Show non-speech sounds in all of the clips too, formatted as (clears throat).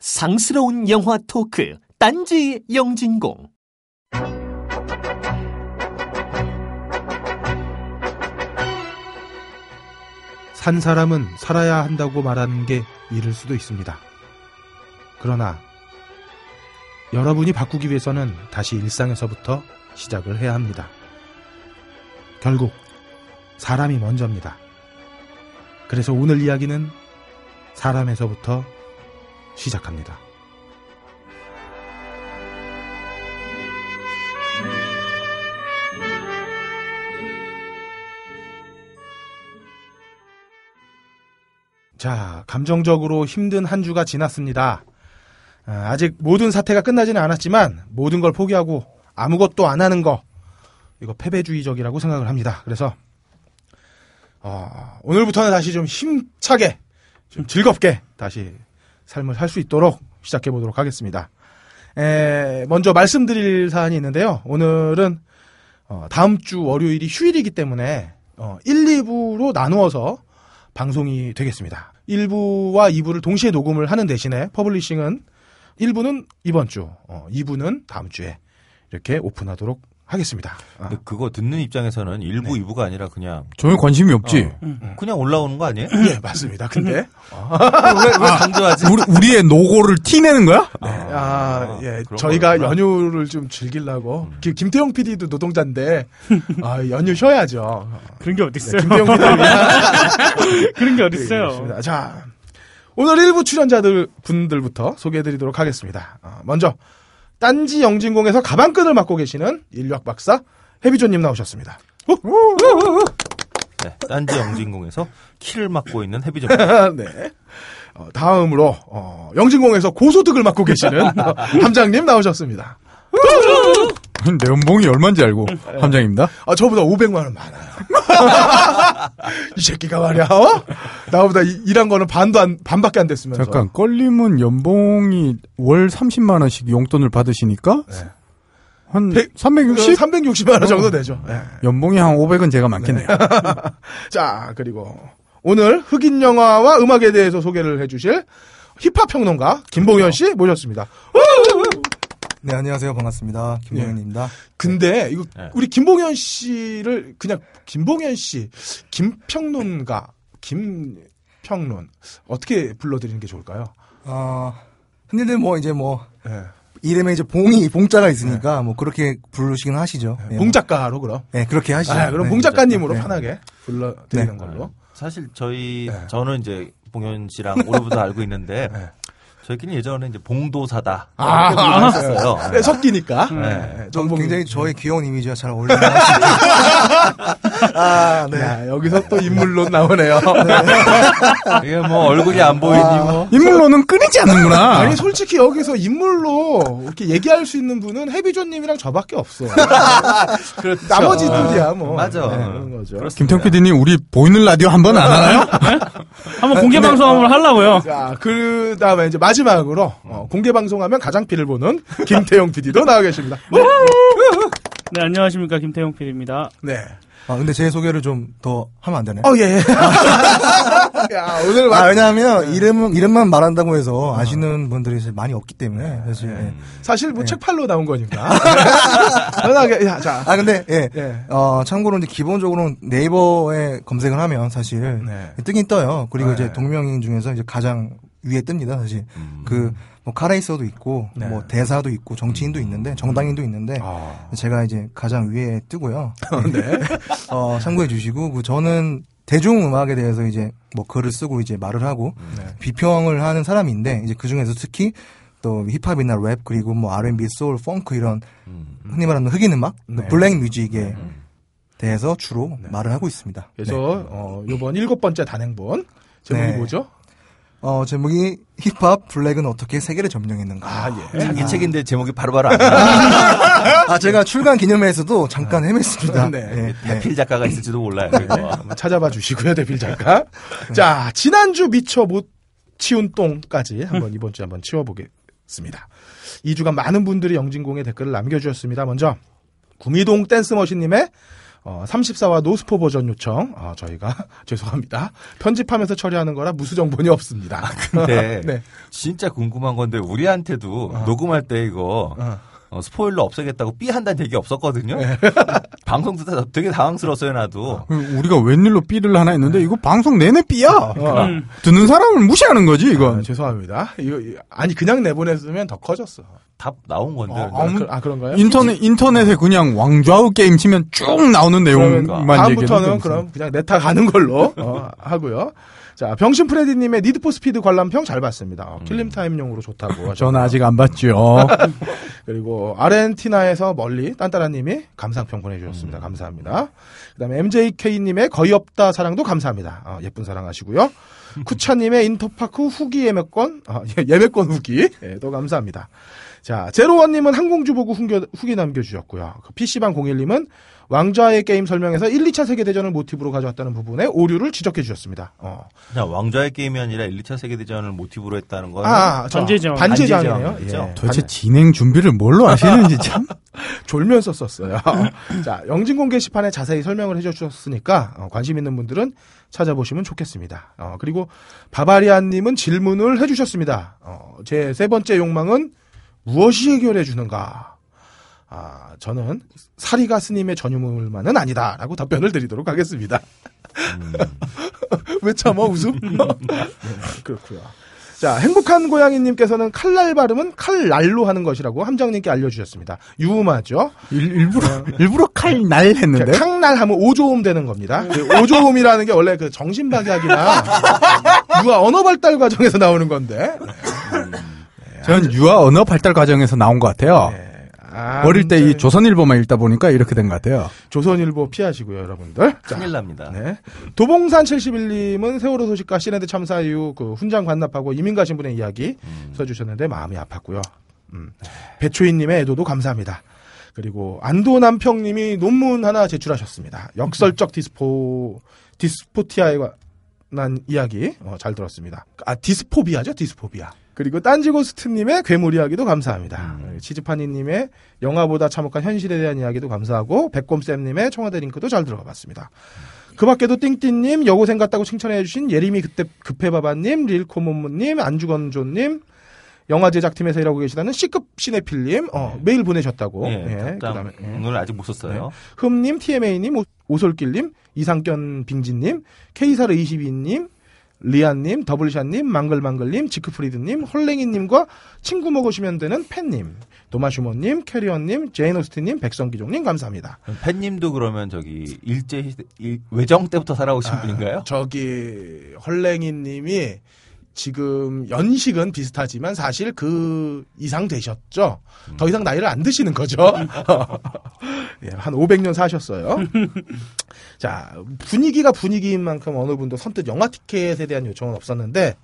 상스러운 영화 토크 딴지 영진공 산 사람은 살아야 한다고 말하는 게 이를 수도 있습니다. 그러나 여러분이 바꾸기 위해서는 다시 일상에서부터 시작을 해야 합니다. 결국 사람이 먼저입니다. 그래서 오늘 이야기는 사람에서부터 시작합니다. 자, 감정적으로 힘든 한 주가 지났습니다. 아, 아직 모든 사태가 끝나지는 않았지만 모든 걸 포기하고 아무것도 안 하는 거 이거 패배주의적이라고 생각을 합니다. 그래서 어, 오늘부터는 다시 좀 힘차게 좀 즐겁게 다시 삶을 살 수 있도록 시작해 보도록 하겠습니다. 에, 먼저 말씀드릴 사안이 있는데요. 오늘은 어, 다음 주 월요일이 휴일이기 때문에 어, 1, 2부로 나누어서 방송이 되겠습니다. 1부와 2부를 동시에 녹음을 하는 대신에 publishing은 1부는 이번 주, 어, 2부는 다음 주에 이렇게 오픈하도록 하겠습니다. 아, 근데 그거 듣는 입장에서는 일부 네. 이부가 아니라 그냥 전혀 관심이 없지. 어, 그냥 올라오는 거 아니에요? 예, 맞습니다. 근데 왜, 왜 강조하지? 우리, 우리의 노고를 티내는 거야? 아, 예. 그런 저희가 거구나. 연휴를 좀 즐기려고. 김- 김태형 PD도 노동자인데, (laughs) 아, 연휴 쉬어야죠. 그런 게 네, 어딨어요? 김태형 PD를 위한. (laughs) 그런 게 예, 어딨어요? 그렇습니다. 자, 오늘 일부 출연자들 분들부터 소개해드리도록 하겠습니다. 어, 먼저, 딴지 영진공에서 가방끈을 맡고 계시는 인류학 박사, 해비조님 나오셨습니다. 네, 딴지 영진공에서 키를 맡고 있는 해비점. (laughs) 네. 어, 다음으로, 어, 영진공에서 고소득을 맡고 계시는 어, (laughs) 함장님 나오셨습니다. (laughs) 내 연봉이 얼마인지 알고 함장입니다. 아, 저보다 500만 원 많아요. (laughs) 이 새끼가 말이야, 어? 나보다 이- 일한 거는 반도 안, 반밖에 안 됐으면서. 잠깐 껄림은 연봉이 월 30만 원씩 용돈을 받으시니까 네. 한 백- 360? 360만 원 정도 되죠. 예. 연봉이 한 500은 제가 많겠네요. (laughs) 자, 그리고 오늘 흑인 영화와 음악에 대해서 소개를 해주실 힙합 평론가 김봉현 씨 모셨습니다. 네, 안녕하세요. 반갑습니다. 김동현입니다. 근데 이거 네. 우리 김봉현 씨를 그냥 김봉현 씨, 김평론가, 김평론 어떻게 불러드리는 게 좋을까요? 어, 흔히들 뭐 이제 뭐 예. 이름에 이제 봉이 봉자가 있으니까 뭐 그렇게 부르시긴 하시죠. 네, 봉 작가로 그럼. 뭐, 네, 그렇게 하시죠. 아, 그럼 네. 봉 작가님으로 네. 편하게 불러드리는 네. 걸로. 사실 저희 네. 저는 이제 봉현 씨랑 오래부터 알고 있는데 네. 저희끼리 예전에 이제 봉도사다 아, 이렇게 불렀었어요. 네, 섞이니까. 네. 네, 전 굉장히 저의 귀여운 이미지와 잘 어울리는 (laughs) 아, 네. 야, 여기서 또 인물론 나오네요. 이게 뭐 얼굴이 안 보이니 뭐. 인물로는 끊이지 않는구나. 아니 솔직히 여기서 인물로 이렇게 얘기할 수 있는 분은 해비조님이랑 저밖에 없어. (laughs) 그렇죠. 나머지들이야 뭐. 맞아. 네, 그런 거죠. 김태형 PD님 우리 보이는 라디오 한번 안 하나요? (laughs) 한번 공개 방송 한번 하려고요. 자, 그 다음에 이제 마지막 으로 어, 공개 방송하면 가장 피를 보는 (laughs) 김태용 PD도 나와 계십니다. 네, 안녕하십니까. 김태용 PD입니다. 네. 아, 근데 제 소개를 좀 더 하면 안 되나요? 어, 예. (laughs) 야, 오늘 아, 와- 왜냐하면 이름은 이름만 말한다고 해서 아시는 분들이 많이 없기 때문에 사실. 예. 사실 뭐 책팔로 나온 거니까. (laughs) 편하게, 야, 자. 아 근데 예. 예. 어 참고로 이제 기본적으로 네이버에 검색을 하면 사실 네. 뜨긴 떠요. 그리고 네. 이제 동명인 중에서 이제 가장 위에 뜹니다. 사실 음. 그뭐 카레이서도 있고 네. 뭐 대사도 있고 정치인도 있는데 정당인도 있는데 아. 제가 이제 가장 위에 뜨고요. (laughs) 네. (laughs) 어 참고해 주시고 그 저는 대중 음악에 대해서 이제 뭐 글을 쓰고 이제 말을 하고 네. 비평을 하는 사람인데 이제 그 중에서 특히 또 힙합이나 랩 그리고 뭐 R&B, 소울, 펑크 이런 음. 흔히 말하는 흑인 음악, 그 네. black music에 대해서 주로 말을 하고 있습니다. 그래서, 네. 어, 요번 일곱 번째 단행본. 제목이 네. 뭐죠? 어, 제목이 힙합 블랙은 어떻게 세계를 점령했는가. 아, 예. 자기 책인데 제목이 바로바로 안 나와. 아, 제가 출간 기념회에서도 잠깐 헤맸습니다. 네. 네. 네. 대필 작가가 있을지도 몰라요. 이거. 한번 찾아봐 주시고요, 대필 작가. 자, 지난주 미처 못 치운 똥까지 한번 이번 주에 한번 치워보겠습니다. 이 주간 많은 분들이 영진공에 댓글을 남겨주셨습니다. 먼저, 구미동 댄스머신님의 어, 34화 노스포 버전 요청, 어, 저희가, (laughs) 죄송합니다. 편집하면서 처리하는 거라 무수 정보는 없습니다. 근데 (laughs) 네. 진짜 궁금한 건데 우리한테도 녹음할 때 이거 어. 어, 스포일러 없애겠다고 삐 한다는 얘기 없었거든요. 네. (laughs) 방송 듣다 되게 당황스러웠어요 나도. 우리가 웬일로 삐를 하나 했는데 이거 방송 내내 삐야. 어, 음. 듣는 사람을 무시하는 거지 아, 이건. 죄송합니다. 이거, 이- 아니, 그냥 내보냈으면 더 커졌어. 답 나온 건데. 아, 그, 아, 그런가요? 인터넷 인터넷에 그냥 왕좌우 게임 치면 쭉 나오는 내용만 다음부터는 얘기해도 그럼 그냥 네타 가는 걸로 어, 하고요. 자, 병신 프레디님의 Need for Speed 관람평 잘 봤습니다. 어, killing time용으로 좋다고. 저는 아직 안 봤죠. (laughs) 그리고 아르헨티나에서 멀리 딴따라님이 감상평 보내주셨습니다. 감사합니다. 그 다음에 MJK님의 거의 없다 사랑도 감사합니다. 어, 예쁜 사랑 하시고요. (laughs) 쿠차님의 인터파크 후기 예매권, 아, 예, 예매권 후기, 예, 또 감사합니다. 자, 제로원님은 한공주 보고 훈겨- 후기 남겨주셨고요. 그 PC방 01님은 왕좌의 게임 설명에서 1, 2차 세계대전을 모티브로 가져왔다는 부분에 오류를 지적해 주셨습니다. 어. 그냥 왕좌의 게임이 아니라 1, 2차 세계대전을 모티브로 했다는 거는 아, 저 반제전. 반제전이네요. 반제전이죠. 예. 도대체 진행 준비를 뭘로 하시는지 참. (laughs) 졸면서 썼어요. (laughs) 자, 영진 공 게시판에 자세히 설명을 해 주셨으니까 어, 관심 있는 분들은 찾아보시면 좋겠습니다. 어, 그리고 바바리안님은 질문을 해주셨습니다. 어, 제 세 번째 욕망은 무엇이 해결해 주는가? 아, 저는 사리가 스님의 전유물만은 아니다라고 답변을 드리도록 하겠습니다. (laughs) 왜 참아 웃음? 네, 그렇고요. 자, 행복한 고양이님께서는 칼날 발음은 칼날로 하는 것이라고 함장님께 알려주셨습니다. 유음하죠. 일, 일부러 일부러 칼날 했는데. 캉날 하면 오조음 되는 겁니다. 그 오조음이라는 게 원래 그 정신박약이나 (laughs) 유아 언어 발달 과정에서 나오는 건데. 저는 유아 언어 발달 과정에서 나온 것 같아요. 네. 아, 어릴 때 이 조선일보만 읽다 보니까 이렇게 된 것 같아요. 조선일보 피하시고요, 여러분들. 자, 큰일 납니다. 네. 도봉산 71님은 세월호 소식과 씨랜드 참사 이후 그 훈장 반납하고 이민 가신 분의 이야기 음. 써주셨는데 마음이 아팠고요. 음. 배초인님의 애도도 감사합니다. 그리고 안도남평님이 논문 하나 제출하셨습니다. 역설적 디스포 디스포티아에 관한 이야기 어, 잘 들었습니다. 아 디스포비아죠, 디스포비아. 그리고 딴지고스트님의 괴물 이야기도 감사합니다. 치즈파니님의 영화보다 참혹한 현실에 대한 이야기도 감사하고 백곰쌤님의 청와대 링크도 잘 들어가 봤습니다. 그 밖에도 띵띵님, 여고생 같다고 칭찬해주신 예림이 그때 급해바바님, 릴코모모님, 안주건조님, 영화 제작팀에서 일하고 계시다는 C급 시네필님, 어, 메일 보내셨다고. 예, 예, 그다음에 예. 답장을 아직 못 썼어요. 흠님, TMA님, 오- 오솔길님, 이상견 빙진님, 케이사르 22님, 리안님, 더블샷님, 망글망글님, 지크프리드님, 헐랭이님과 친구 먹으시면 되는 팬님, 도마슈머님, 캐리언님, 제이노스티님, 백성기종님 감사합니다. 팬님도 그러면 저기 일제 외정 때부터 살아오신 아, 분인가요? 저기 헐랭이님이 지금 연식은 비슷하지만 사실 그 이상 되셨죠. 더 이상 나이를 안 드시는 거죠. (laughs) 예, 한 500년 사셨어요. (laughs) 자 분위기가 분위기인 만큼 어느 분도 선뜻 영화 티켓에 대한 요청은 없었는데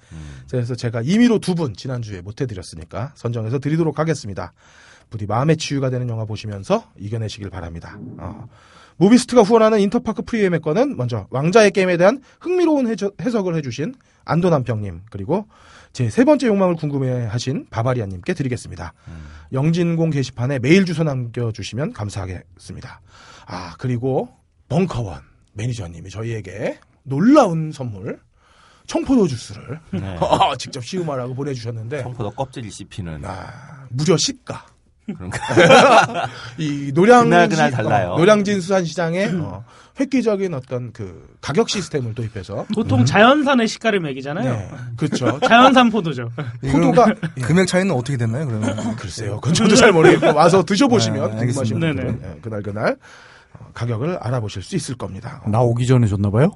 그래서 제가 임의로 두 분 지난주에 못 해드렸으니까 선정해서 드리도록 하겠습니다. 부디 마음의 치유가 되는 영화 보시면서 이겨내시길 바랍니다. 어. 무비스트가 후원하는 인터파크 free 예매권은 먼저 왕좌의 게임에 대한 흥미로운 해석을 해주신 안도 남평님 그리고 제 세 번째 욕망을 궁금해하신 바바리아님께 드리겠습니다. 영진공 게시판에 메일 주소 남겨주시면 감사하겠습니다. 아 그리고 벙커원 매니저님이 저희에게 놀라운 선물 청포도 주스를 네. (laughs) 직접 시음하라고 보내주셨는데 청포도 껍질 씹히는 아, 무려 시가 그런가. (laughs) 이 노량 그날 그날 달라요. 어, 노량진 수산시장에 어, 획기적인 어떤 그 가격 시스템을 도입해서 보통 자연산의 시가를 매기잖아요. 네, 그렇죠. (laughs) 자연산 포도죠. 포도가 금액 차이는 어떻게 됐나요, 그러면? 글쎄요. 그건 저도 잘 모르겠고 와서 드셔보시면 아, 궁금하신 알겠습니다. 분들은 예, 그날 그날 어, 가격을 알아보실 수 있을 겁니다. 어, 나 오기 전에 줬나 봐요?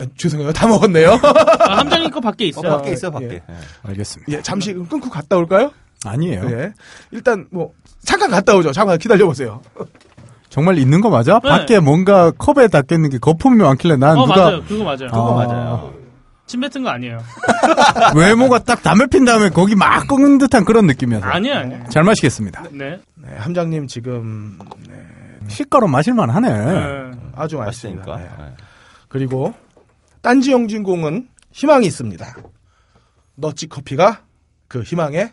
에, 죄송해요. 다 먹었네요. 아, 함장님 거 밖에 어, 있어요. 밖에 있어 밖에. 예. 예. 알겠습니다. 예, 잠시 끊고 갔다 올까요? 아니에요. 예. 일단 뭐 잠깐 갔다 오죠. 잠깐 기다려 보세요. (laughs) 정말 있는 거 맞아? 네. 밖에 뭔가 컵에 닦였는 게 거품이 많길래 난 어, 누가 맞아요. 그거 맞아요. 그거 아. 맞아요. 침 뱉은 거 아니에요. (laughs) 외모가 딱 담배 핀 다음에 거기 막 꺾는 듯한 그런 느낌이어서 아니에요, 아니에요. 잘 마시겠습니다. 네. 네, 함장님 지금 네, 실가로 마실만 하네. 네. 아주 맛있습니다. 맛있으니까. 네. 예. 그리고 딴지 영진공은 희망이 있습니다. 너찌 커피가 그 희망의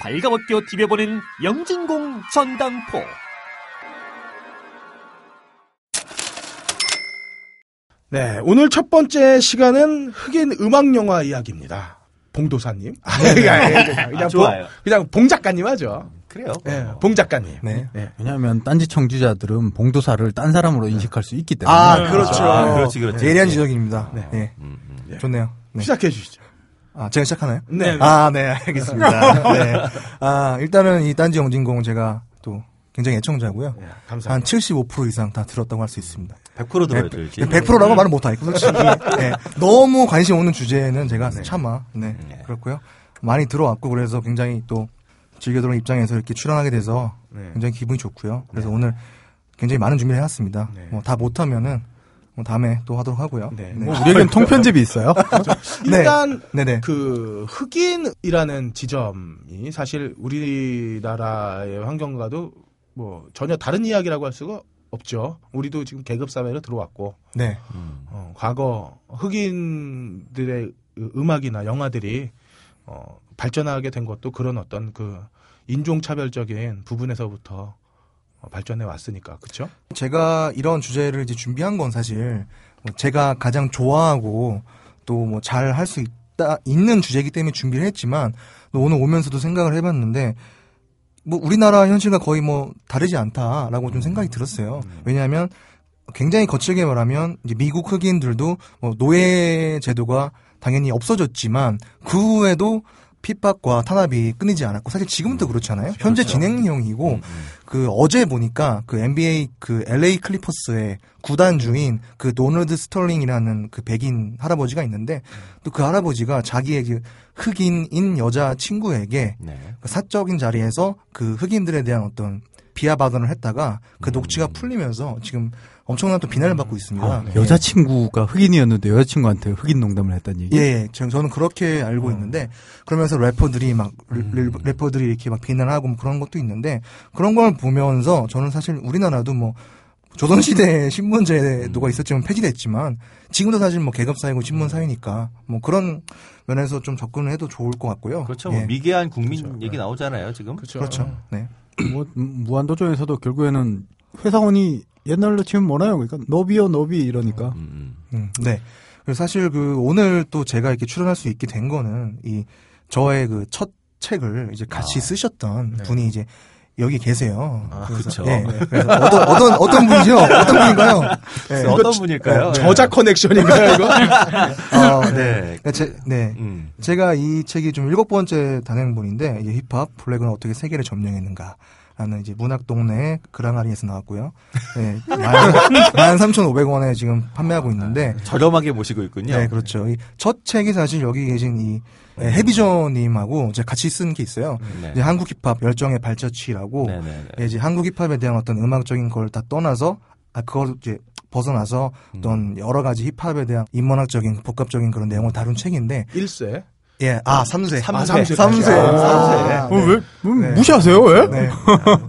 발가벗겨 디벼보는 영진공 전당포. 네, 오늘 첫 번째 시간은 흑인 음악 영화 이야기입니다. 봉도사님. 아, 그냥, 그냥, 좋아요. 봉, 그냥 봉 작가님 하죠. 그래요. 예, 봉 작가님. 네. 네. 왜냐하면 딴지 청취자들은 봉도사를 딴 사람으로 인식할 수 있기 때문에 아, 그렇죠. 아, 그렇지, 그렇지. 예리한 지적입니다. 네. 네. 음, 음. 좋네요. 네. 시작해 주시죠. 아, 제가 시작하나요? 네. 아, 네, 알겠습니다. (laughs) 네. 아, 일단은 이 딴지 영진공 제가 또 굉장히 애청자고요. 네, 한 감사합니다. 75% 이상 다 들었다고 할 수 있습니다. 100% 들어야 될지. 100%라고 말은 못하겠고, 솔직히. 네. (laughs) 너무 관심 없는 주제는 제가 차마, 네. 네. 그렇고요. 많이 들어왔고, 그래서 굉장히 또 즐겨 들어온 입장에서 이렇게 출연하게 돼서 네. 굉장히 기분이 좋고요. 그래서 오늘 굉장히 많은 준비를 해놨습니다. 네. 뭐다 못하면은 뭐 다음에 또 하도록 하고요. 네. 네. 뭐 우리에겐 통편집이 있어요. (laughs) 일단 네네. 그 흑인이라는 지점이 사실 우리나라의 환경과도 뭐 전혀 다른 이야기라고 할 수가 없죠. 우리도 지금 계급 사회로 들어왔고 네. 음. 어, 과거 흑인들의 그 음악이나 영화들이 어, 발전하게 된 것도 그런 어떤 그 인종차별적인 부분에서부터 어, 발전해 왔으니까 그렇죠? 제가 이런 주제를 이제 준비한 건 사실 뭐 제가 가장 좋아하고 또 뭐 잘 할 수 있다 있는 주제이기 때문에 준비를 했지만 또 오늘 오면서도 생각을 해봤는데 뭐 우리나라 현실과 거의 뭐 다르지 않다라고 좀 생각이 들었어요. 왜냐하면 굉장히 거칠게 말하면 이제 미국 흑인들도 뭐 노예 제도가 당연히 없어졌지만 그 후에도 핍박과 탄압이 끊이지 않았고 사실 지금도 그렇잖아요. 현재 진행형이고 음, 음. 그 어제 보니까 그 NBA 그 LA 클리퍼스의 구단주인 그 도널드 스털링이라는 그 백인 할아버지가 있는데 또 그 할아버지가 자기의 그 흑인인 여자 친구에게 네. 그 사적인 자리에서 그 흑인들에 대한 어떤 비하 발언을 했다가 그 녹취가 풀리면서 지금 엄청난 또 비난을 받고 있습니다. 아, 네. 여자친구가 흑인이었는데 여자친구한테 흑인 농담을 했다는 얘기. 예, 예. 저- 저는 그렇게 알고 있는데 그러면서 래퍼들이 막 래- 래퍼들이 이렇게 막 비난하고 뭐 그런 것도 있는데 그런 걸 보면서 저는 사실 우리나라도 뭐 조선시대 (laughs) 신문 제도가 있었지만 폐지됐지만 지금도 사실 뭐 계급 사회고 신문 사회니까 뭐 그런 면에서 좀 접근을 해도 좋을 것 같고요. 그렇죠. 예. 뭐 미개한 국민 얘기 나오잖아요, 지금. 그렇죠. 그렇죠. 네. 뭐 음, 무한도전에서도 결국에는 회사원이 옛날로 치면 뭐나요? 그러니까 너비요 너비 이러니까. 음, 음, 네. 그래서 사실 그 오늘 또 제가 이렇게 출연할 수 있게 된 거는 이 저의 그 첫 책을 이제 같이 아. 쓰셨던 네. 분이 이제 여기 계세요. 아, 그래서, 그쵸. 예, 그래서 어떤 어떤 어떤 분이죠? 어떤 분인가요? 예. 음. 어떤 분일까요? 저자 커넥션인가요 이거? 아, 네. 네. 그러니까 제, 네. 음. 제가 이 책이 좀 일곱 번째 단행본인데 이제 힙합 블랙은 어떻게 세계를 점령했는가. 라는 이제 문학동네 그랑아리에서 나왔고요. 네, 13,500원에 지금 판매하고 있는데 저렴하게 모시고 있군요. 네, 그렇죠. 이첫 책이 사실 여기 계신 이 네, 해비전님하고 제가 같이 쓴 게 있어요. 네. 이제 한국 힙합 열정의 발자취라고 네, 네, 네. 예, 이제 한국 힙합에 대한 어떤 음악적인 걸 다 떠나서 아 그걸 이제 벗어나서 어떤 여러 가지 힙합에 대한 인문학적인 복합적인 그런 내용을 다룬 책인데 1세. 예, 아, 3세. 삼세. 아, 삼세. 삼세. 어, 왜 음, 네. 무시하세요? 왜? 네.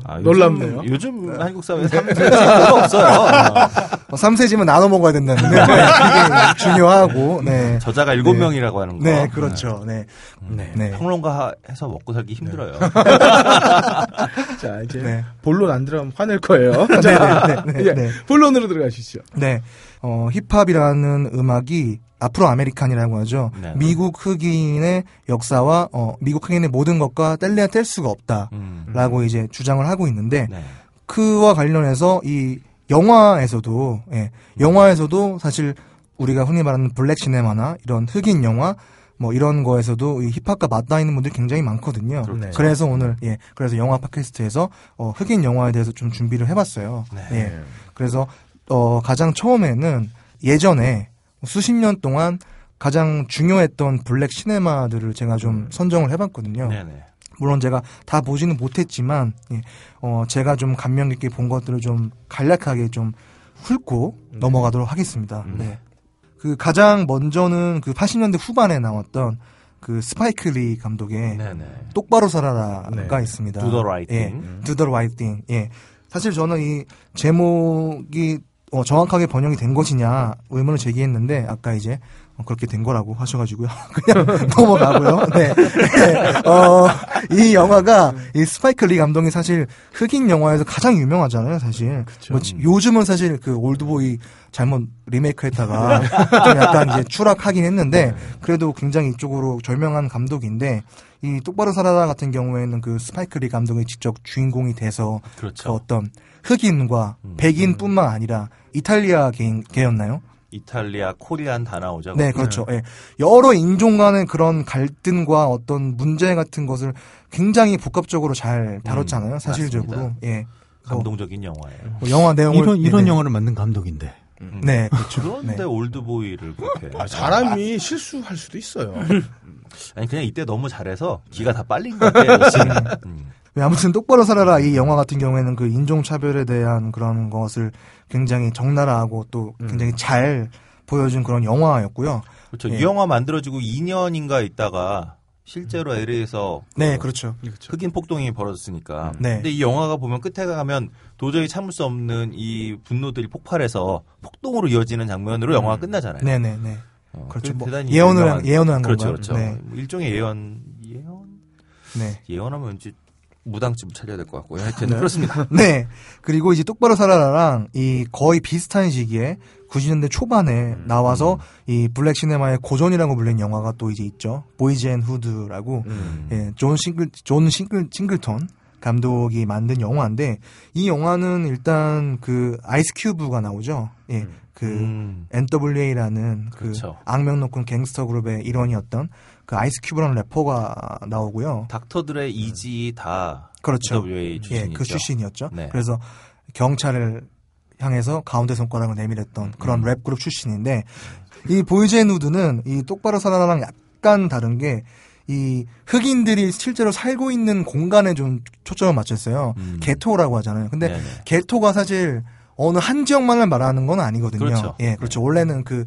아, (laughs) 요즘- 놀랍네요. 요즘 한국 사회에 삼세가 별로 없어요. (laughs) 어, 3세지만 나눠 먹어야 된다는 게 되게 중요하고, 네. 저자가 일곱 명이라고 하는 거. 네, 그렇죠. 네. 네. 네. 평론가 해서 먹고 살기 힘들어요. (laughs) 자 이제 네. 본론 안 들어가면 화낼 거예요. 네, 자, 네, 네, 예, 네. 본론으로 들어가시죠. 네. 어, 힙합이라는 음악이 아프로 아메리칸이라고 하죠. 네. 미국 흑인의 역사와 어, 미국 흑인의 모든 것과 뗄래야 뗄 수가 없다라고 음. 이제 주장을 하고 있는데 네. 그와 관련해서 이 영화에서도 예, 영화에서도 사실 우리가 흔히 말하는 블랙 시네마나 이런 흑인 영화 뭐 이런 거에서도 이 힙합과 맞닿아 있는 분들이 굉장히 많거든요. 그렇죠. 그래서 오늘 예 그래서 영화 팟캐스트에서 어, 흑인 영화에 대해서 좀 준비를 해봤어요. 네. 예. 그래서 어, 가장 처음에는 예전에 수십 년 동안 가장 중요했던 블랙 시네마들을 제가 좀 선정을 해봤거든요. 네네. 물론 제가 다 보지는 못했지만 예, 어, 제가 좀 감명 깊게 본 것들을 좀 간략하게 좀 훑고 넘어가도록 하겠습니다. 네. 그 가장 먼저는 그 80년대 후반에 나왔던 그 스파이크 리 감독의 네네. 똑바로 살아라가 네. 있습니다. Do the right 예, thing. Do the right thing. 예. 사실 저는 이 제목이 어, 정확하게 번역이 된 것이냐 의문을 제기했는데 아까 이제 어, 그렇게 된 거라고 하셔가지고요. (laughs) 그냥 (laughs) 넘어가고요. 네. 네. 어, 이 영화가 이 스파이크 리 감독이 사실 흑인 영화에서 가장 유명하잖아요. 사실. 뭐 지- 요즘은 사실 그 올드보이 잘못 리메이크했다가 좀 약간 이제 추락하긴 했는데 그래도 굉장히 이쪽으로 절명한 감독인데 이 똑바로 살아라 같은 경우에는 그 스파이크 리 감독이 직접 주인공이 돼서 그 그렇죠. 어떤 흑인과 음. 백인뿐만 아니라 이탈리아 계인, 계였나요? 이탈리아, 코리안 다 나오죠. 네, 그렇죠. 예. 여러 인종 간의 그런 갈등과 어떤 문제 같은 것을 굉장히 복합적으로 잘 다뤘잖아요. 음, 사실적으로. 맞습니다. 예. 감동적인 영화예요. 뭐 영화 내용을 이런 이런 네, 영화를 만든 감독인데. 음. 네, 그렇죠. 그런데 네. 올드보이를 그렇게 아, 사람이 실수할 수도 있어요. 아니 그냥 이때 너무 잘해서 기가 다 빨린 것 같아요. 음. 네, 아무튼 똑바로 살아라 이 영화 같은 경우에는 그 인종 차별에 대한 그런 것을 굉장히 적나라하고 또 굉장히 잘 보여준 그런 영화였고요. 그렇죠. 예. 이 영화 만들어지고 2년인가 있다가 실제로 LA에서 네, 그렇죠. 흑인 폭동이 벌어졌으니까. 네. 근데 이 영화가 보면 끝에 가면 도저히 참을 수 없는 이 분노들이 폭발해서 폭동으로 이어지는 장면으로 영화가 끝나잖아요. 네, 네, 네. 어, 그렇죠. 그 뭐 대단히 예언을 한- 예언을 한 그렇죠, 건가요? 그렇죠. 네. 뭐 일종의 예언, 예언, 네. 예언하면 왠지 무당집 차려야 될 것 같고요. 하여튼 그렇습니다. (laughs) 네. 그리고 이제 똑바로 살아라랑 이 거의 비슷한 시기에 90년대 초반에 음. 나와서 이 블랙 시네마의 고전이라고 불리는 영화가 또 이제 있죠. 보이즈 앤 후드라고 음. 예, 존 싱글 존 싱글 싱글턴 감독이 만든 영화인데 이 영화는 일단 그 아이스 큐브가 나오죠. 예. 그 음. NWA라는 그 그렇죠. 악명 높은 갱스터 그룹의 일원이었던 그 아이스 큐브라는 래퍼가 나오고요. 닥터 드레, 이지 다 그렇죠. NWA 출신이죠. 예, 그 출신이었죠. 네. 그래서 경찰을 향해서 가운데 손가락을 내밀었던 그런 음. 랩 그룹 출신인데 이 보이즈 앤 후드는 이 똑바로 살아라랑 약간 다른 게 이 흑인들이 실제로 살고 있는 공간에 좀 초점을 맞췄어요. 음. 게토라고 하잖아요. 근데 네네. 게토가 사실 어느 한 지역만을 말하는 건 아니거든요. 그렇죠. 예, 그렇죠. 원래는 그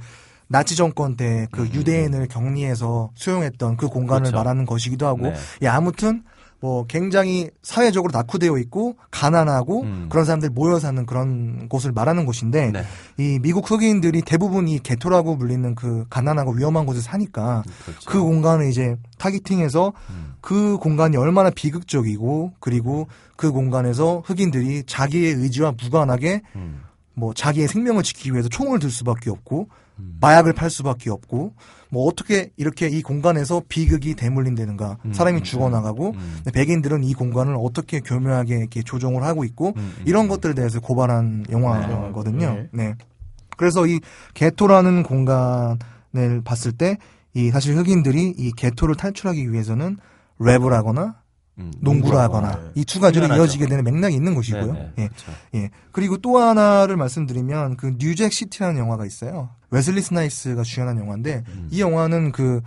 나치 정권 때그 음. 유대인을 격리해서 수용했던 그 공간을 그렇죠. 말하는 것이기도 하고, 네. 예, 아무튼 뭐 굉장히 사회적으로 낙후되어 있고 가난하고 음. 그런 사람들이 모여 사는 그런 곳을 말하는 곳인데 네. 이 미국 흑인들이 대부분 이 게토라고 불리는 그 가난하고 위험한 곳에 사니까 그렇죠. 그 공간을 이제 타깃팅해서 음. 그 공간이 얼마나 비극적이고 그리고 그 공간에서 흑인들이 자기의 의지와 무관하게 음. 뭐 자기의 생명을 지키기 위해서 총을 들 수밖에 없고 음. 마약을 팔 수밖에 없고 뭐 어떻게 이렇게 이 공간에서 비극이 대물림되는가 음, 사람이 음, 죽어나가고 음. 백인들은 이 공간을 어떻게 교묘하게 이렇게 조종을 하고 있고 음, 음, 이런 음. 것들에 대해서 고발한 영화거든요. 네. 네. 그래서 이 게토라는 공간을 봤을 때 이 사실 흑인들이 이 게토를 탈출하기 위해서는 랩을 하거나 음. 농구를 하거나 네. 이 두 가지로. 이어지게 되는 맥락이 있는 것이고요. 네네. 예. 그렇죠. 예. 그리고 또 하나를 말씀드리면 그 뉴잭 시티라는 영화가 있어요. 웨슬리 스나입스가 주연한 영화인데 음. 이 영화는 그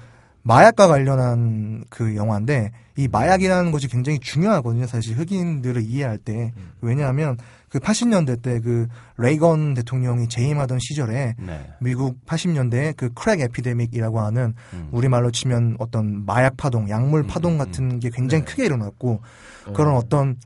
마약과 관련한 그 영화인데 이 마약이라는 것이 굉장히 중요하거든요. 사실 흑인들을 이해할 때 음. 왜냐하면 그 80년대 때 그 레이건 대통령이 재임하던 시절에 네. 미국 80년대에 그 crack epidemic이라고 하는 음. 우리말로 치면 어떤 마약 파동, 약물 음, 파동 음, 같은 게 굉장히 네. 크게 일어났고 그런 어떤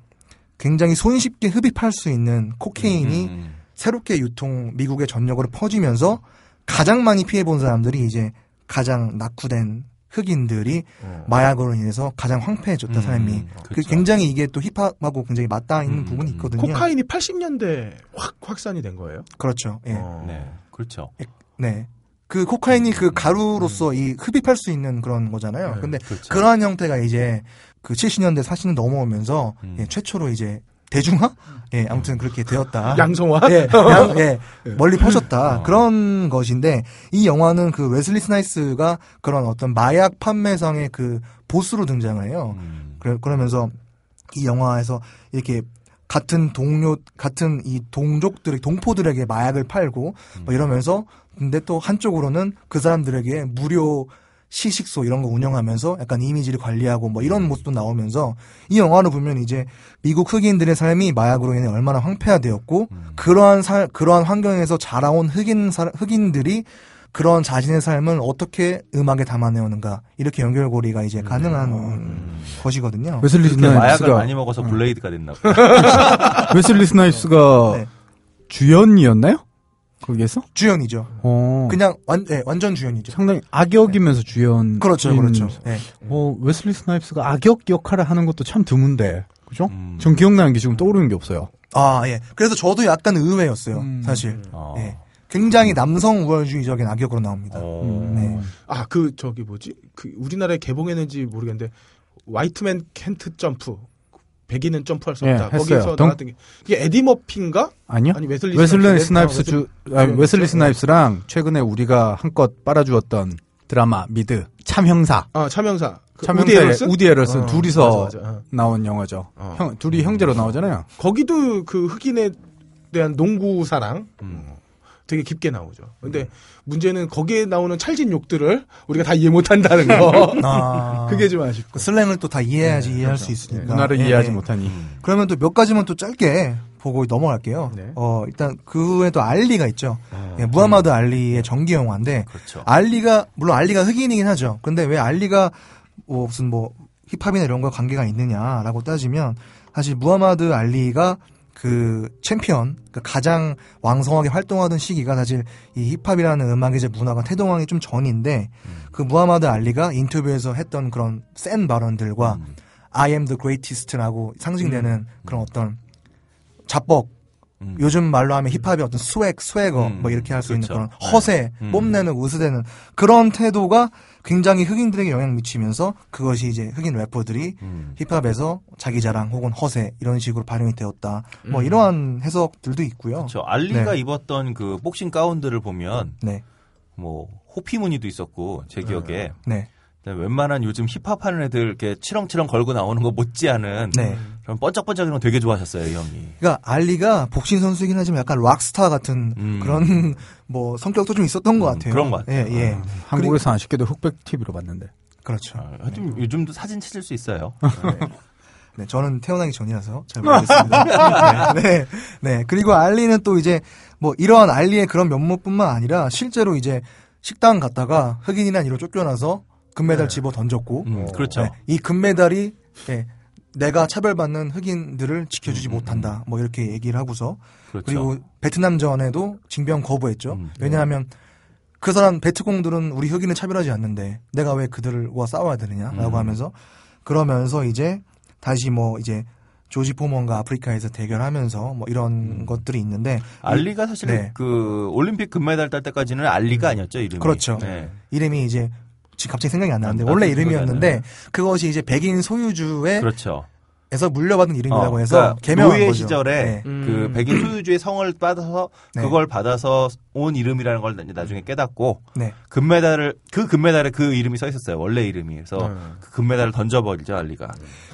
굉장히 손쉽게 흡입할 수 있는 코케인이 음. 새롭게 유통 미국의 전역으로 퍼지면서 가장 많이 피해 본 사람들이 이제 가장 낙후된 흑인들이 어. 마약으로 인해서 가장 황폐해졌다 음, 삶이. 그. 굉장히 이게 또 힙합하고 굉장히 맞닿아 있는 음, 부분이 음. 있거든요. 코카인이 80년대 확 확산이 된 거예요. 그렇죠. 예. 어. 네. 그렇죠. 네. 그 코카인이 그 가루로서 이 흡입할 수 있는 그런 거잖아요. 네, 근데 그렇죠. 그러한 형태가 이제 그 70년대 80년 넘어오면서 음. 예, 최초로 이제 대중화? 예, 아무튼 그렇게 되었다. (laughs) 양성화? 예, 양, (laughs) 예, 멀리 퍼졌다. 어. 그런 것인데, 이 영화는 그 웨슬리 스나이스가 그런 어떤 마약 판매상의 그 보스로 등장을 해요. 음. 그래, 그러면서 이 영화에서 이렇게 같은 동료, 같은 이 동족들의, 동포들에게 마약을 팔고, 뭐 이러면서, 근데 또 한쪽으로는 그 사람들에게 무료 식식소 이런 거 운영하면서 약간 이미지를 관리하고 뭐 이런 모습도 나오면서 이 영화를 보면 이제 미국 흑인들의 삶이 마약으로 인해 얼마나 황폐화되었고 그러한 살 그러한 환경에서 자라온 흑인 사- 흑인들이 그런 자신의 삶을 어떻게 음악에 담아내오는가 이렇게 연결고리가 이제 가능한 것이거든요. 웨슬리 스나이프스가 많이 먹어서 블레이드가 됐나 봐. (laughs) 웨슬리 스나이프스가 네. 주연이었나요? 거기에서? 주연이죠. 어. 그냥 완, 네, 완전 주연이죠. 상당히 악역이면서 주연. 그렇죠, 그렇죠. 네. 어, 웨슬리 스나이프스가 악역 역할을 하는 것도 참 드문데. 그죠? 음. 전 기억나는 게 지금 떠오르는 게 없어요. 아, 예. 그래서 저도 약간 의외였어요, 음. 사실. 어. 예. 굉장히 남성 우월주의적인 악역으로 나옵니다. 어. 네. 아, 그, 저기 뭐지? 그, 우리나라에 개봉했는지 모르겠는데, 화이트맨 캔트 점프. 백인은 점프할 수 예, 없다. 했어요. 거기서 덩- 나왔던 게, 이게 에디 머피인가? 아니요? 아니, 웨슬리, 웨슬리 스나이프스. 스나이프스 아, 주, 아니, 웨슬리 그렇죠. 스나이프스랑 최근에 우리가 한껏 빨아주었던 드라마 미드 참형사. 아, 참형사. 그 우디 참형사의 해럴슨? 우디 해럴슨 어, 둘이서 맞아, 맞아. 어. 나온 영화죠. 어. 형, 둘이 형제로 나오잖아요. 거기도 그 흑인에 대한 농구 사랑 음. 되게 깊게 나오죠. 근데 문제는 거기에 나오는 찰진 욕들을 우리가 다 이해 못한다는 거. 아. (laughs) 그게 좀 아쉽고. 그 슬랭을 또 다 이해해야지 네, 이해할 그렇죠. 수 있으니까. 네, 문화를 예, 이해하지 예. 못하니. 음. 그러면 또 몇 가지만 또 짧게 보고 넘어갈게요. 네. 어, 일단 그 후에 또 알리가 있죠. 어. 예, 무하마드 알리의 전기 영화인데 그렇죠. 알리가 물론 알리가 흑인이긴 하죠. 근데 왜 알리가 뭐 무슨 뭐 힙합이나 이런 거 관계가 있느냐라고 따지면 사실 무하마드 알리가 그 챔피언 그 가장 왕성하게 활동하던 시기가 사실 이 힙합이라는 음악의 문화가 태동하기 좀 전인데 그 무하마드 알리가 인터뷰에서 했던 그런 센 발언들과 음. I am the greatest라고 상징되는 그런 어떤 자뻑 음. 요즘 말로 하면 힙합의 어떤 swag, swagger 음, 뭐 이렇게 할수 있는 그렇죠. 그런 허세, 음. 뽐내는 으스대는 그런 태도가 굉장히 흑인들에게 영향 미치면서 그것이 이제 흑인 래퍼들이 음. 힙합에서 자기 자랑 혹은 허세 이런 식으로 발현이 되었다. 음. 뭐 이러한 해석들도 있고요. 저 알리가 네. 입었던 그 복싱 가운들을 보면 네, 뭐 호피 무늬도 있었고 제 기억에 네, 웬만한 요즘 힙합 하는 애들 이렇게 치렁치렁 걸고 나오는 거 못지않은 네. 그런 번쩍번쩍이는 거 되게 좋아하셨어요 이 형이. 그러니까 알리가 복싱 선수이긴 하지만 약간 락스타 같은 음. 그런 (laughs) 뭐 성격도 좀 있었던 것 음, 같아요. 그런 것 같아요. 예, 예. 한국에서 아쉽게도 흑백 TV로 봤는데. 그렇죠. 아, 하여튼 요즘도 사진 찾을 수 있어요. (laughs) 네, 저는 태어나기 전이라서 잘 모르겠습니다. (laughs) 네, 네, 네. 그리고 알리는 또 이제 뭐 이러한 알리의 그런 면모뿐만 아니라 실제로 이제 식당 갔다가 흑인이란 이로 쫓겨나서 금메달 집어 던졌고, 음, 그렇죠. 네, 이 금메달이 예, 내가 차별받는 흑인들을 지켜주지 음, 못한다. 뭐 이렇게 얘기를 하고서 그렇죠. 그리고 베트남전에도 징병 거부했죠. 음, 왜냐하면 그 사람 베트공들은 우리 흑인을 차별하지 않는데 내가 왜 그들과 싸워야 되느냐라고 음. 하면서 그러면서 이제 다시 뭐 이제 조지 포먼과 아프리카에서 대결하면서 뭐 이런 음. 것들이 있는데 알리가 사실 네. 그 올림픽 금메달 딸 때까지는 알리가 아니었죠 이름이. 그렇죠. 네. 이름이 이제 지금 갑자기 생각이 안 나는데 아, 원래 이름이었는데 그것이 이제 백인 소유주의 그렇죠. 에서 물려받은 이름이라고 어, 해서 그러니까 개명한 노예 거죠. 시절에 네. 음. 그 백인 (clears throat) 소유주의 성을 받아서 네. 그걸 받아서 온 이름이라는 걸 나중에 깨닫고 네. 금메달을 그 금메달에 그 이름이 써 있었어요 원래 이름이 그래서 음. 그 금메달을 던져버리죠 알리가.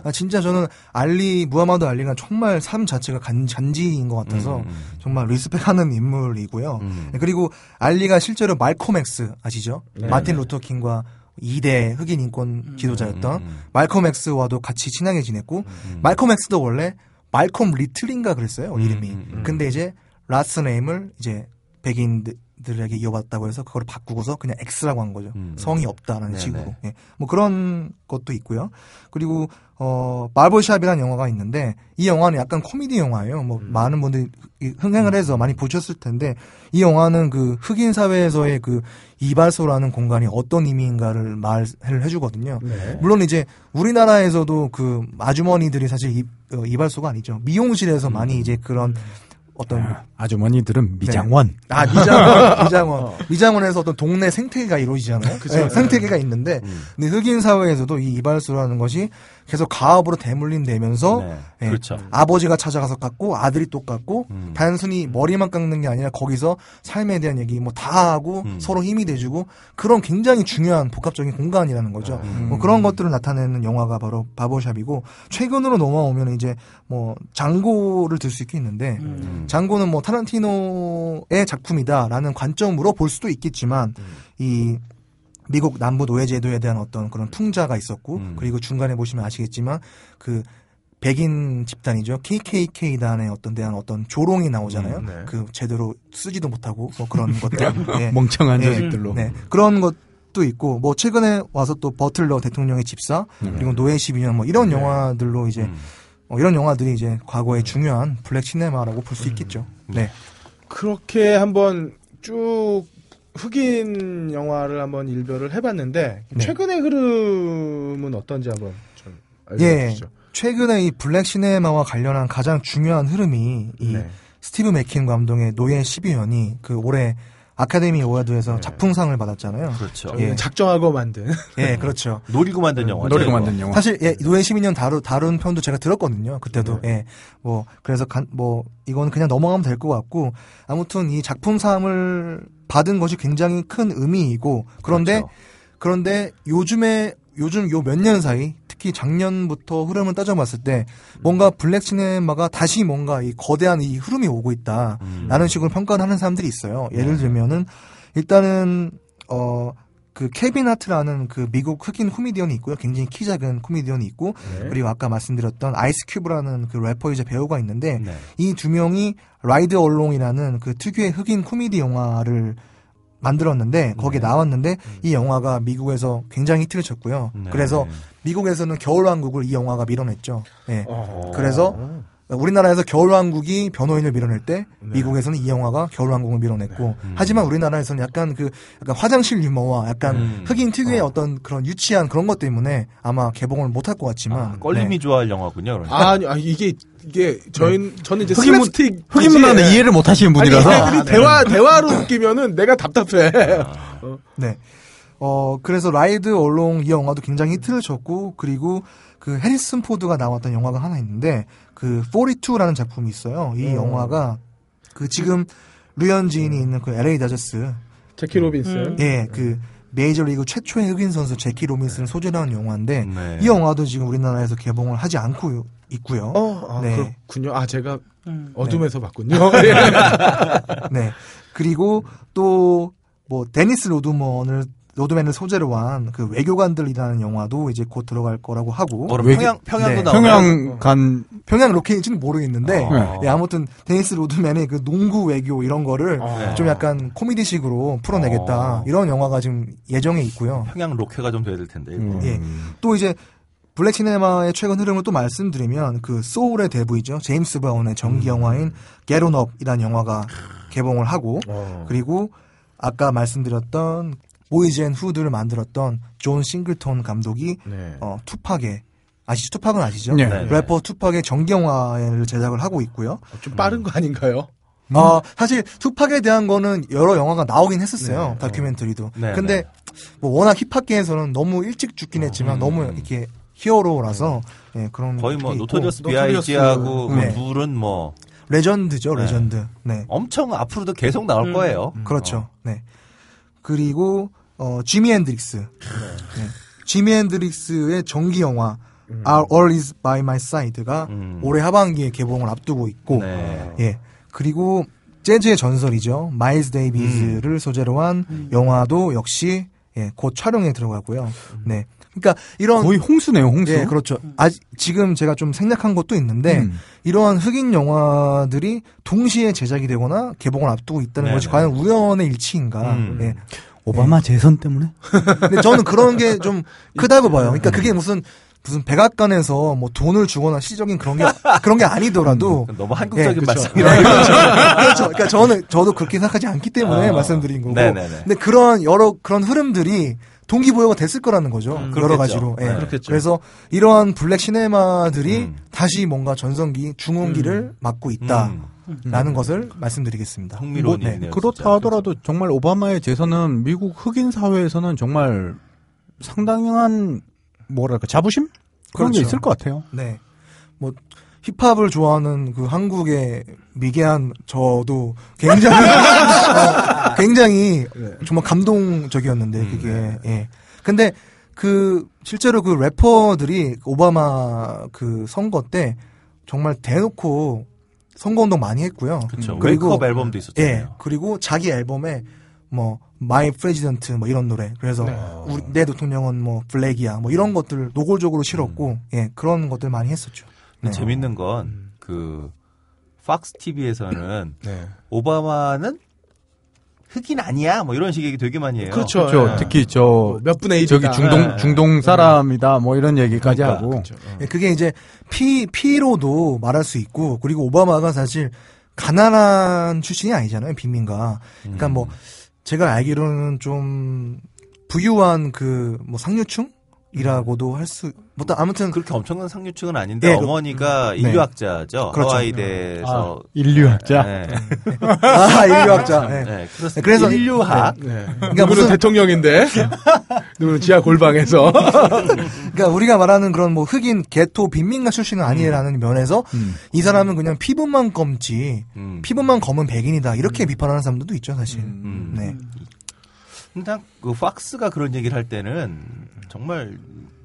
아, 진짜 저는 알리 무하마드 알리가 정말 삶 자체가 간, 간지인 것 같아서 음, 음. 정말 respect하는 인물이고요. 음. 네, 그리고 알리가 실제로 말콤 엑스 아시죠? 네. 마틴 루터 킹과 2대 흑인 인권 지도자였던 음, 음. 말콤 엑스와도 같이 친하게 지냈고 음. 말콤 엑스도 원래 말콤 리틀인가 그랬어요 음, 이름이. 음, 음. 근데 이제 last name을 이제 백인 들에게 이어받았다고 해서 그걸 바꾸고서 그냥 X라고 한 거죠. 음. 성이 없다라는 네네. 식으로. 예. 뭐 그런 것도 있고요. 그리고 어 마블샵이라는 영화가 있는데 이 영화는 약간 코미디 영화예요. 뭐 음. 많은 분들이 이- 흥행을 해서 많이 보셨을 텐데 이 영화는 그 흑인 사회에서의 그 이발소라는 공간이 어떤 의미인가를 말을 해주거든요. 네. 물론 이제 우리나라에서도 그 아주머니들이 사실 이, 어, 이발소가 아니죠. 미용실에서 많이 이제 그런 어떤 아주머니들은 미장원. 아 미장원 (laughs) 미장원 미장원에서 어떤 동네 생태계가 이루어지잖아요. 네, 생태계가 있는데 음. 근데 흑인 사회에서도 이 이발소라는 것이 계속 가업으로 대물림되면서 네. 예, 그렇죠. 아버지가 찾아가서 깎고 아들이 또 깎고 음. 단순히 머리만 깎는 게 아니라 거기서 삶에 대한 얘기 뭐 다 하고 음. 서로 힘이 돼주고 그런 굉장히 중요한 복합적인 공간이라는 거죠. 뭐 그런 것들을 나타내는 영화가 바로 바버샵이고 최근으로 넘어오면 이제 뭐 장고를 들 수 있겠는데 음. 장고는 뭐 타란티노의 작품이다라는 관점으로 볼 수도 있겠지만 이 미국 남부 노예 제도에 대한 어떤 그런 풍자가 있었고 음. 그리고 중간에 보시면 아시겠지만 그 백인 집단이죠 KKK단의 어떤 대한 어떤 조롱이 나오잖아요. 음, 네. 그 제대로 쓰지도 못하고 뭐 그런 (laughs) 것들. 예. 멍청한 예. 자식들로. 네. 그런 것도 있고 뭐 최근에 와서 또 버틀러 대통령의 집사 그리고 노예 12년 뭐 이런 영화들로 이제 음. 어, 이런 영화들이 이제 과거의 중요한 블랙 시네마라고 볼 수 있겠죠. 네. 그렇게 한번 쭉 흑인 영화를 한번 일별을 해봤는데 네. 최근의 흐름은 어떤지 한번 좀 예. 알려주시죠. 최근에 이 black cinema와 관련한 가장 중요한 흐름이 이 네. 스티브 맥퀸 감독의 노예 12년이 그 올해 아카데미 award에서 네. 작품상을 받았잖아요. 그렇죠. 예. 작정하고 만든 예, 그렇죠. (laughs) 노리고 만든 영화. 노리고 만든 영화. 사실 예, 노예 12년 다루 다룬 편도 제가 들었거든요. 그때도 예, 뭐 그래서 간, 뭐 이건 그냥 넘어가면 될 것 같고 아무튼 이 작품상을 받은 것이 굉장히 큰 의미이고 그런데 그렇죠. 그런데 요즘에 요즘 요 몇 년 사이 특히 작년부터 흐름을 따져봤을 때 뭔가 black cinema가 다시 뭔가 이 거대한 이 흐름이 오고 있다. 음. 라는 식으로 평가를 하는 사람들이 있어요. 예를 들면은 일단은 어 그 케빈 하트라는 그 미국 흑인 코미디언이 있고요. 굉장히 키 작은 코미디언이 있고 네. 그리고 아까 말씀드렸던 아이스 큐브라는 그 래퍼이자 배우가 있는데 네. 이 두 명이 Ride Along이라는 그 특유의 흑인 코미디 영화를 만들었는데 거기에 네. 나왔는데 이 영화가 미국에서 굉장히 히트를 쳤고요. 네. 그래서 미국에서는 겨울왕국을 이 영화가 밀어냈죠. 예. 어. 그래서 우리나라에서 겨울왕국이 변호인을 밀어낼 때 네. 미국에서는 이 영화가 겨울왕국을 밀어냈고 음. 하지만 우리나라에서는 약간 그 약간 화장실 유머와 약간 음. 흑인 특유의 어. 떤 그런 유치한 그런 것 때문에 아마 개봉을 못할 것 같지만 아, 껄림이 네. 좋아할 영화군요. 그러니까. 아, 아니, 아니, 이게 이게 저희 저는 이제 흑인 문- 슬랩스틱 흑인 문화는 이해를 못 하시는 분이라서. 아니, 아니, 대화 대화로 웃기면은 내가 답답해. 네. 어, 그래서 Ride Along 이 영화도 굉장히 히트를 쳤고, 그리고 그 해리슨 포드가 나왔던 영화가 하나 있는데, 그 42라는 작품이 있어요. 이 음. 영화가 그 지금 류현진이 있는 그 LA 다저스, 제키 로빈슨. 음. 예, 그 메이저리그 최초의 흑인 선수 제키 로빈슨을 소재로 한 영화인데, 네. 이 영화도 지금 우리나라에서 개봉을 하지 않고 있고요. 어, 아, 네. 그렇군요. 아, 제가 음. 어둠에서 봤군요. 예. (laughs) (laughs) 네. 그리고 또 뭐 데니스 로드먼을 로드맨을 소재로 한 그 외교관들이라는 영화도 이제 곧 들어갈 거라고 하고 어, 외교- 평양 평양도 네. 나오나요? 평양 간 평양 로케인지는 모르겠는데 어. 예, 아무튼 데니스 로드맨의 그 농구 외교 이런 거를 어. 좀 약간 코미디식으로 풀어내겠다 어. 이런 영화가 지금 예정에 있고요. 평양 로케가 좀 돼야 될 텐데. 음. 예. 또 이제 black cinema의 최근 흐름을 또 말씀드리면 그 소울의 대부이죠 제임스 브라운의 전기 영화인 Get On Up이라는 영화가 개봉을 하고 어. 그리고 아까 말씀드렸던 Boyz n the Hood를 만들었던 존 싱글톤 감독이 네. 어, 투팍의 아시죠? 투팍은 아시죠? 네. 네. 래퍼 투팍의 전기영화를 제작을 하고 있고요. 어, 좀 빠른 거 아닌가요? 어, 사실 투팍에 대한 거는 여러 영화가 나오긴 했었어요. 네. 다큐멘터리도. 네, 근데 뭐 워낙 힙합계에서는 너무 일찍 죽긴 했지만 음. 너무 이렇게 hero라서 예, 그런 거의 뭐. 노토리어스. B.I.G.하고 네. 그 둘은 뭐 legend죠, 네. 레전드. 네. 엄청 앞으로도 계속 나올 음. 거예요. 그렇죠. 네. 그리고 어 지미 헨드릭스. 네. 지미 헨드릭스의 전기 영화 Our All Is By My Side가 음. 올해 하반기에 개봉을 앞두고 있고 네. 예. 그리고 재즈의 전설이죠. 마일스 데이비스를 소재로 한 영화도 역시 예, 곧 촬영에 들어가고요. 네. 그러니까 이런 거의 홍수네요, 홍수. 예, 그렇죠. 아직 지금 제가 좀 생략한 것도 있는데 음. 이러한 흑인 영화들이 동시에 제작이 되거나 개봉을 앞두고 있다는 네네. 것이 과연 우연의 일치인가? 음. 예. 오바마 재선 때문에? 근데 저는 그런 게 좀 크다고 봐요. 그러니까 그게 무슨 무슨 백악관에서 뭐 돈을 주거나 시적인 그런 게 그런 게 아니더라도 (laughs) 너무 한국적인 예, 그쵸. 말씀이라. 네, 그렇죠. 그렇죠. 그러니까 저는 저도 그렇게 생각하지 않기 때문에 어. 말씀드린 거고. 네네네. 근데 그런 여러 그런 흐름들이 동기부여가 됐을 거라는 거죠. 음, 여러 그렇겠죠. 가지로. 예. 네. 그렇겠죠. 그래서 이러한 블랙 시네마들이 음. 다시 뭔가 전성기 중흥기를 맞고 있다 라는 음. 것을 말씀드리겠습니다. 흥미로운 네. 네. 그렇다 하더라도 정말 오바마의 재선은 미국 흑인 사회에서는 정말 상당한 뭐랄까 자부심 그런 게 그렇죠. 있을 것 같아요. 네. 뭐 힙합을 좋아하는 그 한국의 미개한 저도 굉장히 (laughs) 어, 굉장히 정말 감동적이었는데 음, 그게 예. 근데 그 실제로 그 래퍼들이 오바마 그 선거 때 정말 대놓고 선거 운동 많이 했고요. 그렇죠. 그리고 앨범도 있었잖아요. 예. 그리고 자기 앨범에 뭐 My President 뭐 이런 노래. 그래서 네. 우리 내 대통령은 뭐 black이야. 뭐 이런 것들 노골적으로 실었고 예, 그런 것들 많이 했었죠. 네. 재밌는 건 그 Fox TV에서는 네. 오바마는 흑인 아니야 뭐 이런 식 얘기 되게 많이 해요. 그렇죠. 그렇죠. 예. 특히 저 뭐 몇 분의 일 저기 중동 중동 사람이다 뭐 이런 얘기까지 그러니까. 하고 그렇죠. 예, 그게 이제 피 피로도 말할 수 있고 그리고 오바마가 사실 가난한 출신이 아니잖아요 빈민가. 그러니까 뭐 제가 알기로는 좀 부유한 그 뭐 상류층 이라고도 할 수. 뭐 아무튼 그렇게 엄청난 상류층은 아닌데 예, 그- 어머니가 네. 인류학자죠. 그렇죠. 하와이대에서 인류학자. 네. (laughs) 아 인류학자. 예. 네, 그렇습니다. 그래서- 인류학. 네. 그러니까 누구는 무슨 대통령인데 (laughs) 누구는 지하 골방에서 (laughs) 그러니까 우리가 말하는 그런 뭐 흑인 개토 빈민가 출신은 아니라는 면에서 음. 이 사람은 그냥 피부만 검지 음. 피부만 검은 백인이다 이렇게 비판하는 사람들도 있죠 사실. 음. 네. 일단 그 팍스가 그런 얘기를 할 때는 정말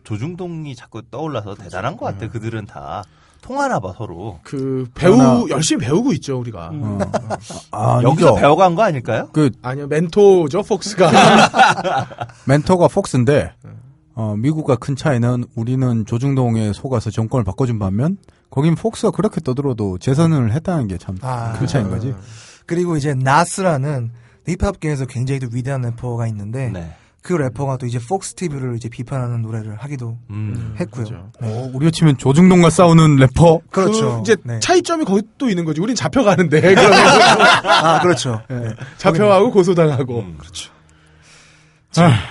조중동이 자꾸 떠올라서 대단한 것 같아. 그들은 다 통하나 봐 서로. 그 배우 하나- 열심히 배우고 있죠 우리가. 어. (laughs) 아, 여기서 이죠. 배워간 거 아닐까요? 그 아니요 멘토죠 폭스가. (laughs) 멘토가 폭스인데 어, 미국과 큰 차이는 우리는 조중동에 속아서 정권을 바꿔준 반면 거긴 폭스가 그렇게 떠들어도 재선을 했다는 게 참큰 아. 차이인 거지. 그리고 이제 나스라는 힙합계에서 굉장히 또 위대한 래퍼가 있는데 네. 그 래퍼가 또 이제 Fox TV를 이제 비판하는 노래를 하기도 음. 했고요. 그렇죠. 어, 우리가 치면 조중동과 싸우는 래퍼. 그렇죠. 그 이제 네. 차이점이 거기 또 있는 거지. 우린 잡혀가는데 (laughs) 아 그렇죠. 네. 잡혀가고 고소당하고. 음.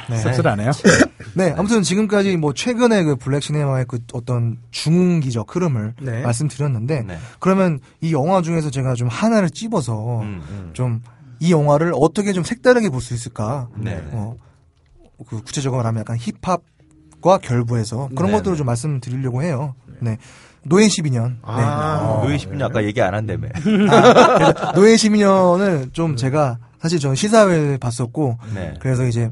네. 씁쓸하네요. (laughs) 네, 아무튼 지금까지 뭐 최근에 그 black cinema의 그 어떤 중기적 흐름을 네. 말씀드렸는데 네. 그러면 이 영화 중에서 제가 좀 하나를 찝어서 음. 좀 이 영화를 어떻게 좀 색다르게 볼 수 있을까? 네. 어, 그 구체적으로 말하면 약간 힙합과 결부해서 그런 네, 것들을 좀 말씀드리려고 해요. 네. 노예 12년. 아. 노예 10년 아까 얘기 안 한다며. 네. 노예 12년을 좀 제가 사실 저는 시사회를 봤었고 네. 그래서 이제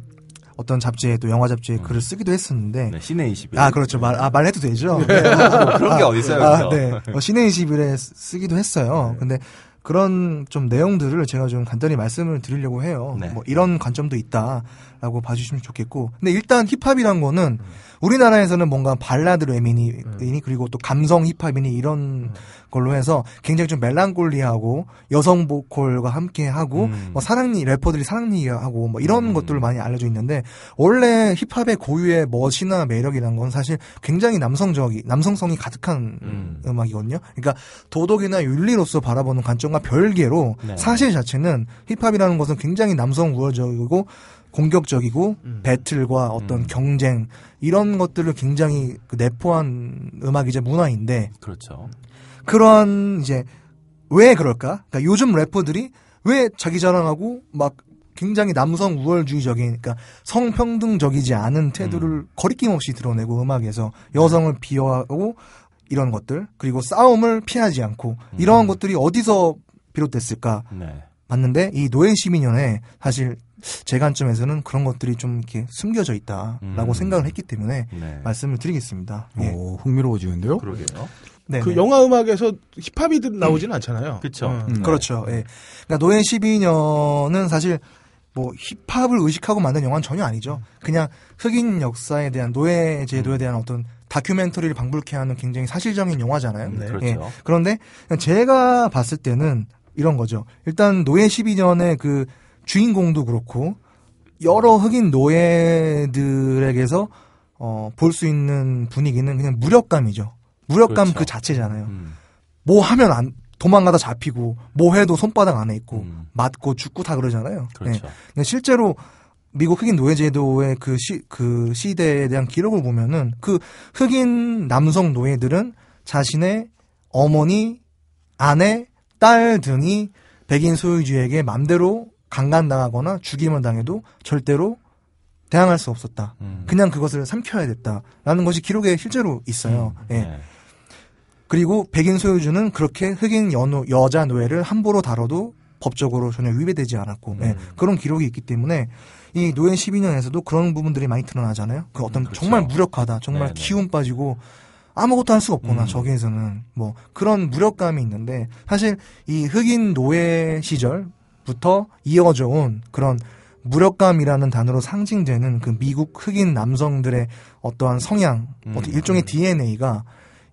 어떤 잡지에 또 영화 잡지에 글을 쓰기도 했었는데 네, 신의 20일. 아 그렇죠 말 아 말해도 되죠. 네. 그런 게 어딨어요, 아, 그래서. 네. 어, 신의 20일에 쓰기도 했어요. 근데 그런 좀 내용들을 제가 좀 간단히 말씀을 드리려고 해요. 네. 뭐 이런 관점도 있다 라고 봐주시면 좋겠고. 근데 일단 힙합이란 거는 우리나라에서는 뭔가 발라드 랩이니 그리고 또 감성 힙합이니 이런 걸로 해서 굉장히 좀 멜랑콜리하고 여성 보컬과 함께 하고 음. 뭐 사랑 래퍼들이 사랑 얘기하고 뭐 이런 것들을 많이 알려져 있는데 원래 힙합의 고유의 멋이나 매력이란 건 사실 굉장히 남성적이 남성성이 가득한 음. 음. 악이거든요 그러니까 도덕이나 윤리로서 바라보는 관점과 별개로 네. 사실 자체는 힙합이라는 것은 굉장히 남성 우월적이고 공격적이고 음. 배틀과 어떤 음. 경쟁 이런 것들을 굉장히 그 내포한 음악이자 문화인데 그렇죠. 그러한 이제 왜 그럴까? 그러니까 요즘 래퍼들이 왜 자기 자랑하고 막 굉장히 남성 우월주의적인 그러니까 성평등적이지 않은 태도를 거리낌 없이 드러내고 음악에서 여성을 비하하고 이런 것들 그리고 싸움을 피하지 않고 이러한 것들이 어디서 비롯됐을까 네. 봤는데 이 노예 시민연에 사실 제 관점에서는 그런 것들이 좀 이렇게 숨겨져 있다라고 음. 생각을 했기 때문에 네. 말씀을 드리겠습니다. 예. 오, 흥미로워지는데요? 그러게요. 네, 그 네. 영화 음악에서 힙합이 들- 나오지는 않잖아요. 그쵸. 어. 음. 그렇죠. 예. 그러니까 노예 12년은 사실 뭐 힙합을 의식하고 만든 영화는 전혀 아니죠. 그냥 흑인 역사에 대한 노예 제도에 대한 어떤 다큐멘터리를 방불케 하는 굉장히 사실적인 영화잖아요. 네, 예. 그렇죠. 그런데 그냥 제가 봤을 때는 이런 거죠. 일단 노예 12년의 그 주인공도 그렇고 여러 흑인 노예들에게서 어, 볼 수 있는 분위기는 그냥 무력감이죠. 무력감 그렇죠. 그 자체잖아요. 음. 뭐 하면 안 도망가다 잡히고 뭐 해도 손바닥 안에 있고 음. 맞고 죽고 다 그러잖아요. 그렇죠. 네. 근데 실제로 미국 흑인 노예제도의 그 시, 그 시대에 대한 기록을 보면은 그 흑인 남성 노예들은 자신의 어머니, 아내, 딸 등이 백인 소유주에게 맘대로 강간당하거나 죽임을 당해도 절대로 대항할 수 없었다. 음. 그냥 그것을 삼켜야 됐다라는 것이 기록에 실제로 있어요. 예. 네. 그리고 백인 소유주는 그렇게 흑인 여노, 여자 노예를 함부로 다뤄도 법적으로 전혀 위배되지 않았고 예, 그런 기록이 있기 때문에 이 노예 12년에서도 그런 부분들이 많이 드러나잖아요. 그 어떤 그렇죠. 정말 무력하다, 정말 네네. 기운 빠지고 아무것도 할 수가 없구나 음. 저기에서는 뭐 그런 무력감이 있는데 사실 이 흑인 노예 시절 부터 이어져 온 그런 무력감이라는 단어로 상징되는 그 미국 흑인 남성들의 어떠한 성향, 음. 어떤 일종의 DNA가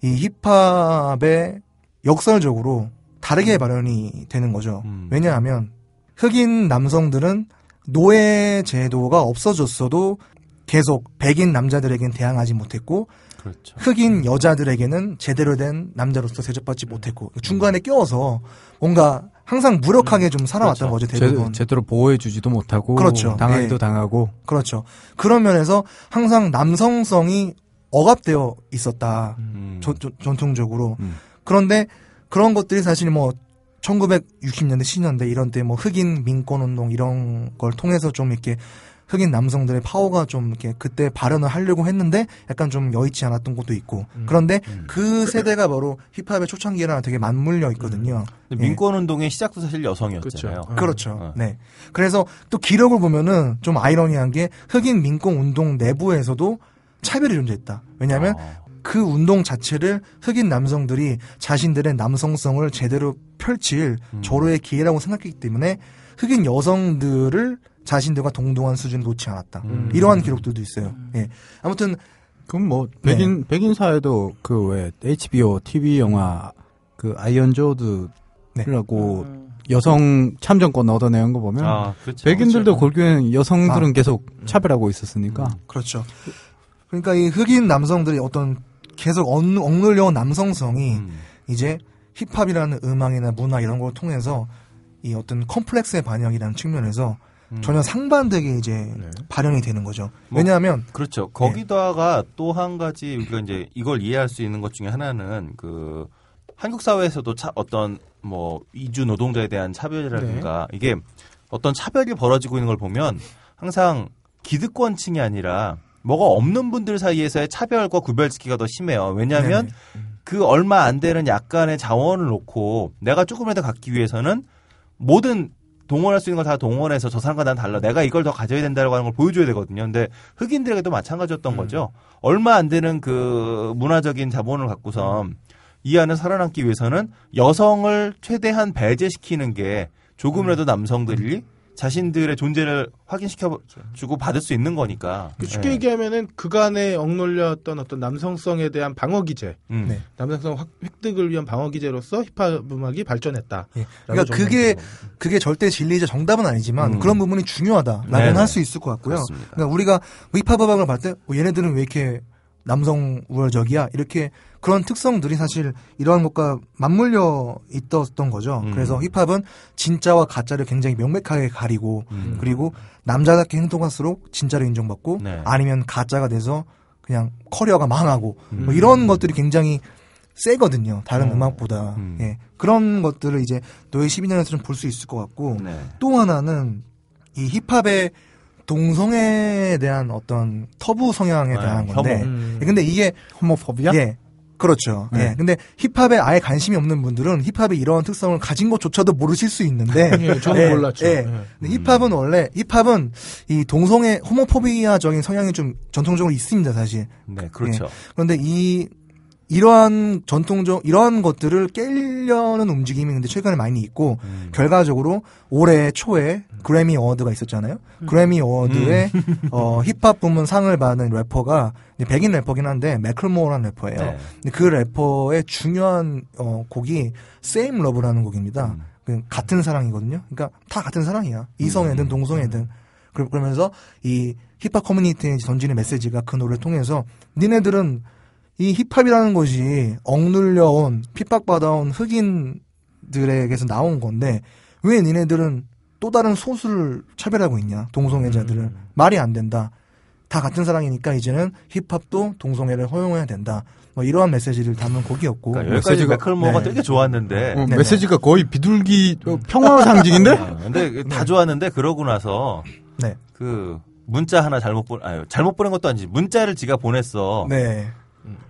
이 힙합의 역설적으로 다르게 발현이 되는 거죠. 음. 왜냐하면 흑인 남성들은 노예 제도가 없어졌어도 계속 백인 남자들에겐 대항하지 못했고 그렇죠. 흑인 여자들에게는 제대로 된 남자로서 대접받지 못했고 중간에 껴서 뭔가 항상 무력하게 좀 살아왔던 그렇죠. 거죠 대부분. 제, 제대로 보호해주지도 못하고 그렇죠. 당하기도 예. 당하고 그렇죠. 그런 면에서 항상 남성성이 억압되어 있었다. 음. 저- 저- 전통적으로. 음. 그런데 그런 것들이 사실 뭐 1960년대, 70년대 이런 때 뭐 흑인 민권 운동 이런 걸 통해서 좀 이렇게 흑인 남성들의 파워가 좀 이렇게 그때 발현을 하려고 했는데 약간 좀 여의치 않았던 것도 있고. 그런데 그 세대가 바로 힙합의 초창기랑 되게 맞물려 있거든요. 근데 예. 민권 운동의 시작도 사실 여성이었잖아요. 그렇죠. 그렇죠. 어. 네. 그래서 또 기록을 보면은 좀 아이러니한 게 흑인 민권 운동 내부에서도 차별이 존재했다. 왜냐하면 아. 그 운동 자체를 흑인 남성들이 자신들의 남성성을 제대로 펼칠 음. 절호의 기회라고 생각했기 때문에 흑인 여성들을 자신들과 동등한 수준에 놓지 않았다. 음. 이러한 기록들도 있어요. 예. 아무튼 그럼 뭐 네. 백인 백인 사회도 그 왜 HBO TV 영화 그 Iron Jawed라고 여성 참정권 얻어내는 거 보면 아, 그렇죠. 백인들도 골교는 여성들은 아. 계속 차별하고 있었으니까 그렇죠. 그러니까 이 흑인 남성들이 어떤 계속 억, 억눌려온 남성성이 음. 이제 힙합이라는 음악이나 문화 이런 걸 통해서 이 어떤 컴플렉스의 반영이라는 측면에서 음. 전혀 상반되게 이제 네. 발현이 되는 거죠. 뭐, 왜냐하면 그렇죠. 거기다가 또한 가지 우리가 이제 이걸 이해할 수 있는 것 중에 하나는 그 한국 사회에서도 차- 어떤 뭐 이주 노동자에 대한 차별이라든가 이게 어떤 차별이 벌어지고 있는 걸 보면 항상 기득권층이 아니라 뭐가 없는 분들 사이에서의 차별과 구별짓기가 더 심해요. 왜냐하면 네네. 그 얼마 안 되는 약간의 자원을 놓고 내가 조금이라도 갖기 위해서는 모든 동원할 수 있는 걸 다 동원해서 저 사람과 난 달라. 내가 이걸 더 가져야 된다고 하는 걸 보여줘야 되거든요. 근데 흑인들에게도 마찬가지였던 거죠. 얼마 안 되는 그 문화적인 자본을 갖고서 이 안에 살아남기 위해서는 여성을 최대한 배제시키는 게 조금이라도 남성들이 자신들의 존재를 확인시켜 주고 받을 수 있는 거니까. 그 쉽게 예. 얘기하면은 그간에 억눌렸던 어떤 남성성에 대한 방어 기제, 음. 네. 남성성 확- 획득을 위한 방어 기제로서 힙합 음악이 발전했다. 예. 그러니까 그게 그게 절대 진리이자 정답은 아니지만 음. 그런 부분이 중요하다라고는. 할 수 있을 것 같고요. 그렇습니다. 그러니까 우리가 힙합 음악을 봤을 때 어, 얘네들은 왜 이렇게 남성 우월적이야 이렇게 그런 특성들이 사실 이러한 것과 맞물려 있었던 거죠. 음. 그래서 힙합은 진짜와 가짜를 굉장히 명백하게 가리고 음. 그리고 남자답게 행동할수록 진짜로 인정받고 네. 아니면 가짜가 돼서 그냥 커리어가 망하고 뭐 음. 이런 것들이 굉장히 세거든요. 다른 어. 음악보다. 음. 예. 그런 것들을 이제 노예 12년에서 좀 볼 수 있을 것 같고 네. 또 하나는 이 힙합의 동성애에 대한 어떤 터부 성향에 네, 대한 건데. 혐오. 음. 근데 이게 호모포비아? 예. 그렇죠. 네. 예. 근데 힙합에 아예 관심이 없는 분들은 힙합이 이런 특성을 가진 것조차도 모르실 수 있는데. (laughs) 예, 저는 예, 몰랐죠. 예. 예. 근데 힙합은 원래 힙합은 이 동성애 homophobia적인 성향이 좀 전통적으로 있습니다, 사실. 네, 그렇죠. 그런데 이 이러한 전통적 이러한 것들을 깨려는 움직임이 근데 최근에 많이 있고 음. 결과적으로 올해 초에 그래미 어워드가 있었잖아요. 그래미 어워드에 (laughs) 어, 힙합 부문 상을 받은 래퍼가 이제 백인 래퍼긴 한데 매클모어라는 래퍼예요. 네. 근데 그 래퍼의 중요한 어, 곡이 Same Love라는 곡입니다. 음. 그 같은 사랑이거든요. 그러니까 다 같은 사랑이야. 이성애든 음. 동성애든. 그러- 그러면서 이 힙합 커뮤니티에 던지는 메시지가 그 노래를 통해서 니네들은 이 힙합이라는 것이 억눌려온 핍박받아온 흑인들에게서 나온 건데 왜 니네들은 또 다른 소수를 차별하고 있냐 동성애자들을 음. 말이 안 된다 다 같은 사랑이니까 이제는 힙합도 동성애를 허용해야 된다 뭐 이러한 메시지를 담은 곡이었고 그러니까 여기까지 메시지가- 매클모어가 네. 되게 좋았는데 어, 네네. 메시지가 거의 비둘기 어, 평화 상징인데? 어, 근데 다 좋았는데 그러고 나서 네. 그 문자 하나 잘못 보 아유 잘못 보낸 것도 아니지 문자를 지가 보냈어. 네.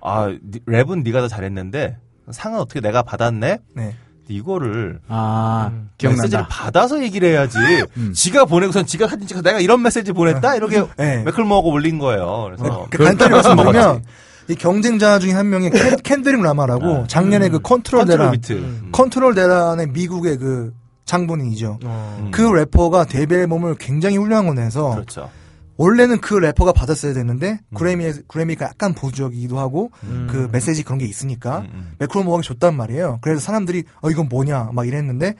아 니- 랩은 네가 더 잘했는데 상은 어떻게 내가 받았네? 네. 이거를 아, 메시지를 기억난다. 받아서 얘기를 해야지. 음. 지가 보내고선 지가 사진 찍어서 내가 이런 메시지 보냈다 이렇게 네. 매클모어가 올린 거예요. 그래서 그 간단히 그걸 말씀드리면 먹었지. 이 경쟁자 중에 한 명이 켄, 켄드릭 라마라고 아. 작년에 그 컨트롤 컨트롤 대란 비트. 음. 컨트롤 대란의 미국의 그 장본인이죠. 음. 그 래퍼가 데뷔 앨범을 굉장히 훌륭한 거 내서 그렇죠. 원래는 그 래퍼가 받았어야 되는데 음. 그래미 그래미가 약간 보수적이기도 하고 그 메시지 그런 게 있으니까 음, 음. 매클모어가 줬단 말이에요. 그래서 사람들이 어 이건 뭐냐 막 이랬는데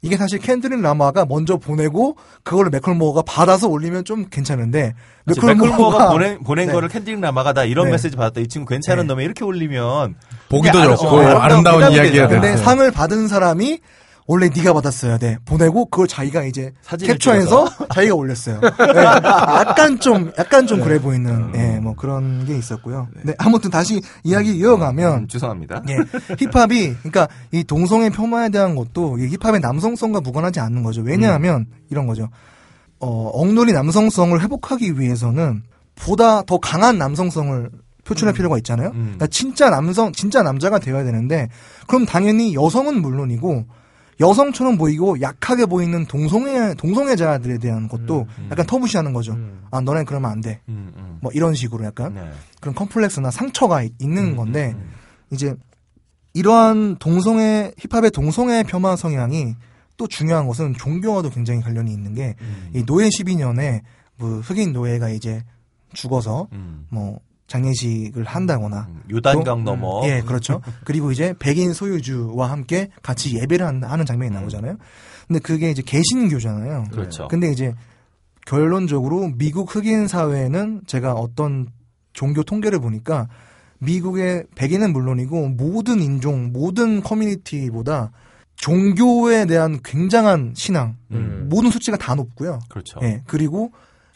이게 사실 켄드릭 라마가 먼저 보내고 그거를 매클모어가 받아서 올리면 좀 괜찮은데 그렇죠. 매클모어가 보낸, 보낸 네. 거를 켄드릭 라마가 다 이런 네. 메시지 받았다. 이 친구 괜찮은 네. 놈에 이렇게 올리면 보기도 좋고 아름- 어, 아름다운 아름다운 근데 되죠. 상을 받은 사람이 원래 네가 받았어야 돼 보내고 그걸 자기가 이제 캡처해서 (laughs) 자기가 올렸어요. 네. 약간 좀 약간 좀 그래 보이는 예, 뭐 그런 게 있었고요. 네, 아무튼 다시 이야기 이어가면 음, 죄송합니다. 예, 힙합이 그러니까 이 동성애 폄하에 대한 것도 이 힙합의 남성성과 무관하지 않는 거죠. 왜냐하면 이런 거죠. 어, 억누리 남성성을 회복하기 위해서는 보다 더 강한 남성성을 표출할 필요가 있잖아요. 음. 그러니까 진짜 남성, 진짜 남자가 되어야 되는데 그럼 당연히 여성은 물론이고 여성처럼 보이고 약하게 보이는 동성애 동성애자들에 대한 것도 음. 약간 터부시하는 거죠. 음. 아 너네 그러면 안 돼. 음, 음. 뭐 이런 식으로 약간 네. 그런 컴플렉스나 상처가 있- 있는 음, 건데 음, 이제 이러한 동성애 힙합의 동성애 폄하 성향이 또 중요한 것은 종교와도 굉장히 관련이 있는 게이 음. 노예 12년에 뭐 흑인 노예가 이제 죽어서 음. 뭐 장례식을 한다거나 음, 요단강 넘어. 예, 그렇죠. 그리고 이제 백인 소유주와 함께 같이 예배를 한- 하는 장면이 나오잖아요. 근데 그게 이제 개신교잖아요. 그렇죠. 근데 이제 결론적으로 미국 흑인 사회는 제가 어떤 종교 통계를 보니까 미국의 백인은 물론이고 모든 인종, 모든 커뮤니티보다 종교에 대한 굉장한 신앙, 음. 모든 수치가 다 높고요. 그렇죠. 예, 그리고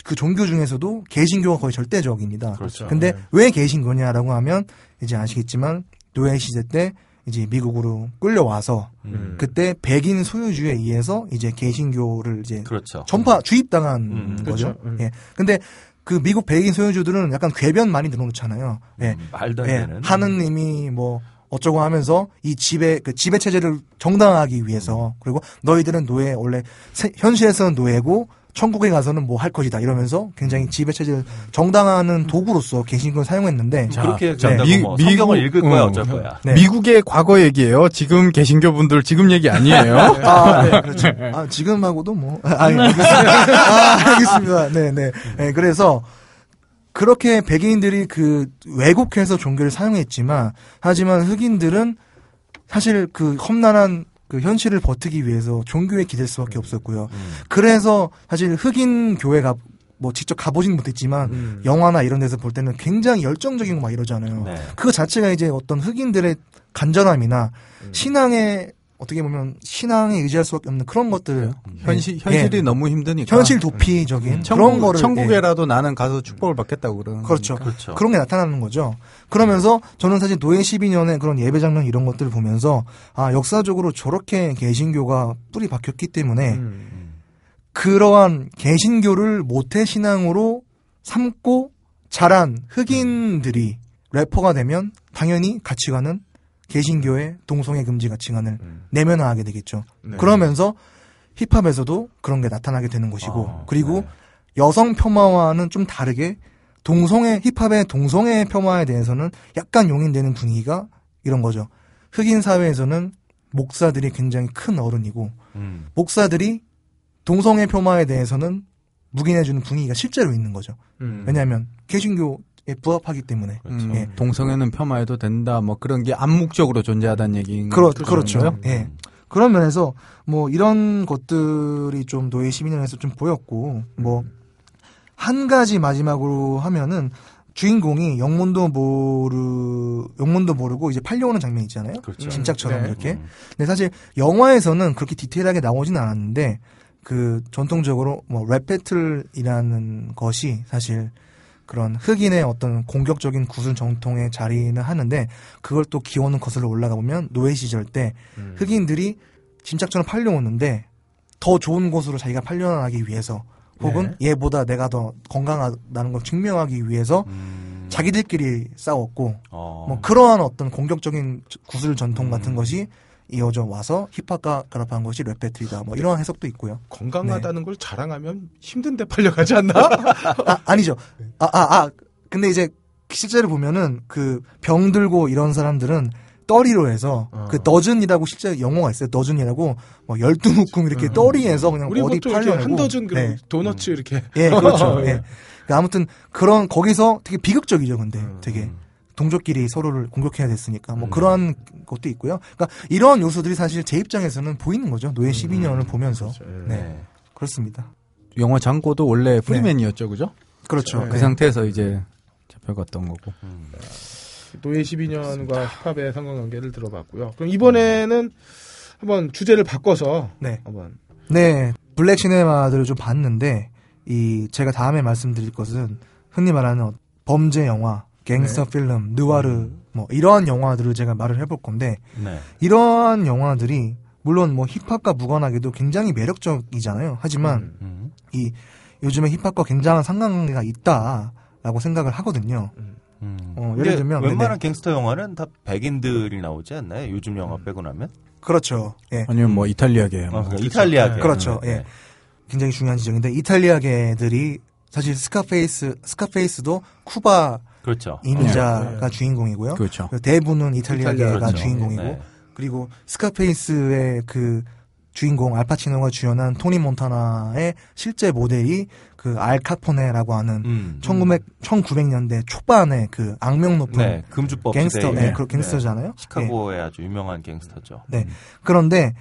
그 종교 중에서도 개신교가 거의 절대적입니다. 그렇죠. 근데 왜 개신교냐라고 하면 이제 아시겠지만 노예 시대 때 이제 미국으로 끌려와서 음. 그때 백인 소유주에 의해서 이제 개신교를 이제 그렇죠. 전파 주입당한 음, 거죠. 그렇죠. 음. 예. 근데 그 미국 백인 소유주들은 약간 궤변 많이 늘어놓잖아요. 예. 음, 말도 안 예. 되는. 하느님이 뭐 어쩌고 하면서 이 지배 그 지배 체제를 정당화하기 위해서 그리고 너희들은 노예 원래 세- 현실에서는 노예고 천국에 가서는 뭐 할 것이다 이러면서 굉장히 지배 체제를 정당화하는 도구로서 개신교를 사용했는데 자, 그렇게 자, 된다고 미- 뭐 성경을 미국- 읽을 거야 어. 어쩔 거야. 네. 미국의 과거 얘기예요. 지금 개신교 분들 지금 얘기 아니에요. 아, 네, 그렇죠. 아, 지금하고도 뭐. (laughs) 아, 예, 알겠습니다. 아, 알겠습니다. 네, 네. 네, 그래서, 그렇게 백인들이 그, 왜곡해서 종교를 사용했지만, 하지만 흑인들은 사실 그 험난한 그 현실을 버티기 위해서 종교에 기댈 수밖에 없었고요. 음. 그래서 사실 흑인 교회가 뭐 직접 가보진 못했지만, 음. 영화나 이런 데서 볼 때는 굉장히 열정적이고 막 이러잖아요. 네. 그거 자체가 이제 어떤 흑인들의 간절함이나 음. 신앙에 어떻게 보면 신앙에 의지할 수밖에 없는 그런 것들 현실 현실이 예. 너무 힘드니까. 현실 도피적인 천국, 그런 거를 천국에라도 나는 가서 축복을 받겠다고 그러는. 예. 그렇죠. 그렇죠. 그런 게 나타나는 거죠. 그러면서 저는 사실 노예 12년의 그런 예배 장면 이런 것들을 보면서 아 역사적으로 저렇게 개신교가 뿌리 박혔기 때문에 음. 그러한 개신교를 모태 신앙으로 삼고 자란 흑인들이 래퍼가 되면 당연히 가치관은 개신교의 동성애 금지 가치관을 음. 내면화하게 되겠죠. 네. 그러면서 힙합에서도 그런 게 나타나게 되는 것이고 아, 그리고 네. 여성 폄하와는 좀 다르게 동성애 힙합의 동성애 폄하에 대해서는 약간 용인되는 분위기가 이런 거죠. 흑인 사회에서는 목사들이 굉장히 큰 어른이고 음. 목사들이 동성애 폄하에 대해서는 묵인해주는 분위기가 실제로 있는 거죠. 음. 왜냐하면 개신교 에 부합하기 때문에. 그렇죠. 예. 동성애는 폄하해도 된다. 뭐 그런 게 암묵적으로 존재하다는 얘기인 그렇, 거죠. 그렇죠. 예. 음. 그런 면에서 뭐 이런 것들이 좀 노예 12년에서 좀 보였고 뭐 한 가지 마지막으로 하면은 주인공이 영문도 모르 영문도 모르고 이제 팔려오는 장면 있잖아요. 그렇죠. 짐짝처럼 네. 이렇게. 음. 근데 사실 영화에서는 그렇게 디테일하게 나오진 않았는데 그 전통적으로 뭐 랩 배틀이라는 것이 사실 그런 흑인의 어떤 공격적인 구슬 정통의 자리는 하는데 그걸 또 기원은 거슬러 올라가 보면 노예 시절 때 음. 흑인들이 짐짝처럼 팔려오는데 더 좋은 곳으로 자기가 팔려나가기 위해서 혹은 얘보다 내가 더 건강하다는 걸 증명하기 위해서 음. 자기들끼리 싸웠고 어. 뭐 그러한 어떤 공격적인 구슬 전통 같은 음. 것이 이어져 와서 힙합과 결합한 것이 랩 배틀이다. 뭐 이러한 해석도 있고요. 건강하다는 걸 자랑하면 힘든데 팔려가지 않나? (laughs) 아, 아니죠. 아, 아, 아. 근데 이제 실제로 보면은 그 병 들고 이런 사람들은 떠리로 해서 어. 그 너즌이라고 실제 영어가 있어요. 너즌이라고 뭐 열두 묶음 이렇게 떠리해서 그냥 우리 어디 팔려고 한 더즌 그 네. 도너츠 이렇게 예, 그렇죠. 예. (laughs) 예. 그러니까 아무튼 그런 거기서 되게 비극적이죠. 근데 음, 되게 동족끼리 서로를 공격해야 됐으니까 음. 뭐 그러한 것도 있고요. 그러니까 이런 요소들이 사실 제 입장에서는 보이는 거죠. 노예 음. 12년을 보면서. 그렇죠. 예. 네. 그렇습니다. 영화 장고도 원래 프리맨이었죠, 그죠? 그렇죠. 그 네. 상태에서 이제 잡혀갔던 거고. 노예 12년과 힙합의 상관관계를 들어봤고요. 그럼 이번에는 한번 주제를 바꿔서 네. 한번 네, 블랙 시네마들을 좀 봤는데 이 제가 다음에 말씀드릴 것은 흔히 말하는 범죄 영화, 갱스터 필름, 느와르 뭐 이러한 영화들을 제가 말을 해볼 건데 네. 이러한 영화들이 물론 뭐 힙합과 무관하게도 굉장히 매력적이잖아요. 하지만 음. 이 요즘에 힙합과 굉장한 상관관계가 있다라고 생각을 하거든요. 음. 어, 근데 예를 들면 웬만한 네네. 갱스터 영화는 다 백인들이 나오지 않나요? 요즘 영화 빼고 나면? 그렇죠. 예. 아니면 뭐 이탈리아계. 뭐. 어, 그러니까 이탈리아계. 그렇죠. 네. 예. 굉장히 중요한 지적인데 이탈리아계들이 사실 스카페이스 스카페이스도 쿠바 그렇죠. 이민자가 주인공이고요. 그렇죠. 대부는 이탈리아계가 이탈리아, 그렇죠. 주인공이고 네. 그리고 스카페이스의 그 주인공 알파치노가 주연한 토니 몬타나의 실제 모델이 그 알카포네라고 하는 음. 1900 1900년대 초반의 그 악명 높은 네, 금주법 갱스터, 네, 그 갱스터잖아요. 예. 시카고의 아주 유명한 갱스터죠. 네. 그런데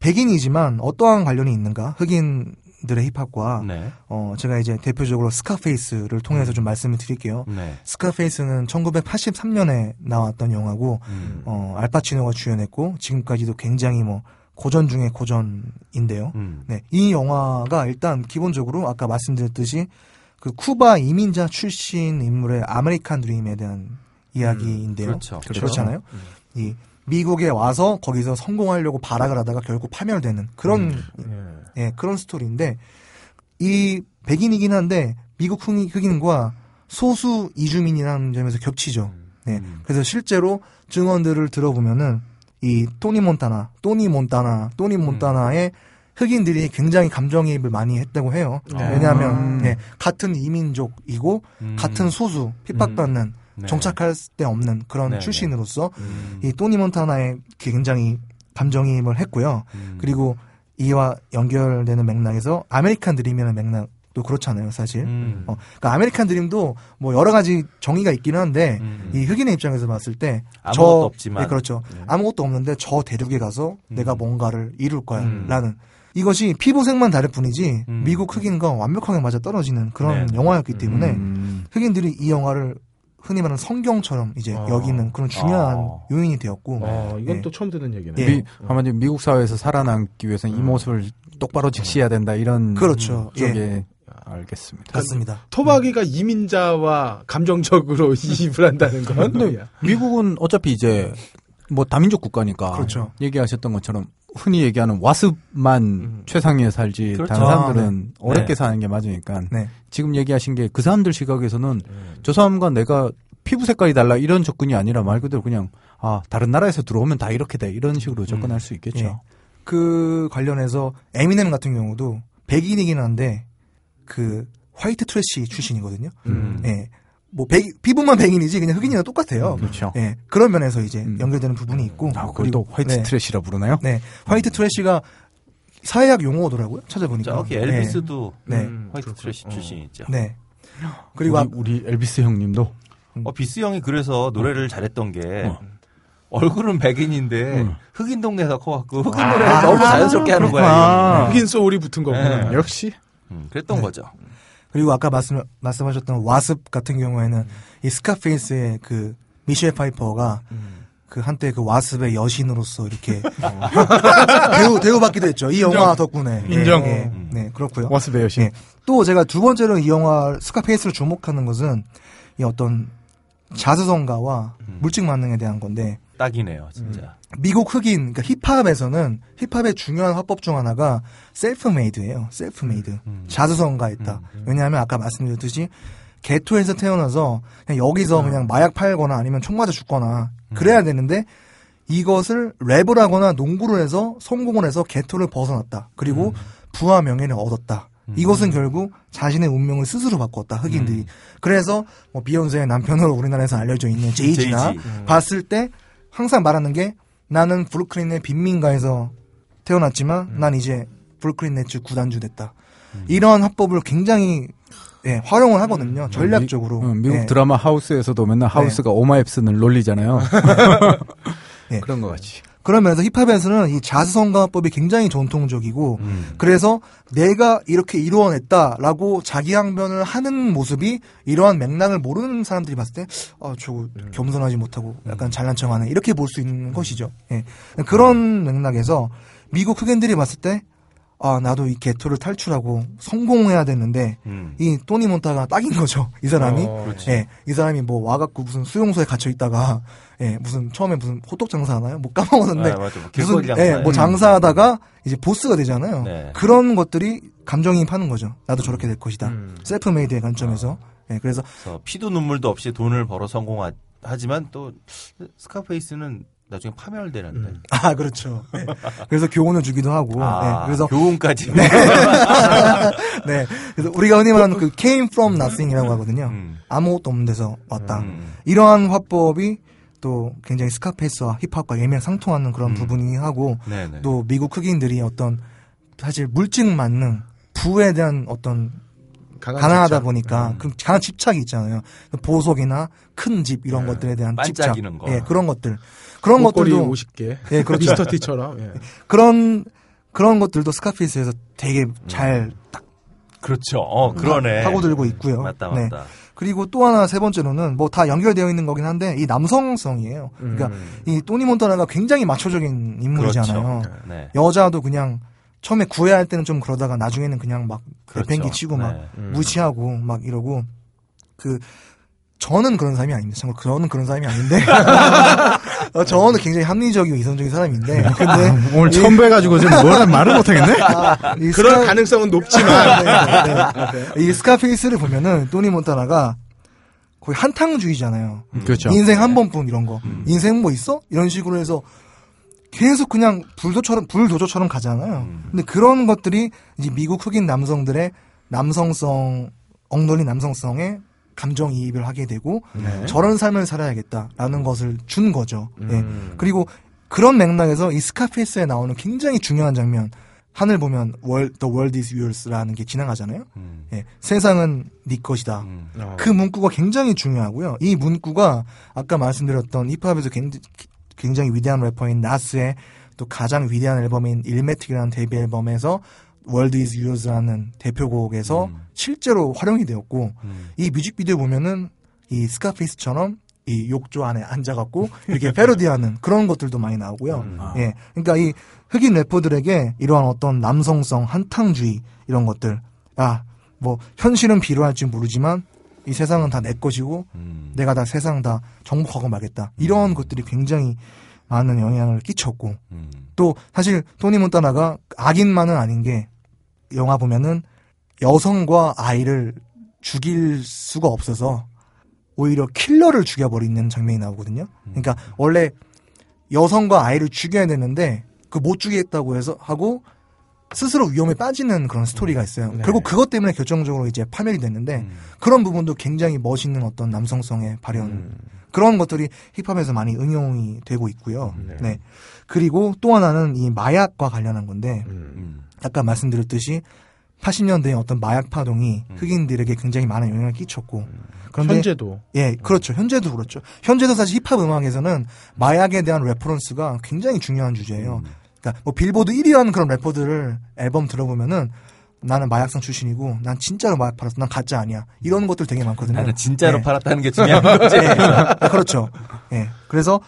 백인이지만 어떠한 관련이 있는가? 흑인 들의 힙합과 네. 어 제가 이제 대표적으로 스카페이스를 통해서 좀 말씀을 드릴게요. 네. 스카페이스는 1983년에 나왔던 영화고 음. 어 알파치노가 주연했고 지금까지도 굉장히 뭐 고전 중에 고전인데요. 음. 네. 이 영화가 일단 기본적으로 아까 말씀드렸듯이 그 쿠바 이민자 출신 인물의 아메리칸 드림에 대한 이야기인데요. 그렇죠. 그렇잖아요. 이 미국에 와서 거기서 성공하려고 발악을 하다가 결국 파멸되는 그런 예. 예, 그런 스토리인데 이 백인이긴 한데 미국 흑인- 흑인과 소수 이주민이라는 점에서 겹치죠. 네. 그래서 실제로 증언들을 들어보면은 이 토니 몬타나, 토니 몬타나, 토니 몬타나의 흑인들이 굉장히 감정이입을 많이 했다고 해요. 네. 왜냐하면 네, 같은 이민족이고 음. 같은 소수 핍박받는 네. 정착할 데 없는 그런 네, 출신으로서 음. 이 토니 몬타나에 굉장히 감정이입을 했고요. 음. 그리고 이와 연결되는 맥락에서 아메리칸 드림이라는 맥락도 그렇잖아요, 사실. 음. 어, 그러니까 아메리칸 드림도 뭐 여러 가지 정의가 있기는 한데 음. 이 흑인의 입장에서 봤을 때 아무것도 저- 없지만. 네, 그렇죠. 아무것도 없는데 저 대륙에 가서 내가 뭔가를 이룰 거야라는 이것이 피부색만 다를 뿐이지 음. 미국 흑인과 완벽하게 맞아 떨어지는 그런 네. 영화였기 때문에 음. 흑인들이 이 영화를 흔히 말하는 성경처럼 이제 어. 여기는 그런 중요한 어. 요인이 되었고 어, 이건 예. 또 처음 듣는 얘기네. 예. 미, 한마디로 미국 사회에서 살아남기 위해서는 이 모습을 똑바로 직시해야 된다 이런 그렇죠. 쪽에 알겠습니다. 같습니다. 토박이가 이민자와 감정적으로 (laughs) 이입을 한다는 건 미국은 어차피 이제 뭐 다민족 국가니까 그렇죠. 얘기하셨던 것처럼 흔히 얘기하는 WASP만 음. 최상위에 살지 그렇죠. 다른 사람들은 아, 어렵게 네. 사는 게 맞으니까 네. 지금 얘기하신 게 그 사람들 시각에서는 저 사람과 내가 피부 색깔이 달라 이런 접근이 아니라 말 그대로 그냥 아 다른 나라에서 들어오면 다 이렇게 돼 이런 식으로 접근할 수 있겠죠. 예. 그 관련해서 에미넴 같은 경우도 백인이긴 한데 그 white trash 출신이거든요. 음. 예. 뭐 백, 피부만 백인이지 그냥 흑인이랑 똑같아요. 그렇죠. 예. 그런 면에서 이제 음. 연결되는 부분이 있고. 아, 그걸 또 white 네. trash라 부르나요? 네. white trash가 사회학 용어더라고요. 찾아보니까. 저기 엘비스도 네. 음, white. trash 어. 출신이죠. 네. 네. 그리고 우리, 우리 엘비스 형님도 엘비스 형이 그래서 노래를 잘했던 게 어. 얼굴은 백인인데 음. 흑인 동네에서 커갖고 흑인 노래를 너무 자연스럽게 하는 거야. 아. 흑인 소울이 붙은 거구나. 네. 역시 음, 그랬던 네. 거죠. 그리고 아까 말씀 말씀하셨던 WASP 같은 경우에는 이 스카페이스의 그 미셸 파이퍼가 그 한때 그 WASP의 여신으로서 이렇게 (laughs) 대우 대우받기도 했죠. 이 영화 덕분에 예, 인정. 예, 네 그렇고요. WASP의 여신. 예. 또 제가 두 번째로 이 영화 스카페이스를 주목하는 것은 이 어떤 자수성가와 물질 만능에 대한 건데 딱이네요, 진짜. 미국 흑인 그러니까 힙합에서는 힙합의 중요한 화법 중 하나가 self-made예요. Self-made. 자수성가했다. 왜냐하면 아까 말씀드렸듯이 ghetto에서 태어나서 그냥 여기서 그냥 마약 팔거나 아니면 총 맞아 죽거나 그래야 되는데 이것을 랩을 하거나 농구를 해서 성공을 해서 ghetto를 벗어났다. 그리고 부와 명예를 얻었다. 이것은 결국 자신의 운명을 스스로 바꿨다. 흑인들이. 그래서 뭐 비욘세의 남편으로 우리나라에서 알려져 있는 제이지나 제이지. 봤을 때 항상 말하는 게 나는 브루클린의 빈민가에서 태어났지만 난 이제 브루클린 네츠 구단주 됐다. 이런 화법을 굉장히 예, 활용을 하거든요. 전략적으로. 미, 어, 미국 예. 드라마 하우스에서도 맨날 하우스가 오마이프스는 롤리잖아요. 예. (laughs) 그런 것 같이. 그러면서 힙합에서는 이 자수성가법이 굉장히 전통적이고 음. 그래서 내가 이렇게 이루어냈다라고 자기 항변을 하는 모습이 이러한 맥락을 모르는 사람들이 봤을 때, 아, 저거 겸손하지 못하고 약간 잘난 척하네. 이렇게 볼 수 있는 것이죠. 예. 그런 맥락에서 미국 흑인들이 봤을 때, 아, 나도 이 게토를 탈출하고 성공해야 되는데, 음. 이 토니 몬타나가 딱인 거죠. 이 사람이. 어. 예, 이 사람이 뭐 와갖고 무슨 수용소에 갇혀 있다가, 예, 무슨 처음에 무슨 호떡 장사 하나요? 뭐 까먹었는데, 아, 맞아. 뭐 무슨 예. 뭐 장사하다가 이제 보스가 되잖아요. 네. 그런 것들이 감정이입하는 거죠. 나도 저렇게 될 것이다. 음. self-made의 관점에서. 예, 그래서 그래서 피도 눈물도 없이 돈을 벌어 성공하지만 또 스카페이스는 나중에 파멸되는데. 음. (laughs) 아 그렇죠. 예. 그래서 교훈을 주기도 하고. 아, 예, 그래서 교훈까지. (laughs) 네, 그래서 우리가 흔히 말하는 그 came from nothing이라고 하거든요. 음. 아무것도 없는 데서 왔다. 음. 이러한 화법이 또 굉장히 스카페이스와 힙합과 일맥상통하는 그런 음. 부분이 하고 네네. 또 미국 흑인들이 어떤 사실 물증 만능 부에 대한 어떤 가난하다 집착. 보니까 그 강한 집착이 있잖아요. 보석이나 큰 집 이런 네. 것들에 대한 집착, 거. 예, 그런 것들, 그런 것들도 50개. 예, 그렇죠. (laughs) 미스터 티처럼. 예. (laughs) 그런 그런 것들도 스카피스에서 되게 잘딱 그렇죠. 어, 그러네. 파고들고 있고요. 맞다, 네. 맞다. 그리고 또 하나 세 번째로는 뭐 다 연결되어 있는 거긴 한데 이 남성성이에요. 그러니까 음. 이 토니 몬타나가 굉장히 마초적인 인물이잖아요. 그렇죠. 네. 여자도 그냥 처음에 구애할 때는 좀 그러다가 나중에는 그냥 막 그렇죠. 내팽개 치고 막 네. 음. 무시하고 막 이러고 그 저는 그런 사람이 아닙니다. 참고로 저는 그런 사람이 아닌데 (laughs) 어, 저는 굉장히 합리적이고 이성적인 사람인데 근데 오늘 처음 뵈가지고 지금 뭐라 말을 못하겠네? 아, 이 그런 스카- 가능성은 높지만. 네, 네. 이 스카페이스를 보면은 토니 몬타나가 거의 한탕주의잖아요. 그렇죠. 인생 한 번뿐 이런 거. 음. 인생 뭐 있어? 이런 식으로 해서 계속 그냥 불도처럼 불도저처럼 가잖아요. 음. 근데 그런 것들이 이제 미국 흑인 남성들의 남성성 엉돌린 남성성에 감정이입을 하게 되고 네. 저런 삶을 살아야겠다라는 것을 준 거죠. 예. 음. 그리고 그런 맥락에서 이 스카페이스에 나오는 굉장히 중요한 장면 하늘 보면 월, The world is yours라는 게 지나가잖아요. 음. 예. 세상은 네 것이다. 음. 어. 그 문구가 굉장히 중요하고요. 이 문구가 아까 말씀드렸던 힙합에서 굉장히, 굉장히 위대한 래퍼인 나스의 또 가장 위대한 앨범인 일메틱이라는 데뷔 앨범에서 World is Yours라는 대표곡에서 음. 실제로 활용이 되었고 음. 이 뮤직비디오 보면은 이 스카페이스처럼 이 욕조 안에 앉아갖고 이렇게 패러디하는 (laughs) 그런 것들도 많이 나오고요. 음. 예, 그러니까 이 흑인 래퍼들에게 이러한 어떤 남성성, 한탕주의 이런 것들, 아, 뭐 현실은 비료할지 모르지만 이 세상은 다 내 것이고 음. 내가 다 세상 다 정복하고 말겠다. 이런 것들이 굉장히 많은 영향을 끼쳤고 음. 또 사실 토니 몬타나가 악인만은 아닌 게 영화 보면은 여성과 아이를 죽일 수가 없어서 오히려 킬러를 죽여버리는 장면이 나오거든요. 그러니까 원래 여성과 아이를 죽여야 되는데 그 못 죽이겠다고 해서 하고 스스로 위험에 빠지는 그런 스토리가 있어요. 네. 결국 그것 때문에 결정적으로 이제 파멸이 됐는데 음. 그런 부분도 굉장히 멋있는 어떤 남성성의 발현 음. 그런 것들이 힙합에서 많이 응용이 되고 있고요. 네. 네. 그리고 또 하나는 이 마약과 관련한 건데 음. 음. 아까 말씀드렸듯이 80년대의 어떤 마약 파동이 음. 흑인들에게 굉장히 많은 영향을 끼쳤고 그런데 현재도. 예 그렇죠 현재도 그렇죠 현재도 사실 힙합 음악에서는 마약에 대한 reference가 굉장히 중요한 주제예요. 음. 그러니까 뭐 빌보드 1위 하는 그런 래퍼들을 앨범 들어보면은 나는 마약상 출신이고 난 진짜로 마약 팔았어 난 가짜 아니야 이런 것들 되게 많거든요. 나는 진짜로 네. 팔았다는 게 중요한 거지. (laughs) 예, 그렇죠. 예. 그래서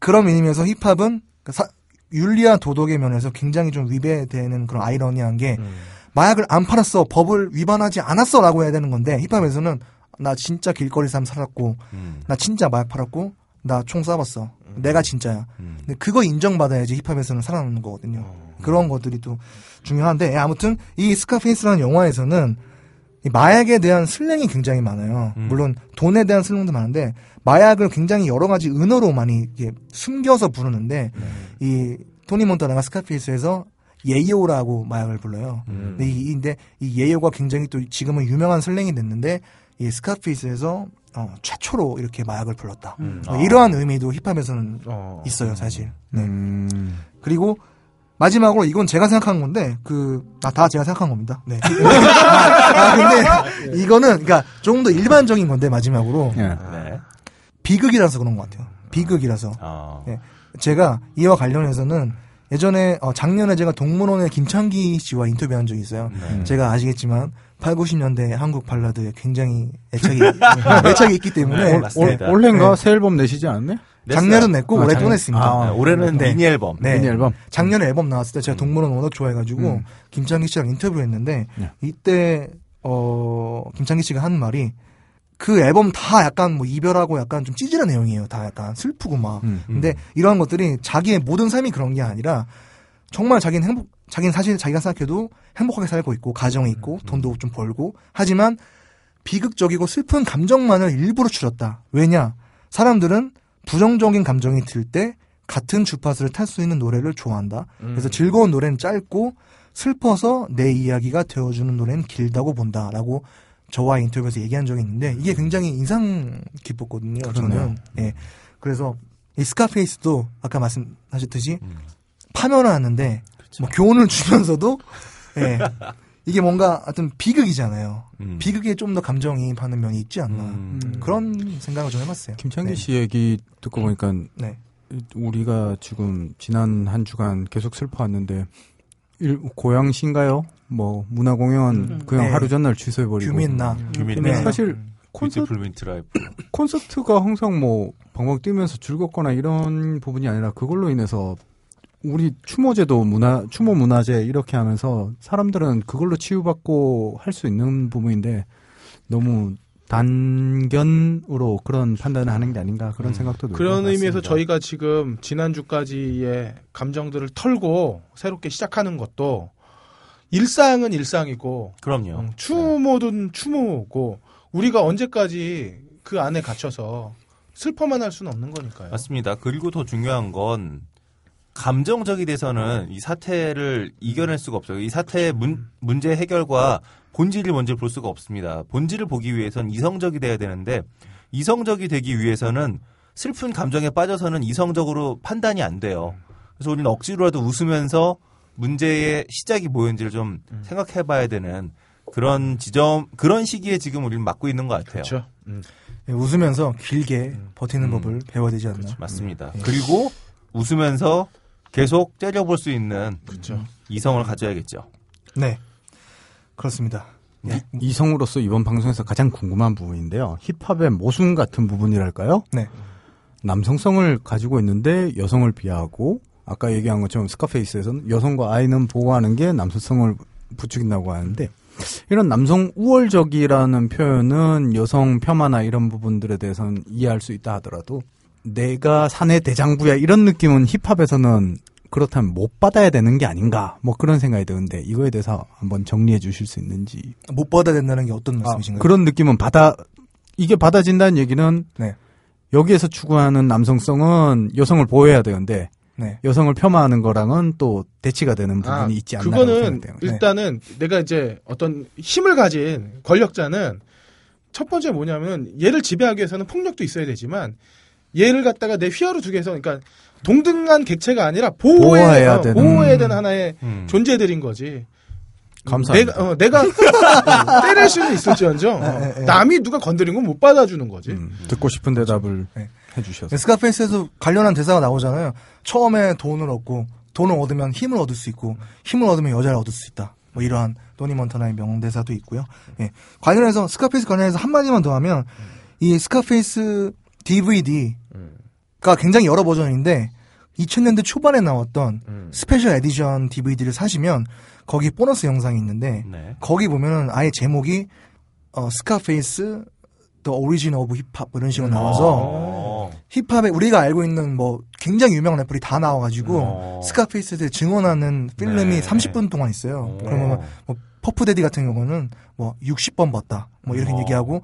그런 의미에서 힙합은 그 사- 윤리와 도덕의 면에서 굉장히 좀 위배되는 그런 아이러니한 게 음. 마약을 안 팔았어, 법을 위반하지 않았어라고 해야 되는 건데 힙합에서는 나 진짜 길거리 삶 살았고, 음. 나 진짜 마약 팔았고, 나 총 쏴봤어. 내가 진짜야. 음. 근데 그거 인정받아야지 힙합에서는 살아남는 거거든요. 어. 그런 것들이 또 중요한데 예, 아무튼 이 스카페이스라는 영화에서는 이 마약에 대한 슬랭이 굉장히 많아요. 음. 물론 돈에 대한 슬랭도 많은데 마약을 굉장히 여러 가지 은어로 많이 이렇게 숨겨서 부르는데 네. 이 토니 몬타나가 스카페이스에서 yayo라고 마약을 불러요. 음. 근데 이, 근데 이 yayo가 굉장히 또 지금은 유명한 slang이 됐는데 이 스카페이스에서 어, 최초로 이렇게 마약을 불렀다. 음. 뭐 아. 이러한 의미도 힙합에서는 어. 있어요, 사실. 네. 음. 그리고 마지막으로 이건 제가 생각한 건데 그다 제가 생각한 겁니다. 네. (laughs) 아, 근데 이거는 그러니까 조금 더 일반적인 건데 마지막으로 예. 네. 비극이라서 그런 것 같아요. 비극이라서 어. 네. 제가 이와 관련해서는 예전에 어, 작년에 제가 동물원의 김창기 씨와 인터뷰한 적이 있어요. 네. 제가 아시겠지만 8, 90년대 한국 발라드에 굉장히 애착이 (laughs) 애착이 있기 때문에 네, 올. 올해인가 네. 새 앨범 내시지 않았네? 작년은 냈고 아, 올해 또 작년. 냈습니다. 아, 네, 올해는 네. 미니 앨범. 네. 미니 앨범. 작년에 앨범 나왔을 때 제가 동물원 워낙 좋아해가지고 음. 김창기 씨랑 인터뷰했는데 네. 이때 어 김창기 씨가 한 말이 그 앨범 다 약간 뭐 이별하고 약간 좀 찌질한 내용이에요. 다 약간 슬프고 막. 음. 근데 이러한 것들이 자기의 모든 삶이 그런 게 아니라 정말 자기는 행복, 자기는 사실 자기가 생각해도 행복하게 살고 있고 가정이 있고 돈도 좀 벌고 하지만 비극적이고 슬픈 감정만을 일부러 추렸다. 왜냐? 사람들은 부정적인 감정이 들 때 같은 주파수를 탈 수 있는 노래를 좋아한다. 그래서 즐거운 노래는 짧고 슬퍼서 내 이야기가 되어주는 노래는 길다고 본다라고 저와 인터뷰에서 얘기한 적이 있는데 이게 굉장히 인상 깊었거든요. 저는. 예. 그래서 이 스카페이스도 아까 말씀하셨듯이 음. 파면을 하는데 뭐 교훈을 주면서도 예. 이게 뭔가 하여튼 비극이잖아요. 음. 비극에 좀 더 감정이입하는 면이 있지 않나. 음. 그런 생각을 좀 해봤어요. 김창기 네. 씨 얘기 듣고 보니까 네. 우리가 지금 지난 한 주간 계속 슬퍼왔는데 일, 고양시인가요? 뭐 문화 공연 음. 그냥 네. 하루 전날 취소해버리고 규민나. 규민이 네. 사실 콘서트. 콘서트가 항상 뭐 방방 뛰면서 즐겁거나 이런 부분이 아니라 그걸로 인해서 우리 추모제도 문화 추모 문화제 이렇게 하면서 사람들은 그걸로 치유받고 할 수 있는 부분인데 너무 단견으로 그런 판단을 하는 게 아닌가 그런 음. 생각도 들고 그런 의미에서. 저희가 지금 지난주까지의 감정들을 털고 새롭게 시작하는 것도 일상은 일상이고 그럼요. 음, 추모든 추모고 우리가 언제까지 그 안에 갇혀서 슬퍼만 할 수는 없는 거니까요. 맞습니다. 그리고 더 중요한 건 감정적이 돼서는 이 사태를 이겨낼 수가 없어요. 이 사태의 문, 문제 해결과 본질을 먼저 볼 수가 없습니다. 본질을 보기 위해선 이성적이 돼야 되는데 이성적이 되기 위해서는 슬픈 감정에 빠져서는 이성적으로 판단이 안 돼요. 그래서 우리는 억지로라도 웃으면서 문제의 시작이 뭐였는지를 좀 생각해 봐야 되는 그런 지점, 그런 시기에 지금 우리는 맞고 있는 것 같아요. 그렇죠. 음. 예, 웃으면서 길게 버티는 음. 법을 배워야 되지 않나. 맞습니다. 음. 그리고 웃으면서 계속 째려볼 수 있는 그렇죠. 이성을 가져야겠죠. 네. 그렇습니다. 예. 이성으로서 이번 방송에서 가장 궁금한 부분인데요. 힙합의 모순 같은 부분이랄까요? 네. 남성성을 가지고 있는데 여성을 비하하고 아까 얘기한 것처럼 스카페이스에서는 여성과 아이는 보호하는 게 남성성을 부추긴다고 하는데 이런 남성 우월적이라는 표현은 여성 폄하나 이런 부분들에 대해서는 이해할 수 있다 하더라도 내가 사내 대장부야 이런 느낌은 힙합에서는 그렇다면 못 받아야 되는 게 아닌가 뭐 그런 생각이 드는데 이거에 대해서 한번 정리해 주실 수 있는지 못 받아야 된다는 게 어떤 아, 말씀이신가요? 그런 느낌은 받아 이게 받아진다는 얘기는 네. 여기에서 추구하는 남성성은 여성을 보호해야 되는데 네. 여성을 폄하하는 거랑은 또 대치가 되는 부분이 아, 있지 않나 그거는. 네. 일단은 내가 이제 어떤 힘을 가진 권력자는 첫 번째 뭐냐면 얘를 지배하기 위해서는 폭력도 있어야 되지만 얘를 갖다가 내 휘하로 두기 위해서 그러니까 동등한 객체가 아니라 보호해, 보호해야 어, 되는. 보호해야 되는 하나의 음. 존재들인 거지. 감사합니다. 내가 어, 내가 어, (laughs) 때릴 수는 있을지언정 어, 네, 네. 남이 누가 건드린 건 못 받아주는 거지. 음, 듣고 싶은 대답을 네. 해주셔서 스카페이스에서 관련한 대사가 나오잖아요. 처음에 돈을 얻고 돈을 얻으면 힘을 얻을 수 있고 힘을 얻으면 여자를 얻을 수 있다. 뭐 이러한 토니 몬타나의 명대사도 있고요. 예. 관련해서 스카페이스 관련해서 한 마디만 더 하면 이 스카페이스 DVD 가 굉장히 여러 버전인데 2000년대 초반에 나왔던 음. special edition DVD를 사시면 거기 보너스 영상이 있는데 네. 거기 보면은 아예 제목이 어, 스카페이스 The Origin of 이런 식으로 나와서 어. 힙합에 우리가 알고 있는 뭐 굉장히 유명한 래퍼들이 다 나와가지고 어. 스카페이스를 증언하는 필름이 네. 30분 동안 있어요. 오. 그러면 뭐 퍼프데디 같은 경우는 뭐 60번 봤다 뭐 이렇게 어. 얘기하고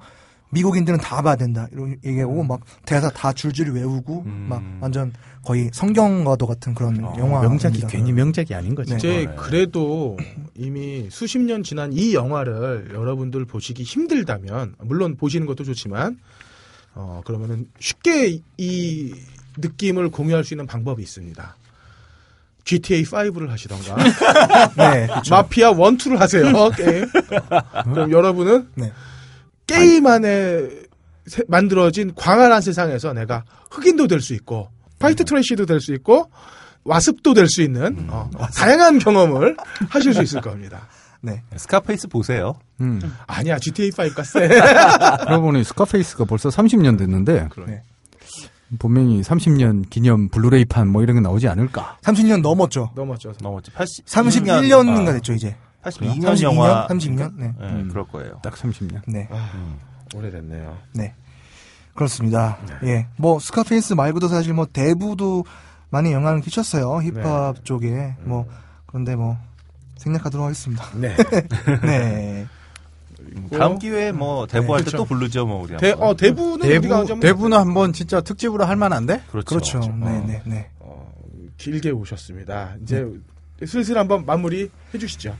미국인들은 다 봐야 된다 이런 얘기하고 막 대사 다 줄줄이 외우고 음. 막 완전 거의 성경과도 같은 그런 어, 영화 명작이 괜히 명작이 아닌 거지. 네. 이제. 그래도 이미 수십 년 지난 이 영화를 여러분들 보시기 힘들다면 물론 보시는 것도 좋지만 어 그러면은 쉽게 이 느낌을 공유할 수 있는 방법이 있습니다. GTA 5를 하시던가 (laughs) 네, 그렇죠. 마피아 1, 2를 하세요. (laughs) 게임. 그럼 여러분은 네. 게임 안에 세- 만들어진 광활한 세상에서 내가 흑인도 될 수 있고 white trash도 될 수 있고 WASP도 될 수 있는 어, 다양한 경험을 하실 수 있을 겁니다. (laughs) 네. 스카페이스 보세요. 음. 아니야 GTA 5가 세. 그러고 보니 스카페이스가 벌써 30년 됐는데 네. 분명히 30년 기념 블루레이판 뭐 이런 게 나오지 않을까. 30년 넘었죠. 넘었죠. 넘었지. 80, 31년인가 됐죠 이제. 82년 32년, 영화. 32년. 네. 네, 음. 그럴 거예요. 딱 30년. 네. 음. 오래됐네요. 네. 그렇습니다. 예. 뭐 스카페이스 말고도 사실 뭐 대부도 많이 영향을 끼쳤어요. 힙합 쪽에. 뭐 그런데 뭐 생략하도록 하겠습니다. 네. (laughs) 네. 다음 기회에 뭐 대부할 때 그렇죠. 또 부르죠, 뭐 우리. 대, 한번. 어, 대부는 우리가 대부 좀 대부는 한번 진짜 특집으로 할 만한데? 그렇죠. 그렇죠. 어. 네, 네, 네. 어, 길게 오셨습니다. 이제 슬슬 한번 마무리 해주시죠.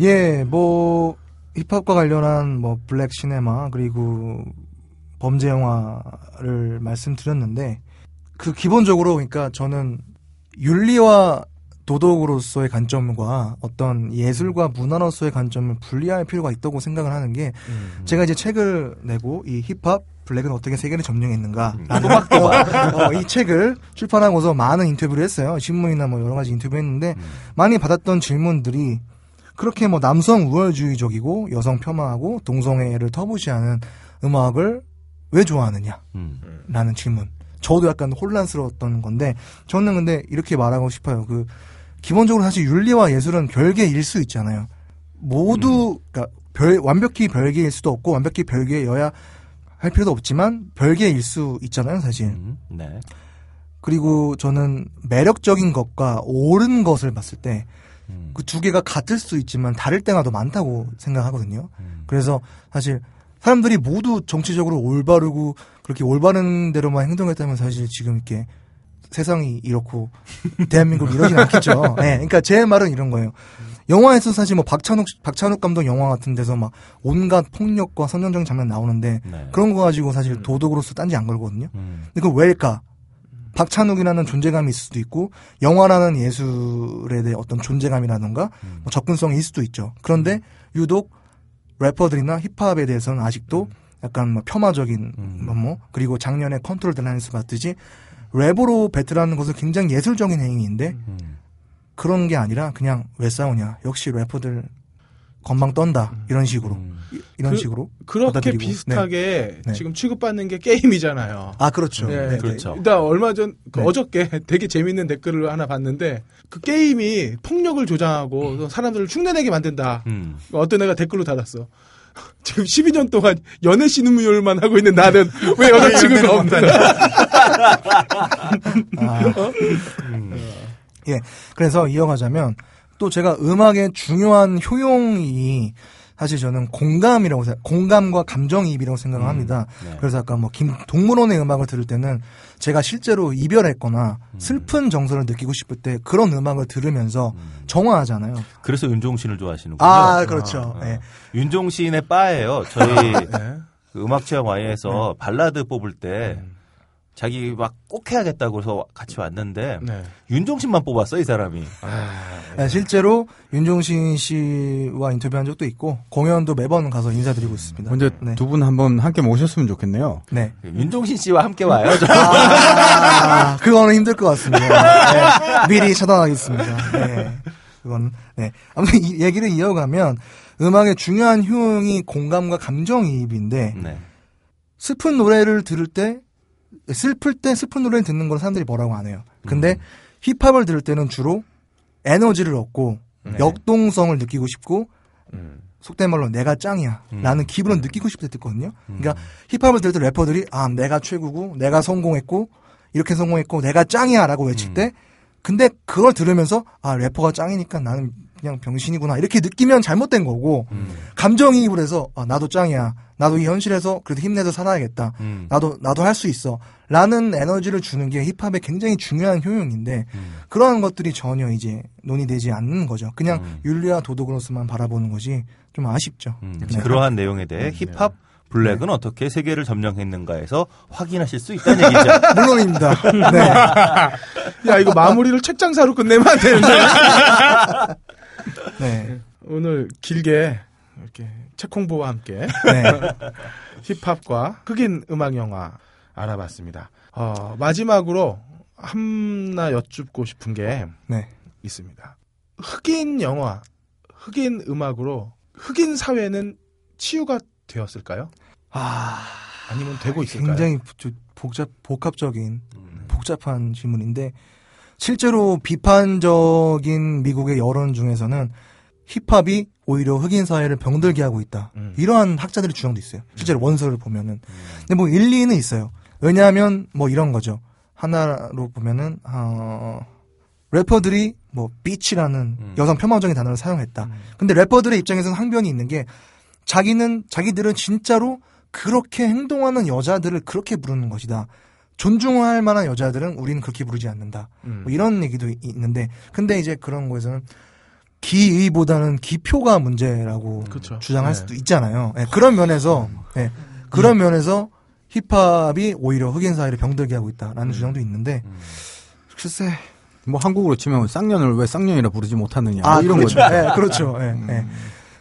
예, 뭐 힙합과 관련한 뭐 블랙 시네마 그리고 범죄 영화를 말씀드렸는데 그 기본적으로 그러니까 저는 윤리와 도덕으로서의 관점과 어떤 예술과 문화로서의 관점을 분리할 필요가 있다고 생각을 하는 게 제가 이제 책을 내고 이 힙합 블랙은 어떻게 세계를 점령했는가 또박또박. (laughs) 어, 이 책을 출판하고서 많은 인터뷰를 했어요 신문이나 뭐 여러 가지 인터뷰했는데 음. 많이 받았던 질문들이 그렇게 뭐 남성 우월주의적이고 여성 폄하하고 동성애를 터부시하는 음악을 왜 좋아하느냐 음. 라는 질문. 저도 약간 혼란스러웠던 건데 저는 근데 이렇게 말하고 싶어요. 그 기본적으로 사실 윤리와 예술은 별개일 수 있잖아요. 모두 그러니까 별 완벽히 별개일 수도 없고 완벽히 별개여야 할 필요도 없지만 별개일 수 있잖아요, 사실. 음. 네. 그리고 저는 매력적인 것과 옳은 것을 봤을 때 음. 그두 개가 같을 수 있지만 다를 때가 더 많다고 생각하거든요. 음. 그래서 사실 사람들이 모두 정치적으로 올바르고 그렇게 올바른 대로만 행동했다면 사실 지금 이렇게 세상이 이렇고 (laughs) 대한민국이 이러진 않겠죠. 네, 그러니까 제 말은 이런 거예요. 영화에서 사실 뭐 박찬욱 박찬욱 감독 영화 같은 데서 막 온갖 폭력과 선정적 장면 나오는데 네. 그런 거 가지고 사실 도덕으로서 딴지 안 걸거든요. 음. 근데 그 왜일까? 박찬욱이라는 존재감이 있을 수도 있고 영화라는 예술에 대해 어떤 존재감이라든가 음. 뭐 접근성이 있을 수도 있죠. 그런데 유독 래퍼들이나 힙합에 대해서는 아직도 약간 뭐 폄하적인 음. 뭐, 뭐 그리고 작년에 Control diss에서 봤듯이 랩으로 배틀하는 것은 굉장히 예술적인 행위인데 음. 그런 게 아니라 그냥 왜 싸우냐 역시 래퍼들 건방 떤다 이런 식으로 음. 이- 이런 그- 식으로 그렇게 받아들이고. 비슷하게 네. 지금 취급받는 게 게임이잖아요. 아 그렇죠 네, 네, 그렇죠. 나 얼마 전그 네. 어저께 (laughs) 되게 재밌는 댓글을 하나 봤는데 그 게임이 폭력을 조장하고 사람들을 흉내내게 만든다. 음. 어떤 애가 댓글로 달았어. (laughs) 지금 12년 동안 연애 신음율만 하고 있는 나는 왜 여자 친구가 없나? (laughs) 아. 음. 예. 그래서 이어가자면 또 제가 음악의 중요한 효용이 사실 저는 공감이라고 생각, 공감과 감정이입이라고 생각을 합니다. 네. 그래서 아까 뭐 김 동물원의 음악을 들을 때는 제가 실제로 이별했거나 슬픈 정서를 느끼고 싶을 때 그런 음악을 들으면서 정화하잖아요. 그래서 윤종신을 좋아하시는군요. 아, 그렇죠. 아, 예. 윤종신의 바예요. 저희 (laughs) 네. 그 음악 체험 Y에서 발라드 뽑을 때 자기 막 꼭 해야겠다고 해서 같이 왔는데 네. 윤종신만 뽑았어 이 사람이. 예, 실제로 윤종신 씨와 인터뷰한 적도 있고 공연도 매번 가서 인사드리고 있습니다. 먼저 네. 두분 한번 함께 모셨으면 좋겠네요. 네. 윤종신 씨와 함께 와요. 저. 아, (laughs) 그거는 힘들 것 같습니다. 네, 미리 차단하겠습니다. 네. 그건, 네. 아무튼 이 얘기를 이어가면 음악의 중요한 효용이 공감과 감정이입인데 네. 슬픈 노래를 들을 때 슬플 때 슬픈 노래를 듣는 걸 사람들이 뭐라고 안 해요. 근데 힙합을 들을 때는 주로 에너지를 얻고 네. 역동성을 느끼고 싶고 음. 속된 말로 내가 짱이야 음. 라는 기분을 느끼고 싶을 때 듣거든요. 그러니까 힙합을 들을 때 래퍼들이 아 내가 최고고 내가 성공했고 이렇게 성공했고 내가 짱이야 라고 외칠 음. 때 근데 그걸 들으면서 아 래퍼가 짱이니까 나는 그냥 병신이구나 이렇게 느끼면 잘못된 거고 음. 감정이입을 해서 아, 나도 짱이야. 나도 이 현실에서 그래도 힘내서 살아야겠다. 음. 나도 나도 할 수 있어. 라는 에너지를 주는 게 힙합의 굉장히 중요한 효용인데 음. 그러한 것들이 전혀 이제 논의되지 않는 거죠. 그냥 음. 윤리와 도덕으로서만 바라보는 것이 좀 아쉽죠. 음, 네. 그러한 내용에 대해 힙합 블랙은 어떻게 세계를 점령했는가에서 확인하실 수 있다는 얘기죠. (laughs) 물론입니다. 네. (laughs) 야 이거 마무리를 책장사로 끝내면 안 되는데. (laughs) 네. 오늘 길게 이렇게 책 홍보와 함께 네. (laughs) 힙합과 흑인 음악 영화 알아봤습니다. 어, 마지막으로 하나 여쭙고 싶은 게 네. 있습니다. 흑인 영화, 흑인 음악으로 흑인 사회는 치유가 되었을까요? 아, 아니면 되고 있을까요? 굉장히 부- 복잡 복합적인 음. 복잡한 질문인데 실제로 비판적인 미국의 여론 중에서는 힙합이 오히려 흑인 사회를 병들게 하고 있다. 음. 이러한 학자들의 주장도 있어요. 실제로 원서를 보면은. 근데 뭐 일리는 있어요. 왜냐하면 뭐 이런 거죠. 하나로 보면은 어, 래퍼들이 뭐 비치라는 음. 여성 폄하적인 단어를 사용했다. 근데 래퍼들의 입장에서는 항변이 있는 게 자기는 자기들은 진짜로 그렇게 행동하는 여자들을 그렇게 부르는 것이다. 존중할 만한 여자들은 우리는 그렇게 부르지 않는다. 음. 뭐 이런 얘기도 이- 있는데 근데 이제 그런 거에서는 기의보다는 기표가 문제라고 그쵸. 주장할 네. 수도 있잖아요. 예, 그런 면에서 예, 그런 면에서 힙합이 오히려 흑인 사회를 병들게 하고 있다라는 주장도 있는데 음. 글쎄 뭐 한국으로 치면 쌍년을 왜 쌍년이라 부르지 못하느냐 아 뭐 이런 그렇죠. 거죠. 예, 그렇죠. 예, 예.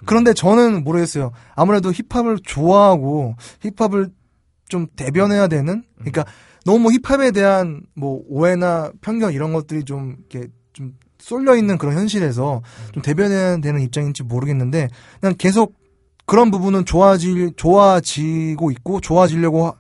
그런데 저는 모르겠어요. 아무래도 힙합을 좋아하고 힙합을 좀 대변해야 되는 그러니까 너무 힙합에 대한 뭐 오해나 편견 이런 것들이 좀 이렇게 좀 쏠려 있는 그런 현실에서 좀 대변해야 되는 입장인지 모르겠는데 그냥 계속 그런 부분은 좋아질 좋아지고 있고 좋아지려고 하-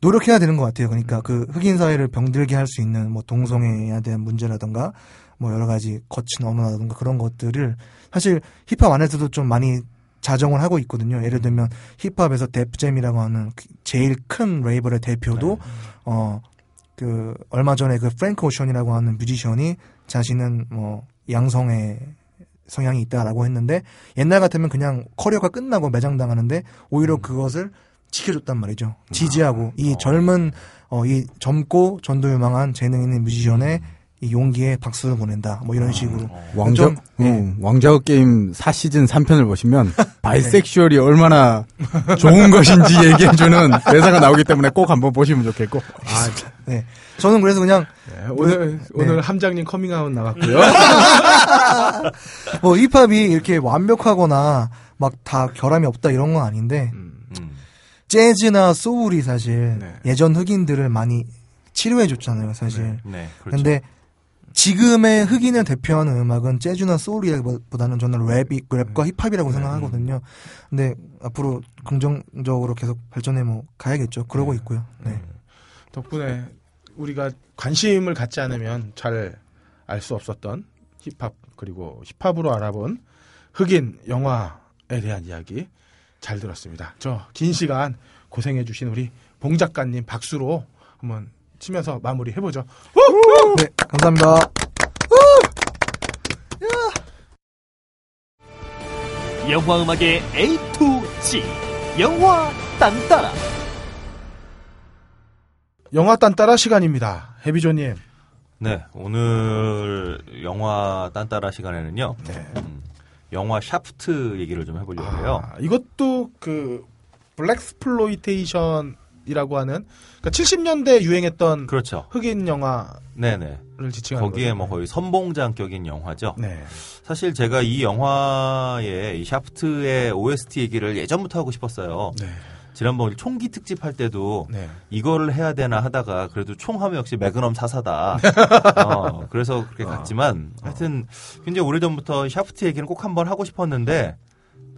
노력해야 되는 것 같아요. 그러니까 그 흑인 사회를 병들게 할 수 있는 뭐 동성애에 대한 문제라든가 뭐 여러 가지 거친 언어라든가 그런 것들을 사실 힙합 안에서도 좀 많이 자정을 하고 있거든요. 예를 들면 힙합에서 Def Jam이라고 하는 그 제일 큰 레이블의 대표도 어그 얼마 전에 그 프랭크 오션이라고 하는 뮤지션이 자신은 뭐 양성애 성향이 있다라고 했는데 옛날 같으면 그냥 커리어가 끝나고 매장당하는데 오히려 그것을 지켜줬단 말이죠. 지지하고 이 젊은 어 이 젊고 전도 유망한 재능 있는 뮤지션의 이 용기에 박수를 보낸다. 뭐 이런 식으로 왕자, 좀, 응, 왕자의 게임 4시즌 3편을 보시면 (laughs) bisexual이 얼마나 좋은 (laughs) 것인지 얘기해주는 대사가 나오기 때문에 꼭 한번 보시면 좋겠고. 네. 저는 그래서 그냥 네, 오늘 네. 오늘 함장님 커밍아웃 나왔고요. (laughs) 뭐 힙합이 이렇게 완벽하거나 막 다 결함이 없다 이런 건 아닌데 음. 재즈나 소울이 사실 네. 예전 흑인들을 많이 치료해 줬잖아요, 사실. 네, 그렇죠. 근데 지금의 흑인을 대표하는 음악은 재즈나 소울이보다는 저는 랩이 랩과 힙합이라고 생각하거든요. 근데 앞으로 긍정적으로 계속 발전해 뭐 가야겠죠. 그러고 있고요. 네. 덕분에 우리가 관심을 갖지 않으면 잘 알 수 없었던 힙합 그리고 힙합으로 알아본 흑인 영화에 대한 이야기 잘 들었습니다. 저 긴 시간 고생해 주신 우리 봉 작가님 박수로 한번 치면서 마무리 해보죠. 네, 감사합니다. 영화 음악의 A to Z 영화 딴따라 영화 딴따라 시간입니다. 해비조님. 네, 오늘 영화 딴따라 시간에는요. 네. 음, 영화 샤프트 얘기를 좀 해보려고 해요. 아, 이것도 그 blaxploitation 이라고 하는 그러니까 70년대 유행했던 그렇죠. 흑인 영화를 네네. 지칭하는 거기에 거죠. 뭐 거의 선봉장격인 영화죠. 네. 사실 제가 이 영화의 이 샤프트의 OST 얘기를 예전부터 하고 싶었어요. 네. 지난번 총기 특집 할 때도 네. 이거를 해야 되나 하다가 그래도 총하면 역시 매그넘 사사다. (laughs) 어, 그래서 그렇게 갔지만 하여튼 굉장히 오래전부터 샤프트 얘기는 꼭 한번 하고 싶었는데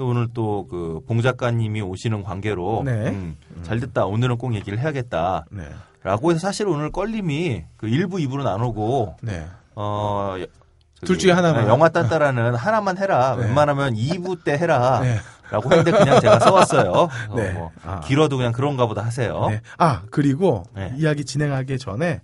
또 오늘 또 그 봉 작가님이 오시는 관계로 네. 음, 잘 됐다. 오늘은 꼭 얘기를 해야겠다. 네. 라고 해서 사실 오늘 껄림이 그 1부, 2부로 나누고 네. 어 둘 중에 하나만. 네, 영화 딴따라는 하나만 해라. 네. 웬만하면 2부 때 해라. 네. 라고 했는데 그냥 제가 써왔어요. (laughs) 어, 네. 뭐 아. 길어도 그냥 그런가 보다 하세요. 네. 아, 그리고 네. 이야기 진행하기 전에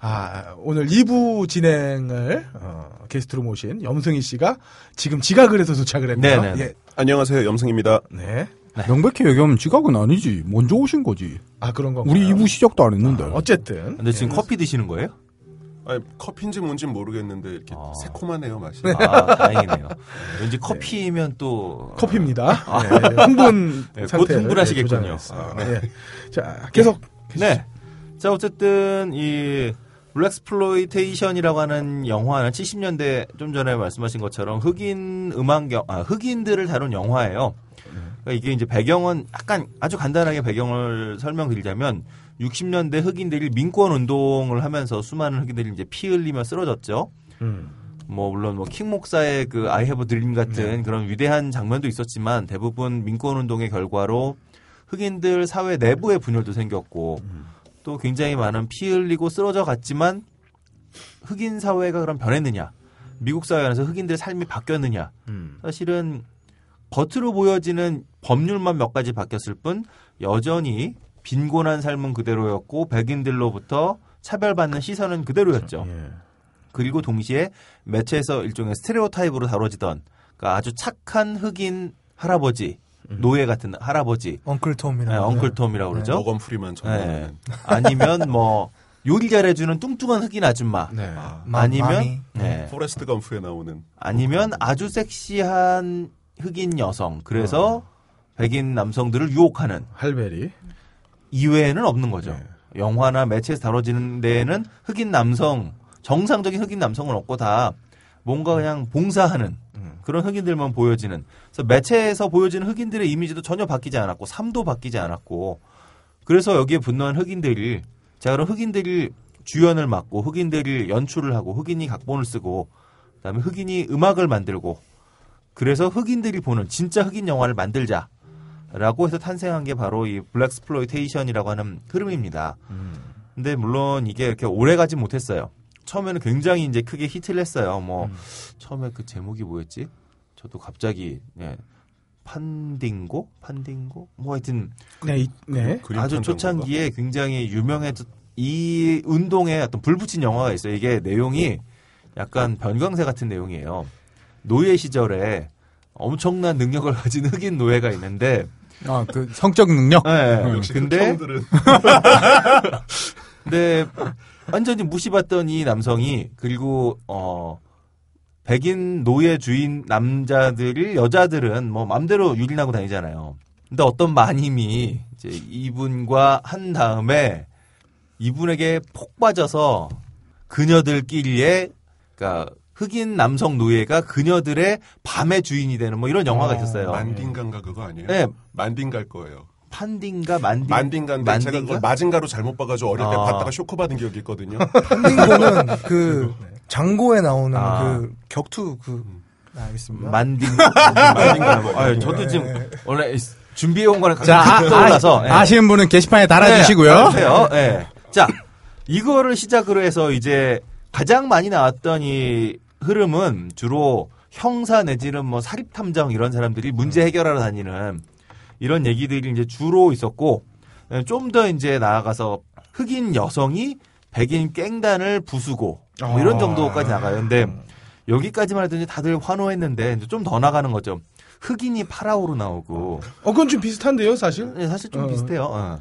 아, 오늘 2부 진행을 어, 게스트로 모신 염승희 씨가 지금 지각을 해서 도착을 했네요. 네네. 예. 안녕하세요, 염승입니다. 네. 명백히 얘기하면 지각은 아니지. 먼저 오신 거지. 아, 그런 건가요? 우리 2부 시작도 안 했는데. 어쨌든 근데 지금 커피 드시는 거예요? 아니, 커피인지 뭔지 모르겠는데 이렇게 아. 새콤하네요 맛이. 아, 다행이네요. 왠지 커피면 또 커피입니다. 네, 흥분 네, 곧 흥분하시겠군요. 아, 네. 자, 계속 네. 자, 어쨌든 이 blaxploitation이라고 하는 영화는 70년대 좀 전에 말씀하신 것처럼 흑인 음악 영, 아, 흑인들을 다룬 영화예요. 그러니까 이게 이제 배경은 약간 아주 간단하게 배경을 설명드리자면 60년대 흑인들이 민권 운동을 하면서 수많은 흑인들이 이제 피 흘리며 쓰러졌죠. 음. 뭐 물론 뭐 킹 목사의 그 I Have a Dream 같은 그런 위대한 장면도 있었지만 대부분 민권 운동의 결과로 흑인들 사회 내부의 분열도 생겼고 또 굉장히 많은 피 흘리고 쓰러져 갔지만 흑인 사회가 그럼 변했느냐? 미국 사회 안에서 흑인들의 삶이 바뀌었느냐? 음. 사실은 겉으로 보여지는 법률만 몇 가지 바뀌었을 뿐 여전히 빈곤한 삶은 그대로였고 백인들로부터 차별받는 시선은 그대로였죠. 예. 그리고 동시에 매체에서 일종의 스테레오타입으로 다뤄지던 그러니까 아주 착한 흑인 할아버지, 노예 같은 할아버지, 엉클 톰이라고. 네, 엉클 톰이라고 그러죠. 모건 프리먼 네. 아니면 뭐 요리 잘해주는 뚱뚱한 흑인 아줌마. 네. 마- 아니면 mammy. 네. 포레스트 검프에 나오는 아니면 아주 섹시한 흑인 여성. 그래서 백인 남성들을 유혹하는 할리 베리. 이외에는 없는 거죠. 네. 영화나 매체에서 다뤄지는 데에는 흑인 남성, 정상적인 흑인 남성은 없고 다 뭔가 그냥 봉사하는 음. 그런 흑인들만 보여지는. 그래서 매체에서 보여지는 흑인들의 이미지도 전혀 바뀌지 않았고 삶도 바뀌지 않았고 그래서 여기에 분노한 흑인들이 자 그럼 흑인들이 주연을 맡고 흑인들이 연출을 하고 흑인이 각본을 쓰고 그다음에 흑인이 음악을 만들고 그래서 흑인들이 보는 진짜 흑인 영화를 만들자. 라고 해서 탄생한 게 바로 이 블랙스플로이테이션이라고 하는 흐름입니다. 근데 물론 이게 이렇게 오래 가지 못했어요. 처음에는 굉장히 이제 크게 히트를 했어요. 뭐 처음에 그 제목이 뭐였지? 저도 갑자기 예. 만딩고, 만딩고, 뭐 하여튼 네, 이- 네. 그림 아주? 초창기에 굉장히 유명했던 이 운동에 어떤 불붙인 영화가 있어요. 이게 내용이 약간 변강쇠 같은 내용이에요. 노예 시절에 엄청난 능력을 가진 흑인 노예가 있는데, 아, 그 성적 능력? 네, 역시 근데 흑형들은 (laughs) 근데 완전히 무시받던 이 남성이 그리고 어 백인 노예 주인 남자들이 여자들은 뭐 맘대로 유린하고 다니잖아요. 근데 어떤 마님이 이제 이분과 한 다음에 이분에게 폭 빠져서 그녀들끼리의 그러니까 흑인 남성 노예가 그녀들의 밤의 주인이 되는 뭐 이런 영화가 있었어요. 만딩가인가 그거 아니에요? 네, 만딩갈 거예요. 판딩가 만딩 만딩가인데 제가 그걸 마징가로 잘못 봐가지고 어릴 때 아. 봤다가 쇼크 받은 기억이 있거든요. (laughs) 판딩고는 그 장고에 나오는 아. 그 격투 그 아, 알겠습니다. 만딩 만딩가 뭐. 아, 저도 지금 원래 준비해 온 거는 자, 아, 떠올라서 예. 아, 시는 분은 게시판에 달아주시고요. 네. 예. 자, 이거를 시작으로 해서 이제 가장 많이 나왔던 이 흐름은 주로 형사 내지는 뭐 사립 탐정 이런 사람들이 문제 해결하러 다니는 이런 얘기들이 이제 주로 있었고 좀 더 이제 나아가서 흑인 여성이 백인 깽단을 부수고 뭐 이런 아. 정도까지 나가요. 근데 여기까지만 해도 이제 다들 환호했는데 좀 더 나가는 거죠. 흑인이 파라오로 나오고 어, 그건 좀 비슷한데요, 사실? 네, 사실 좀 어. 비슷해요. 어.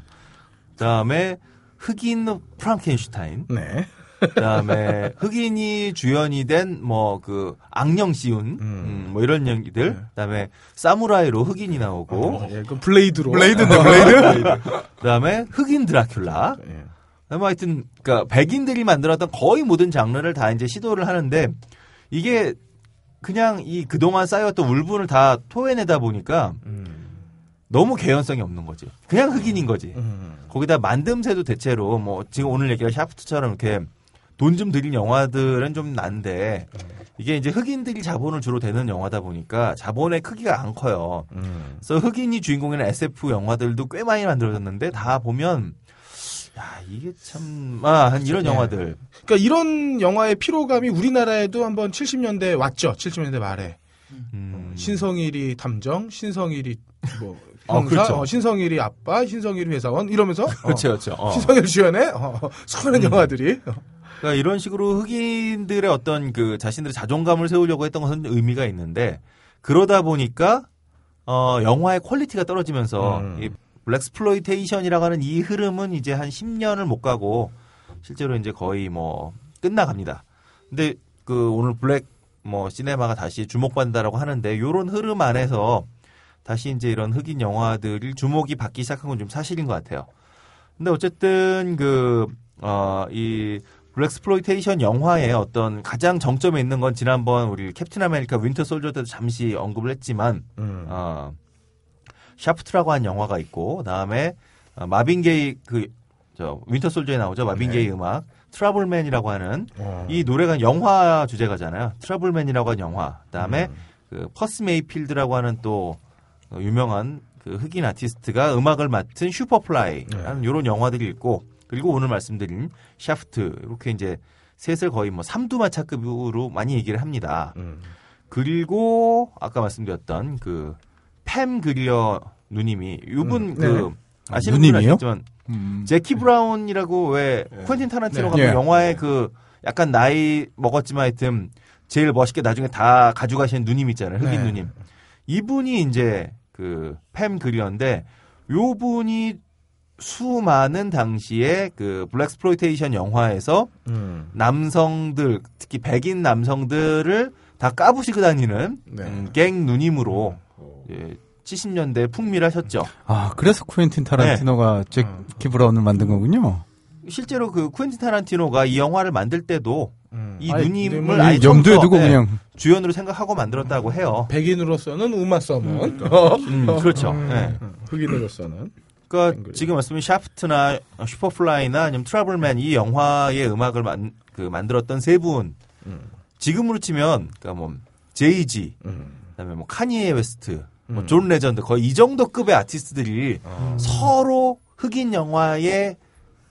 그 다음에 흑인 프랑켄슈타인. 네. 그다음에 흑인이 주연이 된 뭐 그 악령 씌인 음, 뭐 이런 얘기들. 네. 그다음에 사무라이로 흑인이 나오고. 예, 그 블레이드로. 블레이드인데 블레이드. 그다음에 흑인 드라큘라. 예. 그다음에 하여튼 그러니까 백인들이 만들었던 거의 모든 장르를 다 이제 시도를 하는데 이게 그냥 이 그동안 쌓여왔던 울분을 다 토해내다 보니까 너무 개연성이 없는 거지. 그냥 흑인인 거지. 음. 거기다 만듦새도 대체로 뭐 지금 오늘 얘기한 샤프트처럼 이렇게 돈 좀 들인 영화들은 좀 난데 이게 이제 흑인들이 자본을 주로 대는 영화다 보니까 자본의 크기가 안 커요. 음. 그래서 흑인이 주인공인 SF 영화들도 꽤 많이 만들어졌는데 다 보면 야 이게 참 아, 한 이런 네. 영화들 그러니까 이런 영화의 피로감이 우리나라에도 한번 70년대 왔죠. 70년대 말에. 음, 신성일이 탐정, 신성일이 뭐 (laughs) 어, 형사, 그렇죠. 어, 신성일이 아빠, 신성일이 회사원 이러면서 어, 그렇죠 그렇죠. 어. 신성일 주연의 어, 수많은 영화들이 어, 그러니까 이런 식으로 흑인들의 어떤 그 자신들의 자존감을 세우려고 했던 것은 의미가 있는데 그러다 보니까 어 영화의 퀄리티가 떨어지면서 음. 이 블랙스플로이테이션이라고 하는 이 흐름은 이제 한 10년을 못 가고 실제로 이제 거의 뭐 끝나갑니다. 근데 그 오늘 블랙 뭐 시네마가 다시 주목받는다라고 하는데 요런 흐름 안에서 다시 이제 이런 흑인 영화들이 주목이 받기 시작한 건 좀 사실인 것 같아요. 근데 어쨌든 그, 어, 이 블랙스플로이테이션 영화의 어떤 가장 정점에 있는 건 지난번 우리 캡틴 아메리카 윈터 솔저 때도 잠시 언급을 했지만, 음. 어, 샤프트라고 한 영화가 있고, 그다음에 어, 마빈 게이 그, 저, 윈터 솔저에 나오죠. 마빈 게이 음악. 트러블맨이라고 하는 어. 이 노래가 영화 주제가잖아요. 트러블맨이라고 하는 영화. 그다음에 음. 그 커티스 메이필드라고 하는 또 어, 유명한 그 흑인 아티스트가 음악을 맡은 슈퍼플라이라는 네. 이런 영화들이 있고 그리고 오늘 말씀드린 샤프트 이렇게 이제 셋을 거의 뭐 삼두마차급으로 많이 얘기를 합니다. 음. 그리고 아까 말씀드렸던 그 팸 그리어 누님이 이분 음, 그 네. 아시는 분은 누님이요? 아시겠지만 음. 제키 브라운이라고 왜 퀸틴 타란티노 감독 네. 영화의 그 약간 나이 먹었지만 하여튼 제일 멋있게 나중에 다 가져가시는 누님 있잖아요. 흑인 네. 누님. 이분이 이제 그 팸 그리어인데 요 분이 수많은 당시에 그 블랙스플로이테이션 영화에서 음. 남성들 특히 백인 남성들을 다 까부시고 다니는 네. 음, 갱 누님으로 예, 70년대 풍미를 하셨죠. 아, 그래서 쿠엔틴 타란티노가 제키 브라운을 만든 거군요. 실제로 그 퀸틴 타란티노가 이 영화를 만들 때도 음. 이 아니, 누님을 아예 염두에 두고 네, 그냥 주연으로 생각하고 만들었다고 해요. 백인으로서는 우마 써먼, 어, 음, 그렇죠. 네. 흑인으로서는. 그러니까 팸 그리어. 지금 말씀인 샤프트나 슈퍼플라이나 아니면 트러블맨 이 영화의 음악을 만, 그 만들었던 세 분. 지금으로 치면 그러니까 뭐 제이지, 음. 그다음에 뭐 카니에 웨스트, 뭐 존 레전드 거의 이 정도 급의 아티스트들이 서로 흑인 영화의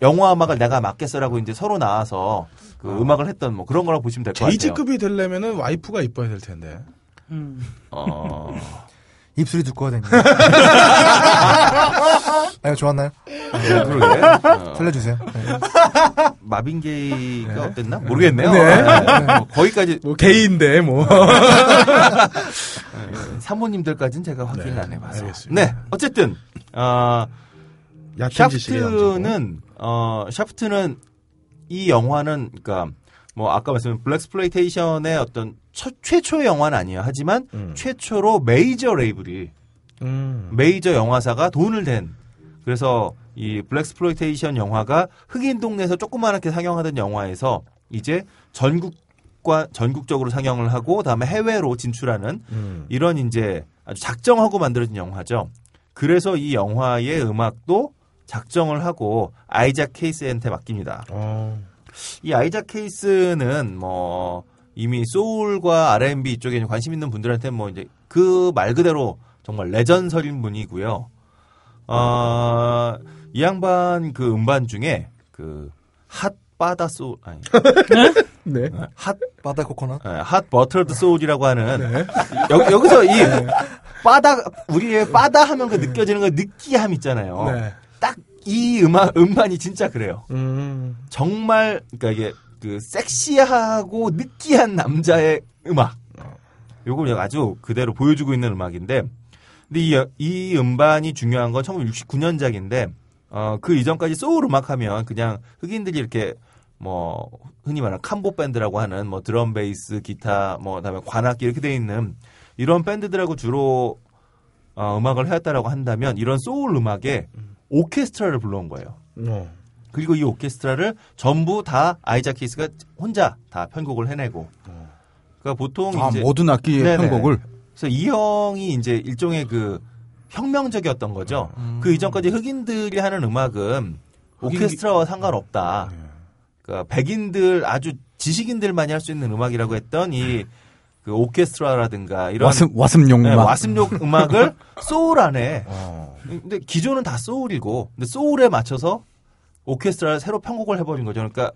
영화 음악을 내가 맡겠어라고 이제 서로 나와서 그 음악을 했던 뭐 그런 거라고 보시면 될 것 같아요. 제이지급이 되려면은 와이프가 이뻐야 될 텐데. 음. 어, 입술이 두꺼워야 됩니다. 아니, 좋았나요? 그러게. 어, 살려주세요. 네. 마빈 게이가 어땠나 모르겠네요. 네. 네. 뭐 거기까지 뭐 게이인데 뭐. (laughs) 사모님들까지는 제가 확인을 안 해봐서. 네, 알겠습니다. 네, 어쨌든 어, 샤프트는 어 샤프트는 이 영화는 그러니까 뭐 아까 말씀드린 블랙스플로이테이션의 어떤 첫- 최초의 영화는 아니에요. 하지만 음. 최초로 메이저 레이블이 음. 메이저 영화사가 돈을 댄 그래서 이 블랙스플로이테이션 영화가 흑인 동네에서 조그맣게 상영하던 영화에서 이제 전국과 전국적으로 상영을 하고 다음에 해외로 진출하는 음. 이런 이제 아주 작정하고 만들어진 영화죠. 그래서 이 영화의 음악도 작정을 하고 아이작 헤이즈한테 맡깁니다. 어. 이 아이작 헤이즈는 뭐 이미 소울과 R&B 쪽에 관심 있는 분들한테 뭐 이제 그 말 그대로 정말 레전설인 분이고요. 어, 이 양반 그 음반 중에 그 Hot Buttered Soul 아니 (laughs) 네. hot buttered coconut? 예, Hot Buttered Soul이라고 하는 네. 여, 여기서 이 바다 우리의 바다 하면 그 느껴지는 그 느끼함 있잖아요. 네. 딱이 음악 음반이 진짜 그래요. 음. 정말 그러니까 이게 그 섹시하고 느끼한 남자의 음악. 요걸 아주 그대로 보여주고 있는 음악인데 근데 이, 이 음반이 중요한 건 1969년작인데 어, 그 이전까지 소울 음악 하면 그냥 흑인들이 이렇게 뭐 흔히 말하는 캄보 밴드라고 하는 뭐 드럼 베이스 기타 뭐 그다음에 관악기 이렇게 돼 있는 이런 밴드들하고 주로 어, 음악을 해왔다라고 한다면 이런 소울 음악에 오케스트라를 불러온 거예요. 어. 그리고 이 오케스트라를 전부 다 아이작 헤이즈가 혼자 다 편곡을 해내고. 그러니까 보통 아, 이제 모든 악기의 네네. 편곡을 그래서 이 형이 이제 일종의 그 혁명적이었던 거죠. 그 이전까지 흑인들이 하는 음악은 오케스트라와 상관없다. 그러니까 백인들 아주 지식인들만이 할 수 있는 음악이라고 했던 이 그 오케스트라라든가 이런 와슴 와슴용 네, 음악. 와슴용 음악을 (laughs) 소울 안에 어. 근데 기존은 다 소울이고 근데 소울에 맞춰서 오케스트라를 새로 편곡을 해버린 거죠. 그러니까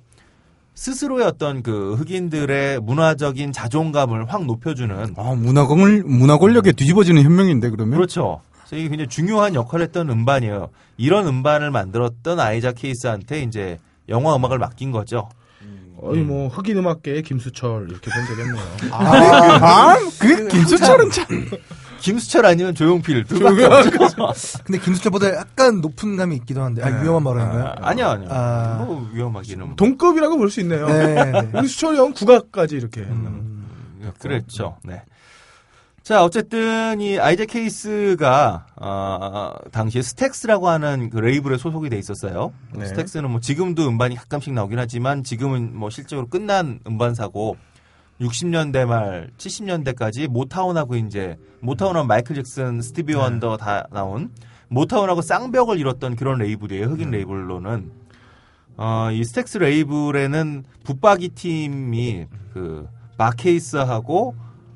스스로의 어떤 그 흑인들의 문화적인 자존감을 확 높여주는 아, 문화권을 문화 권력에 뒤집어지는 현명인데 그러면 그렇죠. 그래서 이게 굉장히 중요한 역할을 했던 음반이에요. 이런 음반을 만들었던 아이작 케이스한테 이제 영화 음악을 맡긴 거죠. 어이 뭐 흑인 음악계의 김수철 이렇게 본 적이 있네요. 아, 그 김수철은 참. (laughs) 김수철 아니면 조용필 둘밖에 없죠. (laughs) 근데 김수철보다 약간 높은 감이 있기도 한데, 아, 위험한 발언인가요? 아, 니요 아니요. 아. 뭐 위험하기는 뭐. 동급이라고 볼 수 있네요. 네, 네. (laughs) 우리 수철이 형 국악까지 이렇게. 그랬죠. 네. 자, 어쨌든 이 아이작 헤이즈가 어, 당시에 스택스라고 하는 그 레이블에 소속이 돼 있었어요. 네. 스택스는 뭐 지금도 음반이 가끔씩 나오긴 하지만 지금은 뭐 실제로 끝난 음반사고 60년대 말 70년대까지 모타운하고 이제 모타운은 마이클 잭슨, 스티비 원더 다 나온 모타운하고 쌍벽을 이뤘던 그런 레이블이에요. 흑인 레이블로는 어, 이 스택스 레이블에는 붙박이 팀이 그 바케이스하고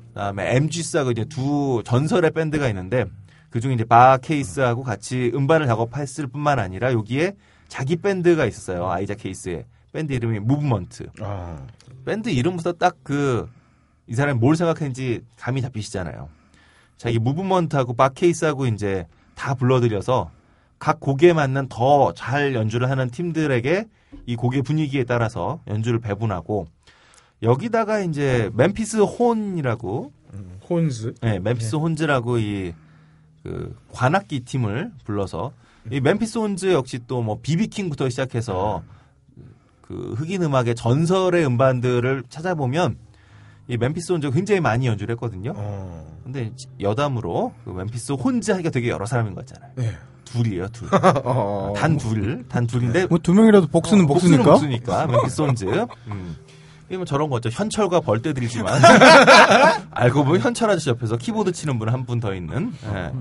그다음에 MG스하고 이제 두 전설의 밴드가 있는데 그 중에 이제 바케이스하고 같이 음반을 작업했을 뿐만 아니라 여기에 자기 밴드가 있었어요. 아이작 헤이즈의 밴드 이름이 무브먼트. 아, 밴드 이름부터 딱 그 이 사람이 뭘 생각했는지 감이 잡히시잖아요. 자기 무브먼트하고 바케이스하고 이제 다 불러들여서 각 곡에 맞는 더 잘 연주를 하는 팀들에게 이 곡의 분위기에 따라서 연주를 배분하고 여기다가 이제 멤피스 혼이라고 혼즈. 네, 멤피스 혼즈라고 이 그 관악기 팀을 불러서 이 멤피스 혼즈 역시 또 뭐 비비킹부터 시작해서 그 흑인 음악의 전설의 음반들을 찾아보면 이 멤피스 혼즈가 굉장히 많이 연주를 했거든요. 어. 근데 여담으로 그 멤피스 혼즈 하기가 되게 여러 사람인 거 같잖아요. 네. 둘이에요, 둘. (laughs) 어. 단 둘, 단 둘인데 뭐 두 명이라도 복수는 어, 복수니까. 복수니까. 멤피스 혼즈. 음. 이건 저런 거죠. 현철과 벌떼들이지만 (laughs) 알고 보면 현철 아저씨 옆에서 키보드 치는 분 한 분 더 있는. 예.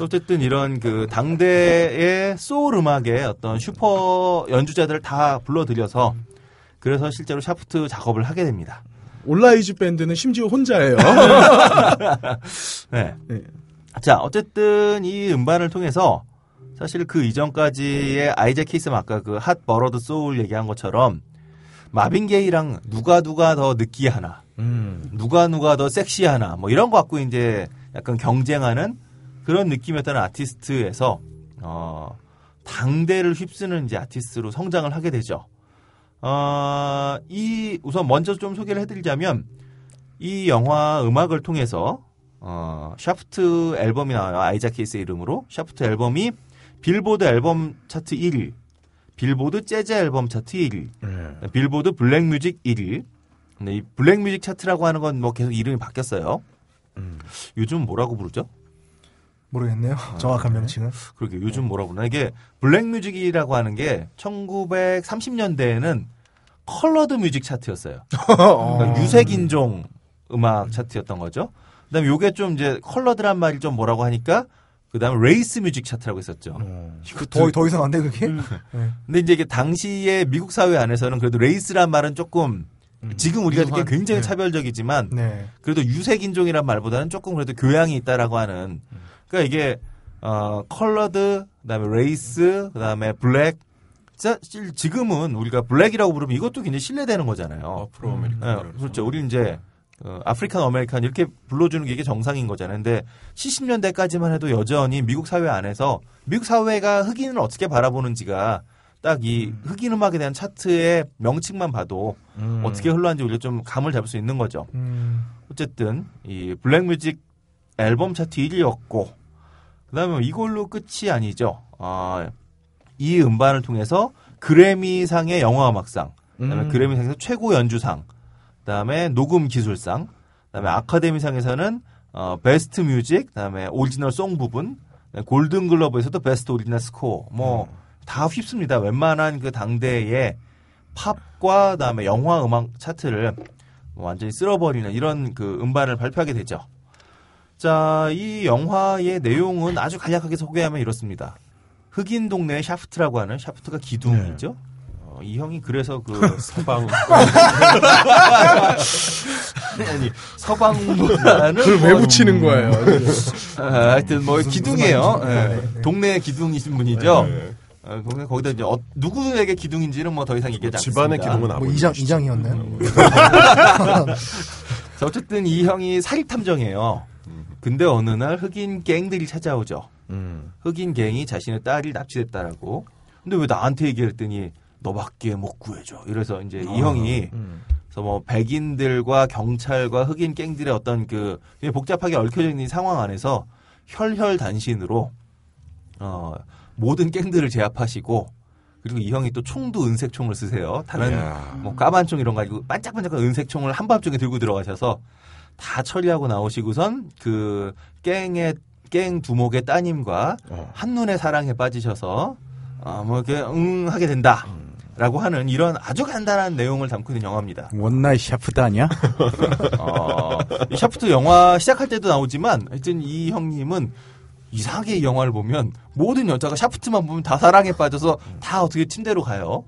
어쨌든 이런 그 당대의 소울 음악의 어떤 슈퍼 연주자들을 다 불러들여서 그래서 실제로 샤프트 작업을 하게 됩니다. 온라이즈 밴드는 심지어 혼자예요. (laughs) 네. 네. 자, 어쨌든 이 음반을 통해서 사실 그 이전까지의 아이작 헤이즈 아까 그 Hot Buttered Soul 얘기한 것처럼 마빈 게이랑 누가 누가 더 느끼하나, 음. 누가 누가 더 섹시하나, 뭐 이런 거 갖고 이제 약간 경쟁하는 그런 느낌이었던 아티스트에서 어 당대를 휩쓰는 이제 아티스트로 성장을 하게 되죠. 어, 이 우선 먼저 좀 소개를 해드리자면 이 영화 음악을 통해서 어, 샤프트 앨범이 나와요. 아이작 헤이즈 이름으로 샤프트 앨범이 빌보드 앨범 차트 1위, 빌보드 재즈 앨범 차트 1위, 네. 빌보드 black music 1위. 근데 이 black music 차트라고 하는 건 뭐 계속 이름이 바뀌었어요. 요즘 뭐라고 부르죠? 모르겠네요. 정확한 명칭은. 그러게 요즘 뭐라고 그러나 이게 black music이라고 하는 게 1930년대에는 colored music 차트였어요. (laughs) 그러니까 유색 인종 음악 차트였던 거죠. 그다음에 요게 좀 이제 colored란 말이 좀 뭐라고 하니까 그다음에 race music 차트라고 있었죠. 그 더, 더 이상 안 돼, 그게? 근데 이제 이게 당시에 미국 사회 안에서는 그래도 race란 말은 조금 지금 우리가 듣기에 굉장히 차별적이지만 네. 그래도 유색 인종이란 말보다는 조금 그래도 교양이 있다라고 하는 그러니까 이게 어 colored 그다음에 레이스 그다음에 black 자, 실- 지금은 우리가 black이라고 부르면 이것도 굉장히 실례되는 거잖아요. Afro American. 예, 그렇죠. 우리 이제 어, African American 이렇게 불러주는 게 이게 정상인 거잖아요. 근데 70년대까지만 해도 여전히 미국 사회 안에서 미국 사회가 흑인을 어떻게 바라보는지가 딱 이 흑인 음악에 대한 차트의 명칭만 봐도 음. 어떻게 흘러왔는지 우리가 좀 감을 잡을 수 있는 거죠. 음, 어쨌든 이 black music 앨범 차트 1위였고 그다음에 이걸로 끝이 아니죠. 아, 이 음반을 통해서 그래미상의 영화 음악상, 그다음에 음. 그래미상에서 최고 연주상, 그다음에 녹음 기술상, 그다음에 아카데미상에서는 어, best music, 그다음에 original song 부분, 골든 글러브에서도 best original score, 뭐 다 휩습니다. 웬만한 그 당대의 팝과 그다음에 영화 음악 차트를 뭐 완전히 쓸어버리는 이런 그 음반을 발표하게 되죠. 자, 이 영화의 내용은 아주 간략하게 소개하면 이렇습니다. 흑인 동네의 샤프트라고 하는 샤프트가 기둥이죠. 어, 이 형이 그래서 그 (laughs) 서방 아니 서방보다는 그걸 왜 뭐, 붙이는 거예요? 아, 하여튼 뭐 기둥이에요. 예. 동네 기둥이신 분이죠. 어, 거기- 거기다 이제 어- 누구에게 기둥인지는 뭐 더 이상 얘기하지 않습니다. 집안의 기둥은 뭐 아버지. 이장, 이장이었나요? (laughs) 자, 어쨌든 이 형이 사립 탐정이에요. 근데 어느 날 흑인 갱들이 찾아오죠. 음. 흑인 갱이 자신의 딸이 납치됐다라고. 근데 왜 나한테 얘기를 했더니 너밖에 못 구해줘. 이래서 이제 이 형이 그래서 뭐 백인들과 경찰과 흑인 갱들의 어떤 그 복잡하게 얽혀져 있는 이 상황 안에서 혈혈단신으로 어 모든 갱들을 제압하시고 그리고 이 형이 또 총도 은색 총을 쓰세요. 다른 뭐 까만 총 이런 거 가지고 반짝반짝한 은색 총을 한밤중에 들고 들어가셔서 다 처리하고 나오시고선 그 갱의 갱 두목의 따님과 한눈에 사랑에 빠지셔서 어 뭐 이렇게 응 하게 된다 라고 하는 이런 아주 간단한 내용을 담고 있는 영화입니다. one night 샤프트 아니야? (laughs) 어, 이 샤프트 영화 시작할 때도 나오지만 하여튼 이 형님은 이상하게 이 영화를 보면 모든 여자가 샤프트만 보면 다 사랑에 빠져서 다 어떻게 침대로 가요.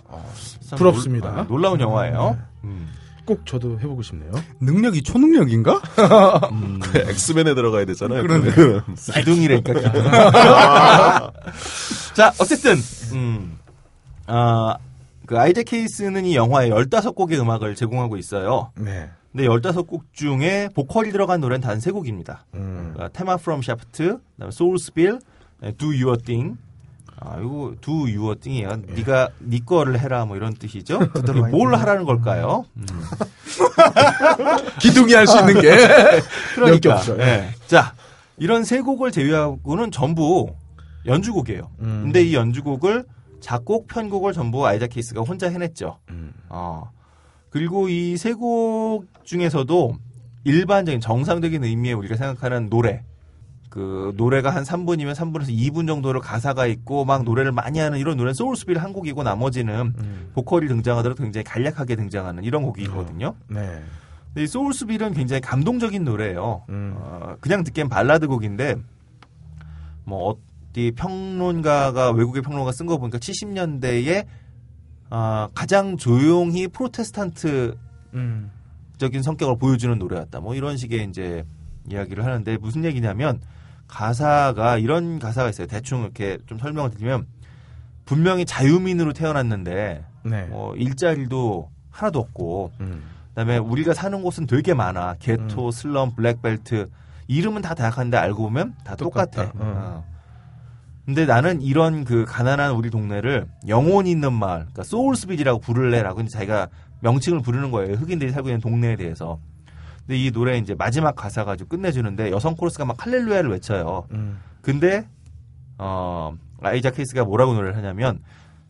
참 부럽습니다. 놀, 아, 놀라운 영화예요. 음. 꼭 저도 해보고 싶네요. 능력이 초능력인가? (laughs) 그 엑스맨에 들어가야 되잖아요. 그러네. 그러면. (laughs) 기둥이라니까 기둥. 자 어쨌든 음. 아, 그 아이작 헤이즈는 이 영화에 15곡의 음악을 제공하고 있어요. 네. 근데 15곡 중에 보컬이 들어간 노래는 단 3곡입니다. 음. 아, Theme From Shaft, 그다음에 Soulsville, Do Your Thing. 아, 이거 Do Your Thing이에요. 네가 네 거를 해라 뭐 이런 뜻이죠. (laughs) 뭘 하라는 걸까요? 음. (laughs) 기둥이 할 수 있는 게 (laughs) 그러니까. 없어요. 예. 자, 이런 세 곡을 제외하고는 전부 연주곡이에요. 음. 근데 이 연주곡을 작곡, 편곡을 전부 아이자 케이스가 혼자 해냈죠. 음. 어. 그리고 이 세 곡 중에서도 일반적인 정상적인 의미의 우리가 생각하는 노래. 그 노래가 한 3분이면 3분에서 2분 정도로 가사가 있고 막 노래를 많이 하는 이런 노래는 Soulsville 한 곡이고 나머지는 음. 보컬이 등장하더라도 굉장히 간략하게 등장하는 이런 곡이거든요. 네. 근데 이 Soulsville은 굉장히 감동적인 노래예요. 음. 어, 그냥 듣기엔 발라드 곡인데 뭐 어디 평론가가 외국의 평론가 쓴 거 보니까 70년대에 아, 가장 조용히 프로테스탄트 적인 음. 성격을 보여주는 노래였다. 뭐 이런 식의 이제 이야기를 하는데 무슨 얘기냐면 가사가 이런 가사가 있어요. 대충 이렇게 좀 설명을 드리면 분명히 자유민으로 태어났는데 네. 뭐 일자리도 하나도 없고 음. 그다음에 우리가 사는 곳은 되게 많아. 게토, 슬럼, 블랙벨트 이름은 다 다양한데 알고 보면 다 똑같아. 똑같다. 음. 어. 근데 나는 이런 그 가난한 우리 동네를 영혼 있는 마을, 그러니까 소울스빌이라고 부를래라고 자기가 명칭을 부르는 거예요. 흑인들이 살고 있는 동네에 대해서. 근데 이 노래 이제 마지막 가사 가지고 끝내주는데 여성 코러스가 막 할렐루야를 외쳐요. 음. 근데 어 아이자 케이스가 뭐라고 노래를 하냐면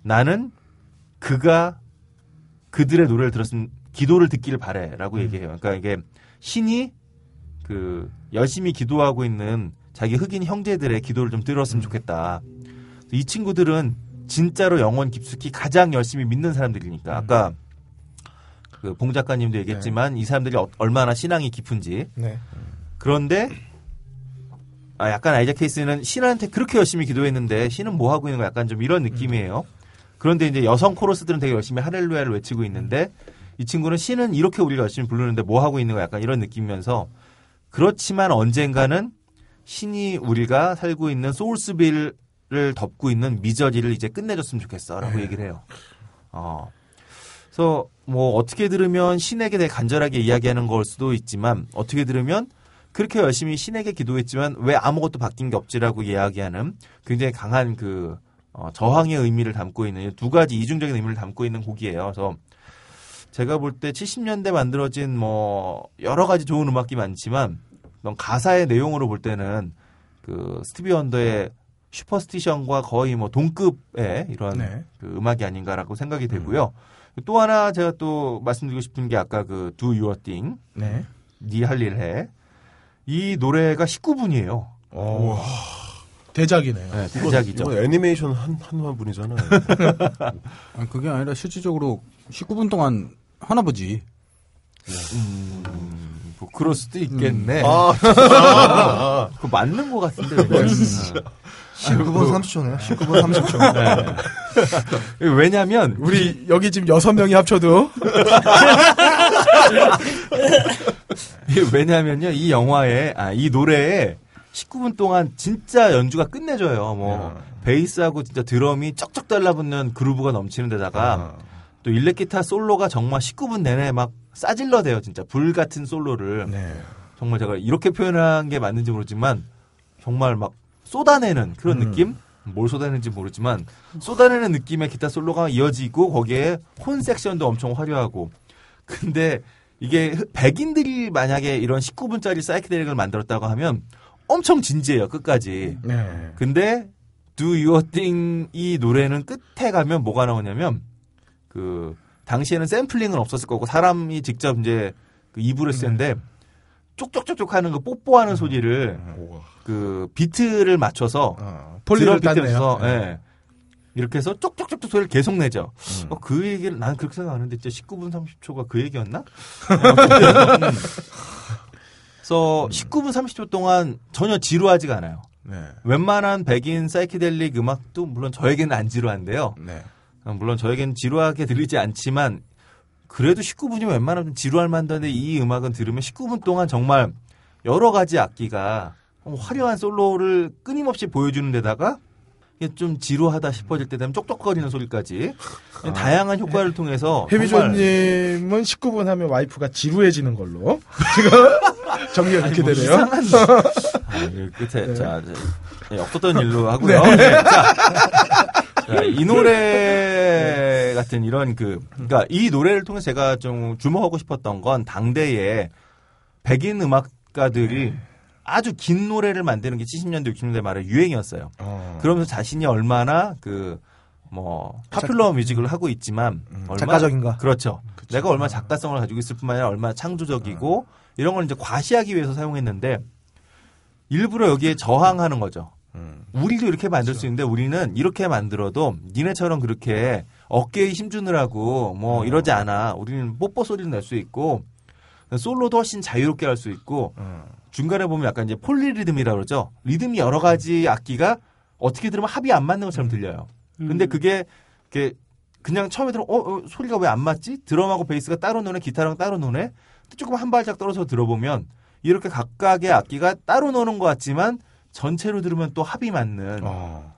나는 그가 그들의 노래를 들었으면 기도를 듣기를 바래라고 얘기해요. 그러니까 이게 신이 그 열심히 기도하고 있는 자기 흑인 형제들의 기도를 좀 들었으면 좋겠다. 이 친구들은 진짜로 영원 깊숙이 가장 열심히 믿는 사람들이니까. 아까 그 봉 작가님도 얘기했지만 이 사람들이 어- 얼마나 신앙이 깊은지. 네. 그런데 아 약간 아이자 케이스는 신한테 그렇게 열심히 기도했는데 신은 뭐 하고 있는 거 약간 좀 이런 느낌이에요. 그런데 이제 여성 코러스들은 되게 열심히 할렐루야를 외치고 있는데 이 친구는 신은 이렇게 우리가 열심히 부르는데 뭐 하고 있는 거 약간 이런 느낌이면서 그렇지만 언젠가는 신이 우리가 살고 있는 소울스빌을 덮고 있는 미저리를 이제 끝내줬으면 좋겠어라고 얘기를 해요. 어. 그래서 뭐 어떻게 들으면 신에게 되게 간절하게 이야기하는 걸 수도 있지만 어떻게 들으면 그렇게 열심히 신에게 기도했지만 왜 아무것도 바뀐 게 없지라고 이야기하는 굉장히 강한 그 어, 저항의 의미를 담고 있는 두 가지 이중적인 의미를 담고 있는 곡이에요. 그래서 제가 볼 때 70년대 만들어진 뭐 여러 가지 좋은 음악이 많지만 넌 가사의 내용으로 볼 때는 그 스티비 원더의 슈퍼스티션과 거의 뭐 동급의 이런 네. 그 음악이 아닌가라고 생각이 되고요. 또 하나 제가 또 말씀드리고 싶은 게 아까 그 Do Your Thing, 네. 네 할 일 해. 이 노래가 19분이에요. 오. 대작이네요. 네, 대작이죠. 이거 애니메이션 한, 한 분이잖아요. (laughs) 아니, 그게 아니라 실질적으로 19분 동안 하나 보지. 음, 뭐 그럴 수도 있겠네. 아, 그 맞는 것 같은데. 왠지. 19분 30초네요. 19분 30초. 네. 왜냐면 우리 여기 지금 여섯 명이 합쳐도 (laughs) 왜냐면요 이 영화에 아 이 노래에 19분 동안 진짜 연주가 끝내줘요. 뭐 베이스하고 진짜 드럼이 쩍쩍 달라붙는 그루브가 넘치는 데다가 또 일렉 기타 솔로가 정말 19분 내내 막 싸질러 대요 진짜. 불 같은 솔로를. 네. 정말 제가 이렇게 표현한 게 맞는지 모르지만 정말 막 쏟아내는 그런 느낌? 뭘 쏟아내는지 모르지만 쏟아내는 느낌의 기타 솔로가 이어지고 거기에 혼 섹션도 엄청 화려하고. 근데 이게 흑- 백인들이 만약에 이런 19분짜리 사이키데릭을 만들었다고 하면 엄청 진지해요 끝까지. 네. 근데 Do Your Thing 이 노래는 끝에 가면 뭐가 나오냐면 그 당시에는 샘플링은 없었을 거고 사람이 직접 이제 그 입으로 쓰는데 쪽쪽쪽쪽 하는 그 뽀뽀하는 소리를 그 비트를 맞춰서 어, 폴리를. 써서 네. 예. 이렇게 해서 쪽쪽쪽쪽 소리를 계속 내죠. 어, 그 얘기를 난 그렇게 생각하는데 진짜 19분 30초가 그 얘기였나? (laughs) 음. 그래서 19분 30초 동안 전혀 지루하지가 않아요. 네. 웬만한 백인 사이키델릭 음악도 물론 저에게는 안 지루한데요. 네. 어, 물론 저에게는 지루하게 들리지 않지만 그래도 19분이면 웬만하면 지루할 만한데 이 음악은 들으면 19분 동안 정말 여러 가지 악기가 화려한 솔로를 끊임없이 보여주는 데다가 이게 좀 지루하다 싶어질 때 되면 쪽쪽거리는 소리까지 다양한 효과를 통해서 해비조님은 19분 하면 와이프가 지루해지는 걸로 지금 (laughs) 정리가 그렇게 뭐 되네요. 이상한 (laughs) 아, 이 끝에 자, 자 예, 없었던 (laughs) 일로 하고요. 네, 자, 자, 이 (laughs) 노래 같은 이런 그 그러니까 이 노래를 통해 서 제가 좀 주목하고 싶었던 건 당대의 백인 음악가들이 아주 긴 노래를 만드는 게 70년대 60년대 말에 유행이었어요. 어. 그러면서 자신이 얼마나 그 뭐 파퓰러 뮤직을 하고 있지만 얼마나 작가적인가? 그렇죠. 내가 얼마나 작가성을 가지고 있을 뿐만 아니라 얼마나 창조적이고 이런 걸 이제 과시하기 위해서 사용했는데 일부러 여기에 저항하는 거죠. 음. 우리도 이렇게 만들 수 있는데 우리는 이렇게 만들어도 니네처럼 그렇게 어깨에 힘주느라고 뭐 이러지 않아. 우리는 뽀뽀 소리를 낼 수 있고 솔로도 훨씬 자유롭게 할 수 있고 어. 중간에 보면 약간 이제 폴리리듬이라고 그러죠. 리듬이 여러 가지 악기가 어떻게 들으면 합이 안 맞는 것처럼 들려요. 근데 그게 이게 그냥 처음에 들어 어, 어, 소리가 왜 안 맞지? 드럼하고 베이스가 따로 노네, 기타랑 따로 노네. 조금 한 발짝 떨어져 들어보면 이렇게 각각의 악기가 따로 노는 것 같지만 전체로 들으면 또 합이 맞는 어.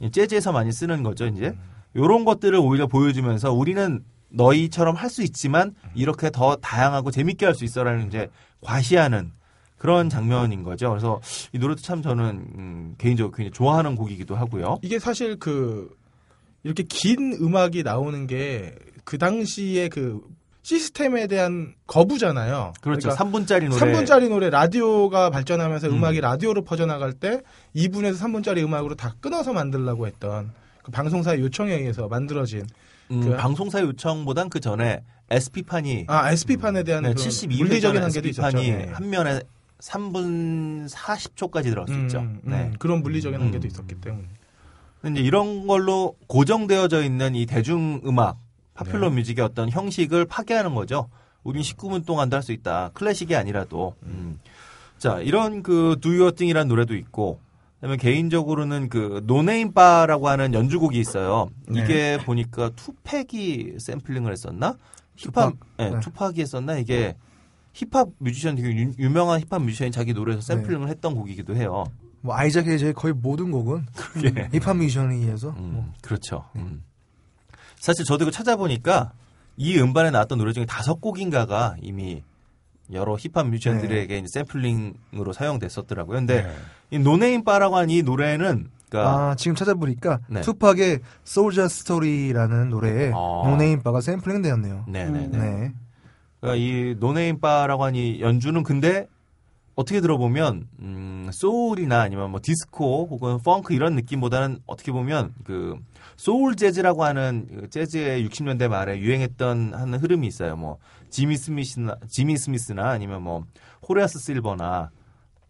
이 재즈에서 많이 쓰는 거죠, 이제. 요런 것들을 오히려 보여주면서 우리는 너희처럼 할 수 있지만 이렇게 더 다양하고 재밌게 할 수 있어라는 이제 과시하는 그런 장면인 거죠. 그래서 이 노래도 참 저는 음, 개인적으로 굉장히 좋아하는 곡이기도 하고요. 이게 사실 그 이렇게 긴 음악이 나오는 게 그 당시에 그 시스템에 대한 거부잖아요. 그렇죠. 그러니까 3분짜리 노래. 3분짜리 노래 라디오가 발전하면서 음. 음. 악이 라디오로 퍼져나갈 때 2분에서 3분짜리 음악으로 다 끊어서 만들려고 했던 그 방송사의 요청에 의해서 만들어진 음, 그- 방송사 요청보단 그 전에 SP판이 아 SP판에 대한 네, 그런 72회 물리적인 한계도 있었죠. SP판이 네. 한 면에 3분 40초까지 들어갈 수 음, 있죠. 음, 네. 그런 물리적인 음. 한계도 있었기 때문에. 근데 이제 이런 걸로 고정되어져 있는 이 대중음악, popular 네. music의 어떤 형식을 파괴하는 거죠. 우린 19분 동안도 할 수 있다. 클래식이 아니라도. 음. 자, 이런 그 Your Thing이라는 노래도 있고, 그다음에 개인적으로는 그 No Name Bar라고 하는 연주곡이 있어요. 네. 이게 보니까 투팩이 샘플링을 했었나? 힙합, 투팍. 네, 네. 투팍이 했었나? 이게 힙합 뮤지션 되게 유, 유명한 힙합 뮤지션이 자기 노래에서 샘플링을 했던 곡이기도 해요. 뭐 아이작 헤이즈의 거의 모든 곡은 그게. 힙합 뮤지션에 의해서 음, 뭐 그렇죠. 음. 사실 저도 이거 찾아보니까 이 음반에 나왔던 노래 중에 다섯 곡인가가 이미 여러 힙합 뮤지션들에게 이제 샘플링으로 사용됐었더라고요. 근데 네. 이 No Name Bar라고 하는 이 노래는 그러니까 아 지금 찾아보니까 네. 투팍의 Soldier Story라는 노래에 아. No Name Bar가 샘플링 되었네요. 네네네. 네. 그러니까 이 No Name Bar라고 하는 이 연주는 근데 어떻게 들어보면 음, 소울이나 아니면 뭐 디스코 혹은 펑크 이런 느낌보다는 어떻게 보면 그 소울 재즈라고 하는 그 재즈의 60년대 말에 유행했던 하는 흐름이 있어요. 뭐 지미 스미스나 지미 스미스나 아니면 뭐 호레이스 실버나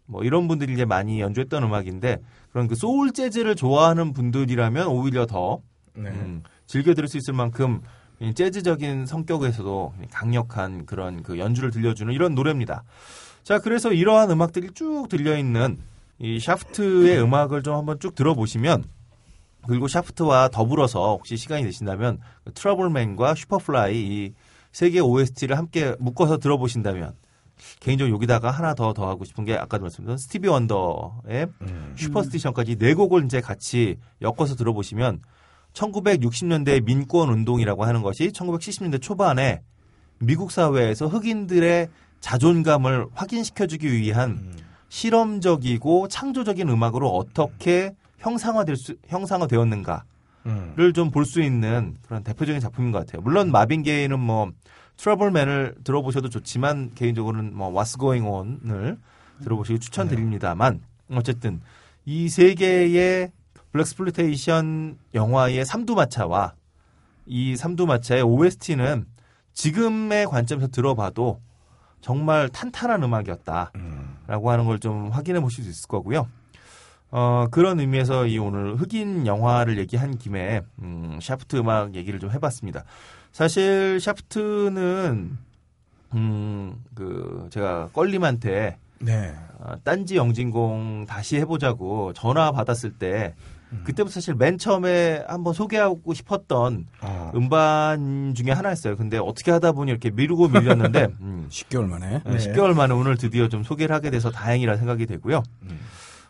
뭐 이런 분들이 이제 많이 연주했던 음악인데 그런 그 소울 재즈를 좋아하는 분들이라면 오히려 더 네. 음, 즐겨 들을 수 있을 만큼 이 재즈적인 성격에서도 강력한 그런 그 연주를 들려주는 이런 노래입니다. 자, 그래서 이러한 음악들이 쭉 실려 있는 이 샤프트의 음악을 좀 한번 쭉 들어보시면 그리고 샤프트와 더불어서 혹시 시간이 되신다면 그 Trouble Man과 Super Fly 이 세 개의 OST를 함께 묶어서 들어보신다면 개인적으로 여기다가 하나 더 더 하고 싶은 게 아까도 말씀드린 스티비 원더의 음. Superstition까지 네 곡을 이제 같이 엮어서 들어보시면 1960년대 민권 운동이라고 하는 것이 1970년대 초반에 미국 사회에서 흑인들의 자존감을 확인시켜주기 위한 음. 실험적이고 창조적인 음악으로 어떻게 형상화될 수 형상화되었는가를 음. 좀 볼 수 있는 그런 대표적인 작품인 것 같아요. 물론 마빈 게이는 뭐 Trouble Man을 들어보셔도 좋지만 개인적으로는 뭐 What's Going On을 들어보시기 추천드립니다만 어쨌든 이 세 개의 blaxploitation 영화의 삼두마차와 이 삼두마차의 OST는 지금의 관점에서 들어봐도 정말 탄탄한 음악이었다라고 하는 걸 좀 확인해 보실 수 있을 거고요. 어, 그런 의미에서 이 오늘 흑인 영화를 얘기한 김에 음, 샤프트 음악 얘기를 좀 해봤습니다. 사실 샤프트는 음, 그 제가 껄림한테 네. 어, 딴지 영진공 다시 해보자고 전화 받았을 때 그때부터 사실 맨 처음에 한번 소개하고 싶었던 어. 음반 중에 하나였어요. 근데 어떻게 하다 보니 이렇게 미루고 밀렸는데 (laughs) 음, 10개월 만에. 네, 10개월 만에 오늘 드디어 좀 소개를 하게 돼서 다행이라 생각이 되고요.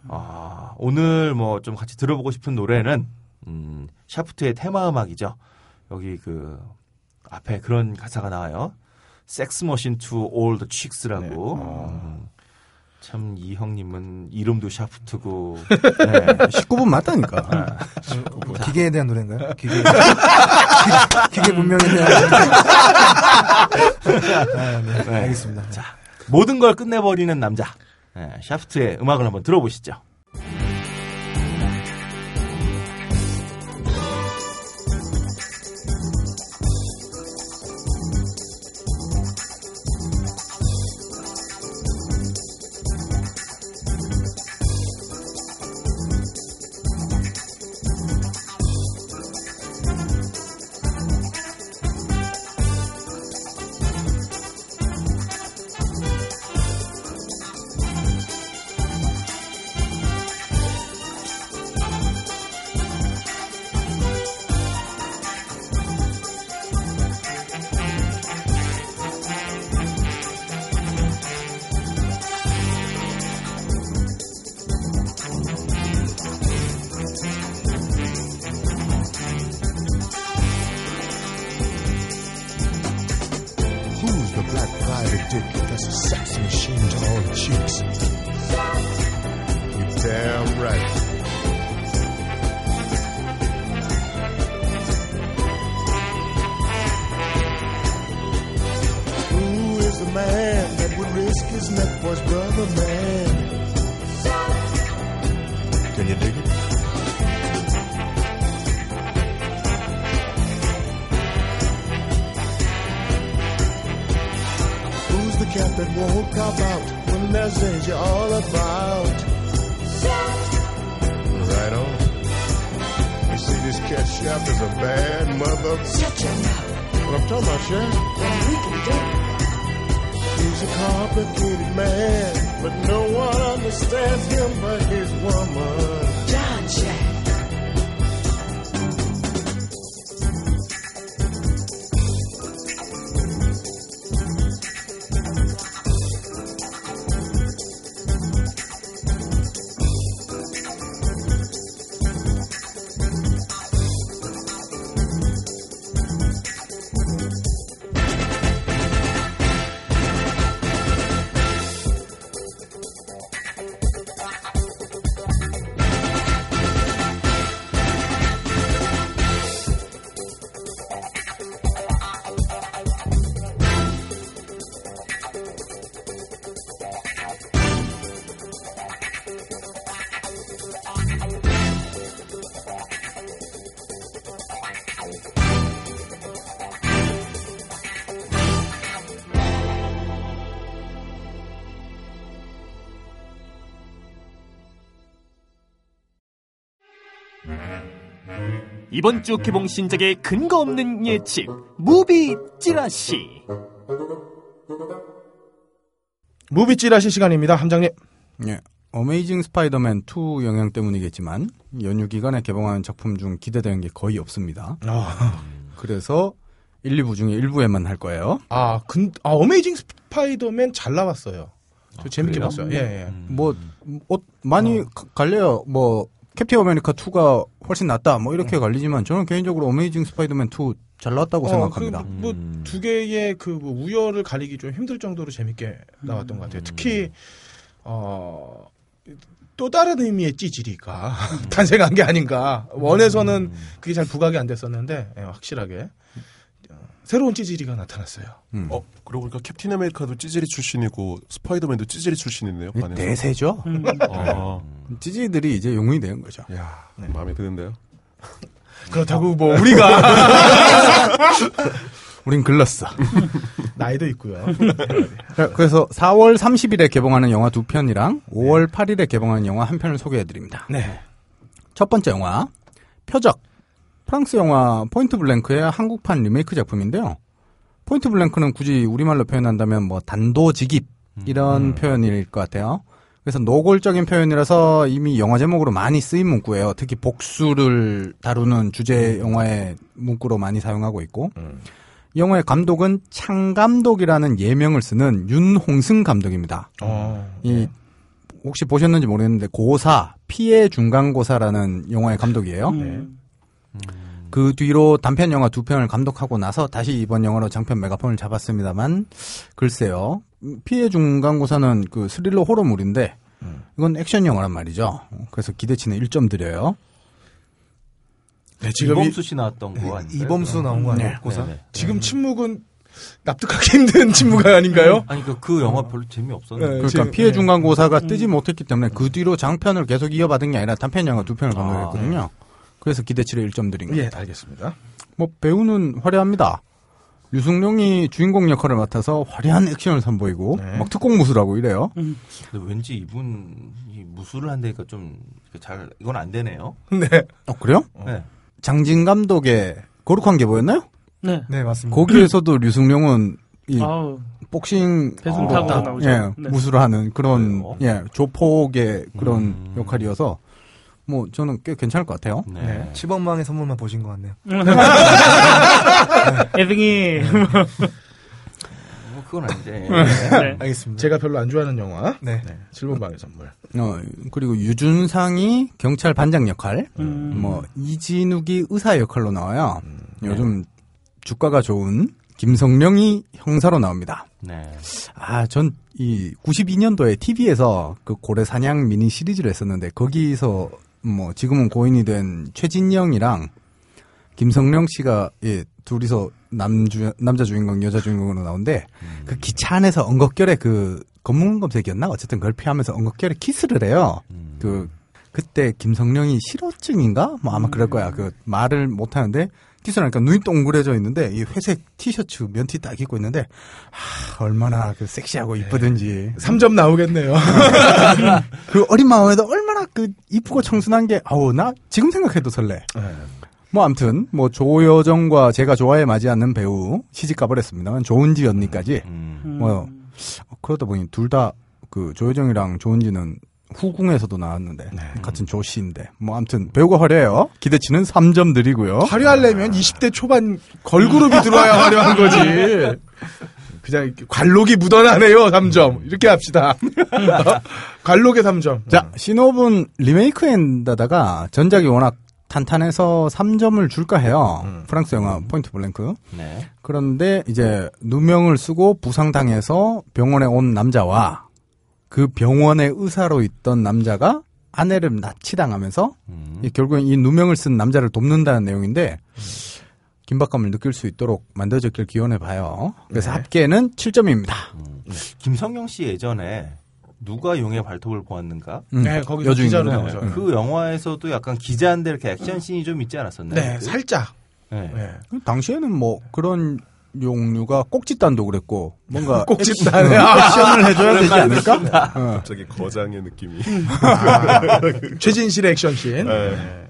아, 오늘 뭐 좀 같이 들어보고 싶은 노래는 음, 샤프트의 테마 음악이죠. 여기 그 앞에 그런 가사가 나와요. 섹스 머신 투 올더 치크스라고. 음, 참이 형님은 이름도 샤프트고 (laughs) 네. 19분 맞다니까. 뭐 기계에 대한 노래인가요? 기계. 기계, 기계 문명에 대한. (laughs) 아, 네. 네. 알겠습니다. 자, 모든 걸 끝내버리는 남자. 네, 샤프트의 음악을 한번 들어보시죠. 이번 주 개봉 신작의 근거 없는 예측 movie 찌라시 movie 찌라시 시간입니다, 함장님. 예. 어메이징 스파이더맨 2 영향 때문이겠지만 연휴 기간에 개봉하는 작품 중 기대되는 게 거의 없습니다. 아, 그래서 1, 2부 중에 일부에만 할 거예요. 아, 근, 아, 어메이징 스파이더맨 잘 나왔어요. 저 재밌게 그래요? 봤어요. 예, 예. 음. 뭐, 옷 많이 가- 갈려요. 뭐, 캡틴 아메리카 2가 훨씬 낫다. 뭐, 이렇게 갈리지만, 저는 개인적으로 어메이징 스파이더맨 2 잘 나왔다고 생각합니다. 그, 뭐, 음. 두 개의 그, 뭐 우열을 가리기 좀 힘들 정도로 재밌게 나왔던 것 같아요. 특히, 어, 또 다른 의미의 찌질이가 (laughs) 탄생한 게 아닌가. one에서는 그게 잘 부각이 안 됐었는데 예, 확실하게 어, 새로운 찌질이가 나타났어요. 음. 어, 그러고 보니까 캡틴 아메리카도 찌질이 출신이고 스파이더맨도 찌질이 출신이네요. 반에서. 대세죠. 음. 아, 찌질들이 이제 용이 되는 거죠. 야, 마음에 드는데요. (laughs) 그렇다고 뭐 우리가 (laughs) 우린 글렀어. (laughs) 나이도 있고요. 자, 그래서 4월 30일에 개봉하는 영화 두 편이랑 5월 8일에 개봉하는 영화 한 편을 소개해 드립니다. 네. 첫 번째 영화 표적 프랑스 영화 포인트 블랭크의 한국판 리메이크 작품인데요. 포인트 블랭크는 굳이 우리말로 표현한다면 뭐 단도직입 이런 표현일 것 같아요. 그래서 노골적인 표현이라서 이미 영화 제목으로 많이 쓰인 문구예요. 특히 복수를 다루는 주제 영화의 문구로 많이 사용하고 있고 이 영화의 감독은 창 감독이라는 예명을 쓰는 윤홍승 감독입니다. 어, 이 혹시 보셨는지 모르겠는데 고사 피해 중간고사라는 영화의 감독이에요. 음. 그 뒤로 단편 영화 두 편을 감독하고 나서 다시 이번 영화로 장편 메가폰을 잡았습니다만 글쎄요 피해 중간고사는 그 스릴러 호러물인데 이건 액션 영화란 말이죠. 그래서 기대치는 1점 드려요. 네, 지금 이, 이범수 씨 나왔던 거 아니에요? 이범수 나온 거 아니에요? 네. 고사? 네 네. 지금 침묵은 납득하기 힘든 (laughs) 침묵가 아닌가요? 아니 그, 그 영화 별로 재미 없었는데. 네. 그러니까 지금- 피해 중간고사가 뜨지 못했기 때문에 그 뒤로 장편을 계속 이어받은 게 아니라 단편 영화 두 편을 감독했거든요. 그래서 기대치를 1점 드린 거예요. 예, 알겠습니다. 뭐 배우는 화려합니다. 류승룡이 주인공 역할을 맡아서 화려한 액션을 선보이고 네. 막 특공 무술하고 이래요. 근데 왠지 이분이 무술을 한다니까 좀 잘 이건 안 되네요. 네. 어, 그래요? 네. 장진 감독의 거룩한 게 뭐였나요? 네. 네, 맞습니다. 거기에서도 류승룡은 이 아우, 복싱 어, 타고 딱, 나오죠. 예, 네. 무술을 하는 그런 그래요? 예, 조폭의 그런 음. 역할이어서 뭐 저는 꽤 괜찮을 것 같아요. 네. 네. 10원망의 선물만 보신 것 같네요. (laughs) 애등이. 뭐 그건 아니지. (laughs) 네. 알겠습니다. 제가 별로 안 좋아하는 영화. 네. 네. 7번방의 선물. 어, 그리고 유준상이 경찰 반장 역할, 음. 뭐 이진욱이 의사 역할로 나와요. 음. 요즘 주가가 좋은 김성령이 형사로 나옵니다. 네. 아, 전 이 92년도에 TV에서 그 고래 사냥 미니 시리즈를 했었는데 거기서 뭐 지금은 고인이 된 최진영이랑 김성령 씨가 예, 둘이서 남주 남자 주인공 여자 주인공으로 나오는데 그 기차 안에서 엉겁결에 그 검문 검색이었나 어쨌든 그걸 피하면서 엉겁결에 키스를 해요. 음. 그 그때 김성령이 실어증인가 뭐 아마 그럴 거야. 그 말을 못 하는데 키스를 하니까 눈이 동그래져 있는데 이 회색 티셔츠 면티 딱 입고 있는데 아, 얼마나 그 섹시하고 이쁘든지 3점 나오겠네요. (laughs) 그 어린 마음에도 얼마나 그 이쁘고 청순한 게 아우 나 지금 생각해도 설레. 네. 뭐 아무튼 뭐 조여정과 제가 좋아해 맞지 않는 배우 시집 가버렸습니다만 조은지 언니까지 음. 뭐 그러다 보니 둘 다 그 조여정이랑 조은지는 후궁에서도 나왔는데 같은 조 씨인데 뭐 아무튼 배우가 화려해요. 기대치는 3점 드리고요. 화려하려면 20대 초반 걸그룹이 들어와야 화려한 거지. (laughs) 그냥 관록이 묻어나네요, 3점. 이렇게 합시다. (laughs) 관록의 3점. 자, 신호분 리메이크엔다다가 전작이 워낙 탄탄해서 3점을 줄까 해요. 프랑스 영화 포인트 블랭크. 네. 그런데 이제 누명을 쓰고 부상당해서 병원에 온 남자와 그 병원의 의사로 있던 남자가 아내를 납치당하면서 음. 이 결국엔 이 누명을 쓴 남자를 돕는다는 내용인데 긴박감을 느낄 수 있도록 만들어졌길 기원해 봐요. 그래서 합계는 7점입니다. 김성경 씨 예전에 누가 용의 발톱을 보았는가? 네, 거기서 기자로. 나오죠. 그 영화에서도 약간 기자인데 이렇게 액션 씬이 좀 있지 않았었나요? 네, 그? 살짝. 네. 네. 당시에는 뭐 그런 용류가 꼭짓단도 그랬고 뭔가 (laughs) 꼭짓단에. 액션을 해줘야 되지 않을까? 어. 갑자기 거장의 느낌이. (laughs) 최진실의 액션씬. 네.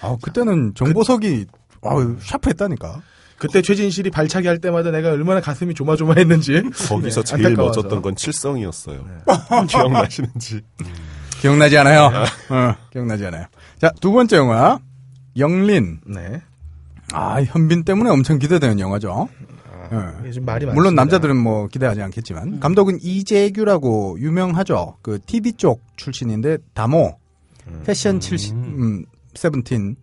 아 그때는 정보석이 아유 샤프했다니까. 그때 최진실이 발차기 할 때마다 내가 얼마나 가슴이 조마조마했는지. 거기서 네, 제일 안타까워서. 멋졌던 건 칠성이었어요. (laughs) 기억나시는지. 기억나지 않아요? 어, 기억나지 않아요. 자, 두 번째 영화. 역린. 네. 아, 현빈 때문에 엄청 기대되는 영화죠. 예. 이게 좀 말이 많습니다. 물론 남자들은 뭐 기대하지 않겠지만. 감독은 이재규라고 유명하죠. 그 TV 쪽 출신인데, 다모. 패션 70, 음, 세븐틴.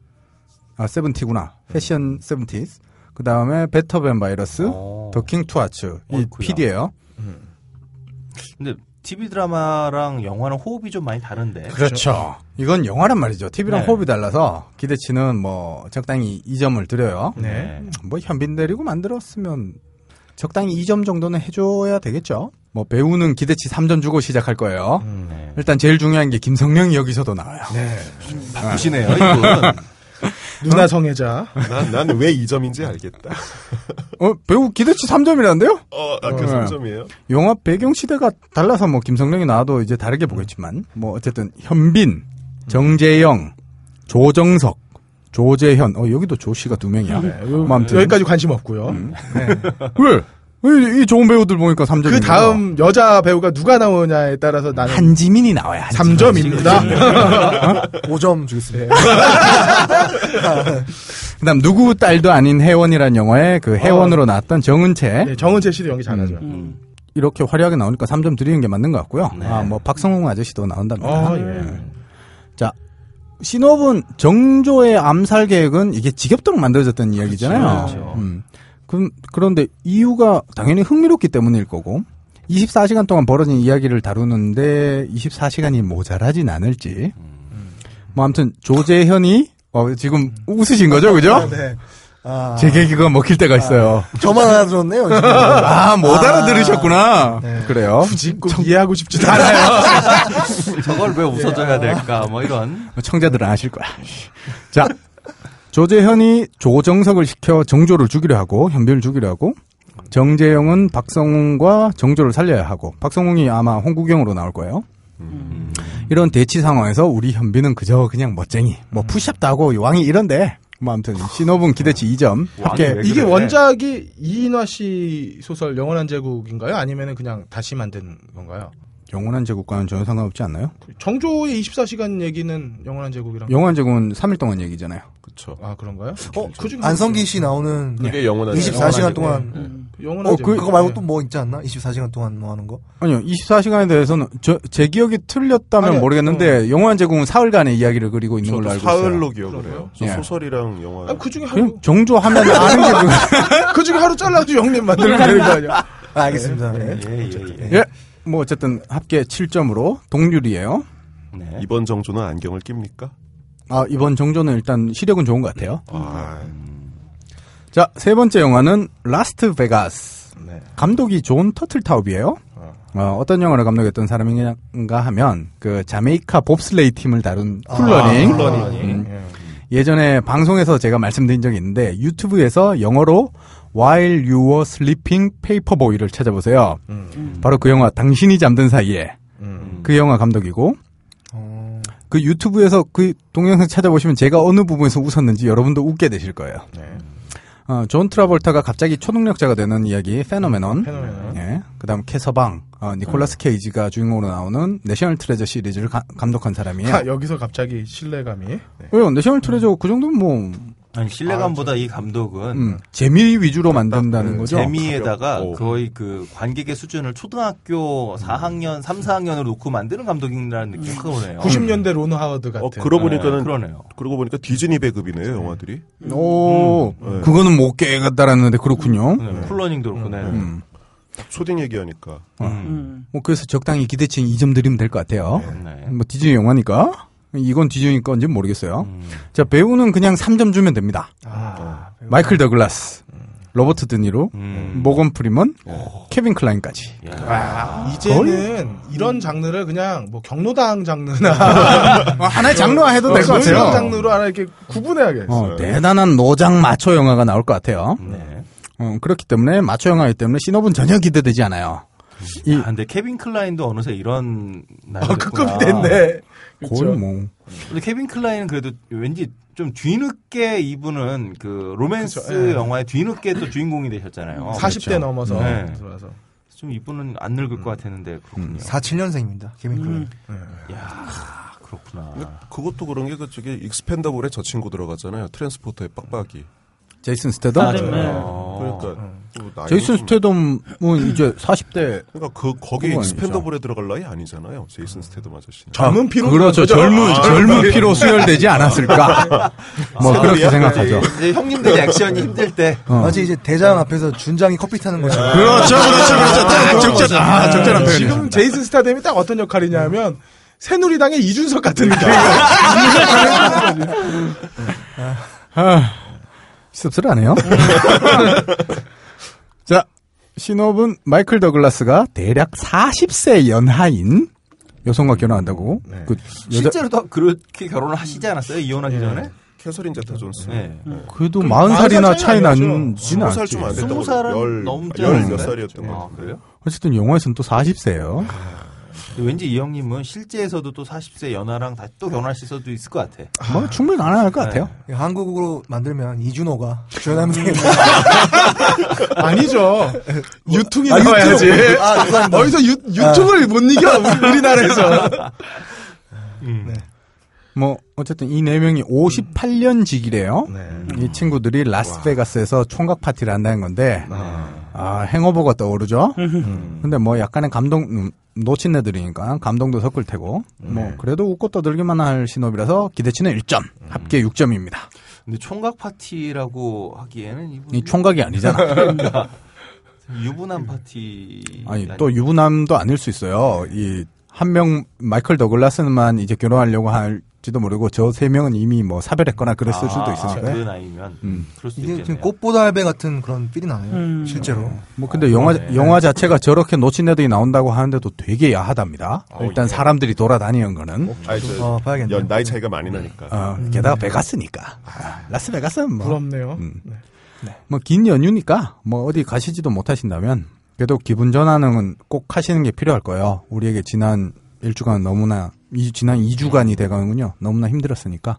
아, seventy구나. 패션 seventies. 그 다음에 베토벤 바이러스. 어. 더킹 투하츠. 이. PD예요 근데 TV 드라마랑 영화는 호흡이 좀 많이 다른데. 그렇죠. 이건 영화란 말이죠. TV랑 네. 호흡이 달라서 기대치는 뭐 적당히 2점을 드려요. 네. 뭐 현빈 데리고 만들었으면 적당히 2점 정도는 해줘야 되겠죠. 뭐 배우는 기대치 3점 주고 시작할 거예요. 네. 일단 제일 중요한 게 김성령이 여기서도 나와요. 바쁘시네요, 이분. 누나 성애자. 난왜 2점인지 알겠다. 어, 배우 기대치 3점이라는데요? 어, 아, 그 네. 3점이에요? 영화 배경 시대가 달라서 뭐 김성령이 나와도 이제 다르게 보겠지만 뭐 어쨌든 현빈, 정재영, 조정석, 조재현, 어 여기도 조 씨가 두 명이야. 뭐 아무튼 여기까지 관심 없고요. 왜? 이, 이 좋은 배우들 보니까 3점. 그 다음 여자 배우가 누가 나오냐에 따라서 나는 한지민이 나와요. 어? 3점입니다. 5점 주겠습니다. (laughs) 그다음 누구 딸도 아닌 혜원이라는 영화에 그 혜원으로 나왔던 정은채 네, 정은채 씨도 연기 잘하죠. 음. 이렇게 화려하게 나오니까 3점 드리는 게 맞는 것 같고요. 네. 아, 뭐 박성웅 아저씨도 나온답니다. 어, 예. 자, 신업은 정조의 암살 계획은 이게 지겹도록 만들어졌던 이야기잖아요. 그렇죠. 음. 그, 그런데 이유가 당연히 흥미롭기 때문일 거고, 24시간 동안 벌어진 이야기를 다루는데 24시간이 모자라진 않을지. 뭐 아무튼 조재현이 어, 지금 웃으신 거죠, 그죠? (laughs) 네. 아, 제 계기가 먹힐 때가 있어요. 저만 알아들었네요. 지금. 아, 못 알아들으셨구나. 네. 그래요. 굳이 꼭 이해하고 싶지도 (laughs) 않아요. 저걸 왜 웃어줘야 될까, 뭐 이런. 청자들은 아실 거야. 자, 조재현이 조정석을 시켜 정조를 죽이려 하고 현빈을 죽이려 하고 정재영은 박성웅과 정조를 살려야 하고 박성웅이 아마 홍구경으로 나올 거예요. 이런 대치 상황에서 우리 현빈은 그저 그냥 멋쟁이, 뭐 푸시업도 하고 왕이 이런데 뭐 아무튼 신호분 기대치 2점 합계 왜 이게? 원작이 이인화 씨 소설 영원한 제국인가요? 아니면은 그냥 다시 만든 건가요? 영원한 제국과는 전혀 상관없지 않나요? 정조의 24시간 얘기는 영원한 제국이랑 영원한 제국은 3일 동안 얘기잖아요. 그쵸. 아 그런가요? 어, 그중 안성기 씨 나오는 그게 영원한 24시간 영원한 동안 영원한 어, 제국. 그- 그거 말고 또 뭐 있지 않나? 24시간 동안 뭐 하는 거? 아니요, 24시간에 대해서는 저, 제 기억이 틀렸다면 아니요, 모르겠는데 영원한 제국은 사흘간의 이야기를 그리고 있는 걸로 알고 있어요. 사흘로 기억을 해요. 저 예. 소설이랑 영화. 아, 그 중에 하루 정조 하면 (laughs) 아는 게 그- 그 중에 하루 잘라도 영림 만들면 되는 거 아니야? 아, 알겠습니다. 네. 예, 예, 예. 예. 뭐 어쨌든 합계 7점으로 동률이에요. 네. 이번 정조는 안경을 낍니까? 아, 이번 정조는 일단 시력은 좋은 것 같아요. 아, 자, 세 번째 영화는 라스트 베가스. 네. 감독이 존 터틀타웁이에요. 어, 어떤 영화를 감독했던 사람인가 하면 그 자메이카 봅슬레이 팀을 다룬 쿨러닝. 쿨러닝. 음. 예전에 방송에서 제가 말씀드린 적이 있는데 유튜브에서 영어로 While You Were Sleeping Paperboy를 찾아보세요. 바로 그 영화 당신이 잠든 사이에 음. 그 영화 감독이고 어, 그 유튜브에서 그 동영상 찾아보시면 제가 어느 부분에서 웃었는지 여러분도 웃게 되실 거예요. 네. 어, 존 트라볼타가 갑자기 초능력자가 되는 이야기 페노메논. 페노메논. 예. 그다음 캐서방, 어, 니콜라스 케이지가 주인공으로 나오는 내셔널 트레저 시리즈를 가- 감독한 사람이에요. 아, 여기서 갑자기 신뢰감이. 네. 왜요? 내셔널 트레저 그 정도면 뭐 아니, 신뢰감보다 이 감독은 음, 재미 위주로 만든다는 거죠. 재미에다가. 거의 그 관객의 수준을 초등학교 4학년, 3, 4학년으로 놓고 만드는 감독이라는 느낌이 크네요. 90년대 론 하워드 같은. 어, 그러고 네, 보니까는, 그러네요. 그러고 보니까 디즈니 배급이네요, 영화들이. 오, 네. 그거는 못 깨겠다라는데 그렇군요. 네, 쿨러닝도 그렇고, 네. 음. 초딩 얘기하니까. 음. 뭐 그래서 적당히 기대치 2점 드리면 될 것 같아요. 네. 뭐 디즈니 영화니까 이건 디즈니 건지 모르겠어요. 음. 자 배우는 그냥 3점 주면 됩니다. 아, 마이클 더글라스, 로버트 드니로, 음. 모건 프리먼, 케빈 클라인까지. 야. 이제는 이런 장르를 그냥 뭐 경로당 장르나 (laughs) 어, 하나의 장르화 해도 될것뭐 이런 같아요. 장르로 하나 이렇게 구분해야겠어요. 어, 대단한 노장 마초 영화가 나올 것 같아요. 네. 어, 그렇기 때문에 마초 영화이기 때문에 신업은 전혀 기대되지 않아요. 이 아, 근데 케빈 클라인도 어느새 이런 나이가 아, 급이 됐구나. 됐네. 거의 뭐 근데 케빈 클라인은 그래도 왠지 좀 뒤늦게 이분은 그 로맨스 그쵸, 예. 영화의 뒤늦게 또 주인공이 되셨잖아요. 40대 그렇죠. 넘어서 네. 들어와서. 좀 이분은 안 늙을 것 같았는데 그렇군요. 47년생입니다. 케빈 클라인. 야 그렇구나. 그것도 그런 게 그쪽에 익스펜더블에 저 친구 들어가잖아요. 트랜스포터의 빡빡이. 제이슨 스테덤. 아, 네. 그러니까 또 나이는 제이슨 좀- 스테덤은 이제 40대 그러니까 그 거기 익스펜더블에 들어갈 나이 아니잖아요. 제이슨 스테덤 아저씨는. 젊은 피로 그렇죠. 젊은 젊은 피로 수혈되지 않았을까? (laughs) 뭐 그렇게 생각하죠. 이제 형님들이 액션이 힘들 때 어. 마치 이제 대장 앞에서 준장이 커피 타는 것처럼. 그렇죠, 그렇죠, 그렇죠. 딱 적절, 아, 적절한 표현. 표현이네. 지금 제이슨 스타뎀이 딱 어떤 역할이냐면 새누리당의 이준석 같은 (laughs) 느낌이에요. 아, 씁쓸하네요. (laughs) 자, 신업은 마이클 더글라스가 대략 40세 연하인 여성과 결혼한다고. 그 여자 실제로도 그렇게 결혼을 하시지 않았어요? 이혼하기 전에? 캐서린 제타 존스. 네. 그래도 마흔 40살이나 살 차이 차이 아니죠. 나지는 스무 살 않지. 좀안 됐다고. 스무 살은 열- 넘지 열몇 않았어요? 살이었던 것 아. 그래요? 어쨌든 영화에서는 또 40세예요. 왠지 이 형님은 실제에서도 또 40세 연하랑 다시 또 결혼할 수도 있을 것 같아. 뭐 충분히 가능할 것 같아요. 한국으로 만들면 이준호가 주연하면서 (laughs) 아니죠. 유통이 아, 나와야지. 유튜브. 아. 어디서 유, 유통을 못 이겨, 우리- 우리나라에서. (laughs) 뭐 어쨌든 이 네 명이 58년 직이래요. 네. 이 친구들이 라스베가스에서 총각 파티를 한다는 건데 아 행어버가 떠오르죠. 근데 뭐 약간의 감동 음, 놓친 애들이니까 감동도 섞을 테고. 뭐 그래도 웃고 떠들기만 할 신업이라서 기대치는 1점. 합계 6점입니다. 근데 총각 파티라고 하기에는 이분이 이 총각이 아니잖아. (laughs) 유부남 파티 아니 또 유부남도 아닐 수 있어요. 이 한 명 마이클 더글라스만 이제 결혼하려고 할 지도 모르고 저 세 명은 이미 뭐 사별했거나 그랬을 수도 그 있으니까. 나이면 음. 그럴 수도 이게 있겠네요. 지금 꽃보다 할배 같은 그런 필이 나네요. 음. 실제로. 뭐 근데 영화 영화 자체가 저렇게 놓친 애들이 나온다고 하는데도 되게 야하답니다. 일단 사람들이 돌아다니는 거는 아니, 저, 어, 봐야겠네. 연, 나이 차이가 많이 나니까. 어, 게다가 베가스니까 아, 라스베가스는 뭐 부럽네요. 뭐긴 연휴니까 뭐 어디 가시지도 못하신다면 그래도 기분 전환은 꼭 하시는 게 필요할 거예요. 우리에게 지난 일주간 너무나 이, 지난 2주간이 돼가는군요. 너무나 힘들었으니까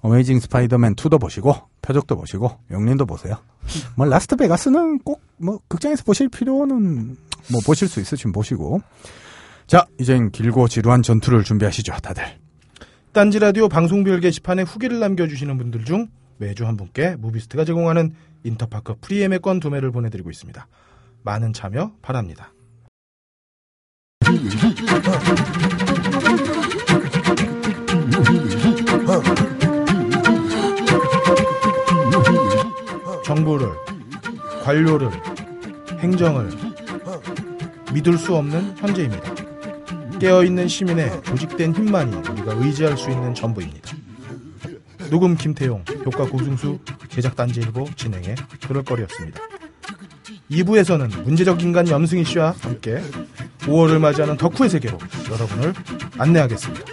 어메이징 스파이더맨 2도 보시고 표적도 보시고 역린도 보세요. 뭐 라스트 베가스는 꼭 뭐 극장에서 보실 필요는 뭐 보실 수 있으시면 보시고 자 이젠 길고 지루한 전투를 준비하시죠 다들. 딴지 라디오 방송별 게시판에 후기를 남겨주시는 분들 중 매주 한 분께 무비스트가 제공하는 인터파크 프리예매권 두 매를 보내드리고 있습니다. 많은 참여 바랍니다. 정부를, 관료를, 행정을 믿을 수 없는 현재입니다. 깨어있는 시민의 조직된 힘만이 우리가 의지할 수 있는 전부입니다. 녹음 김태용, 효과 고승수, 제작 단지일보 진행의 그럴거리였습니다. 2부에서는 문제적 인간 염승희 씨와 함께 5월을 맞이하는 덕후의 세계로 여러분을 안내하겠습니다.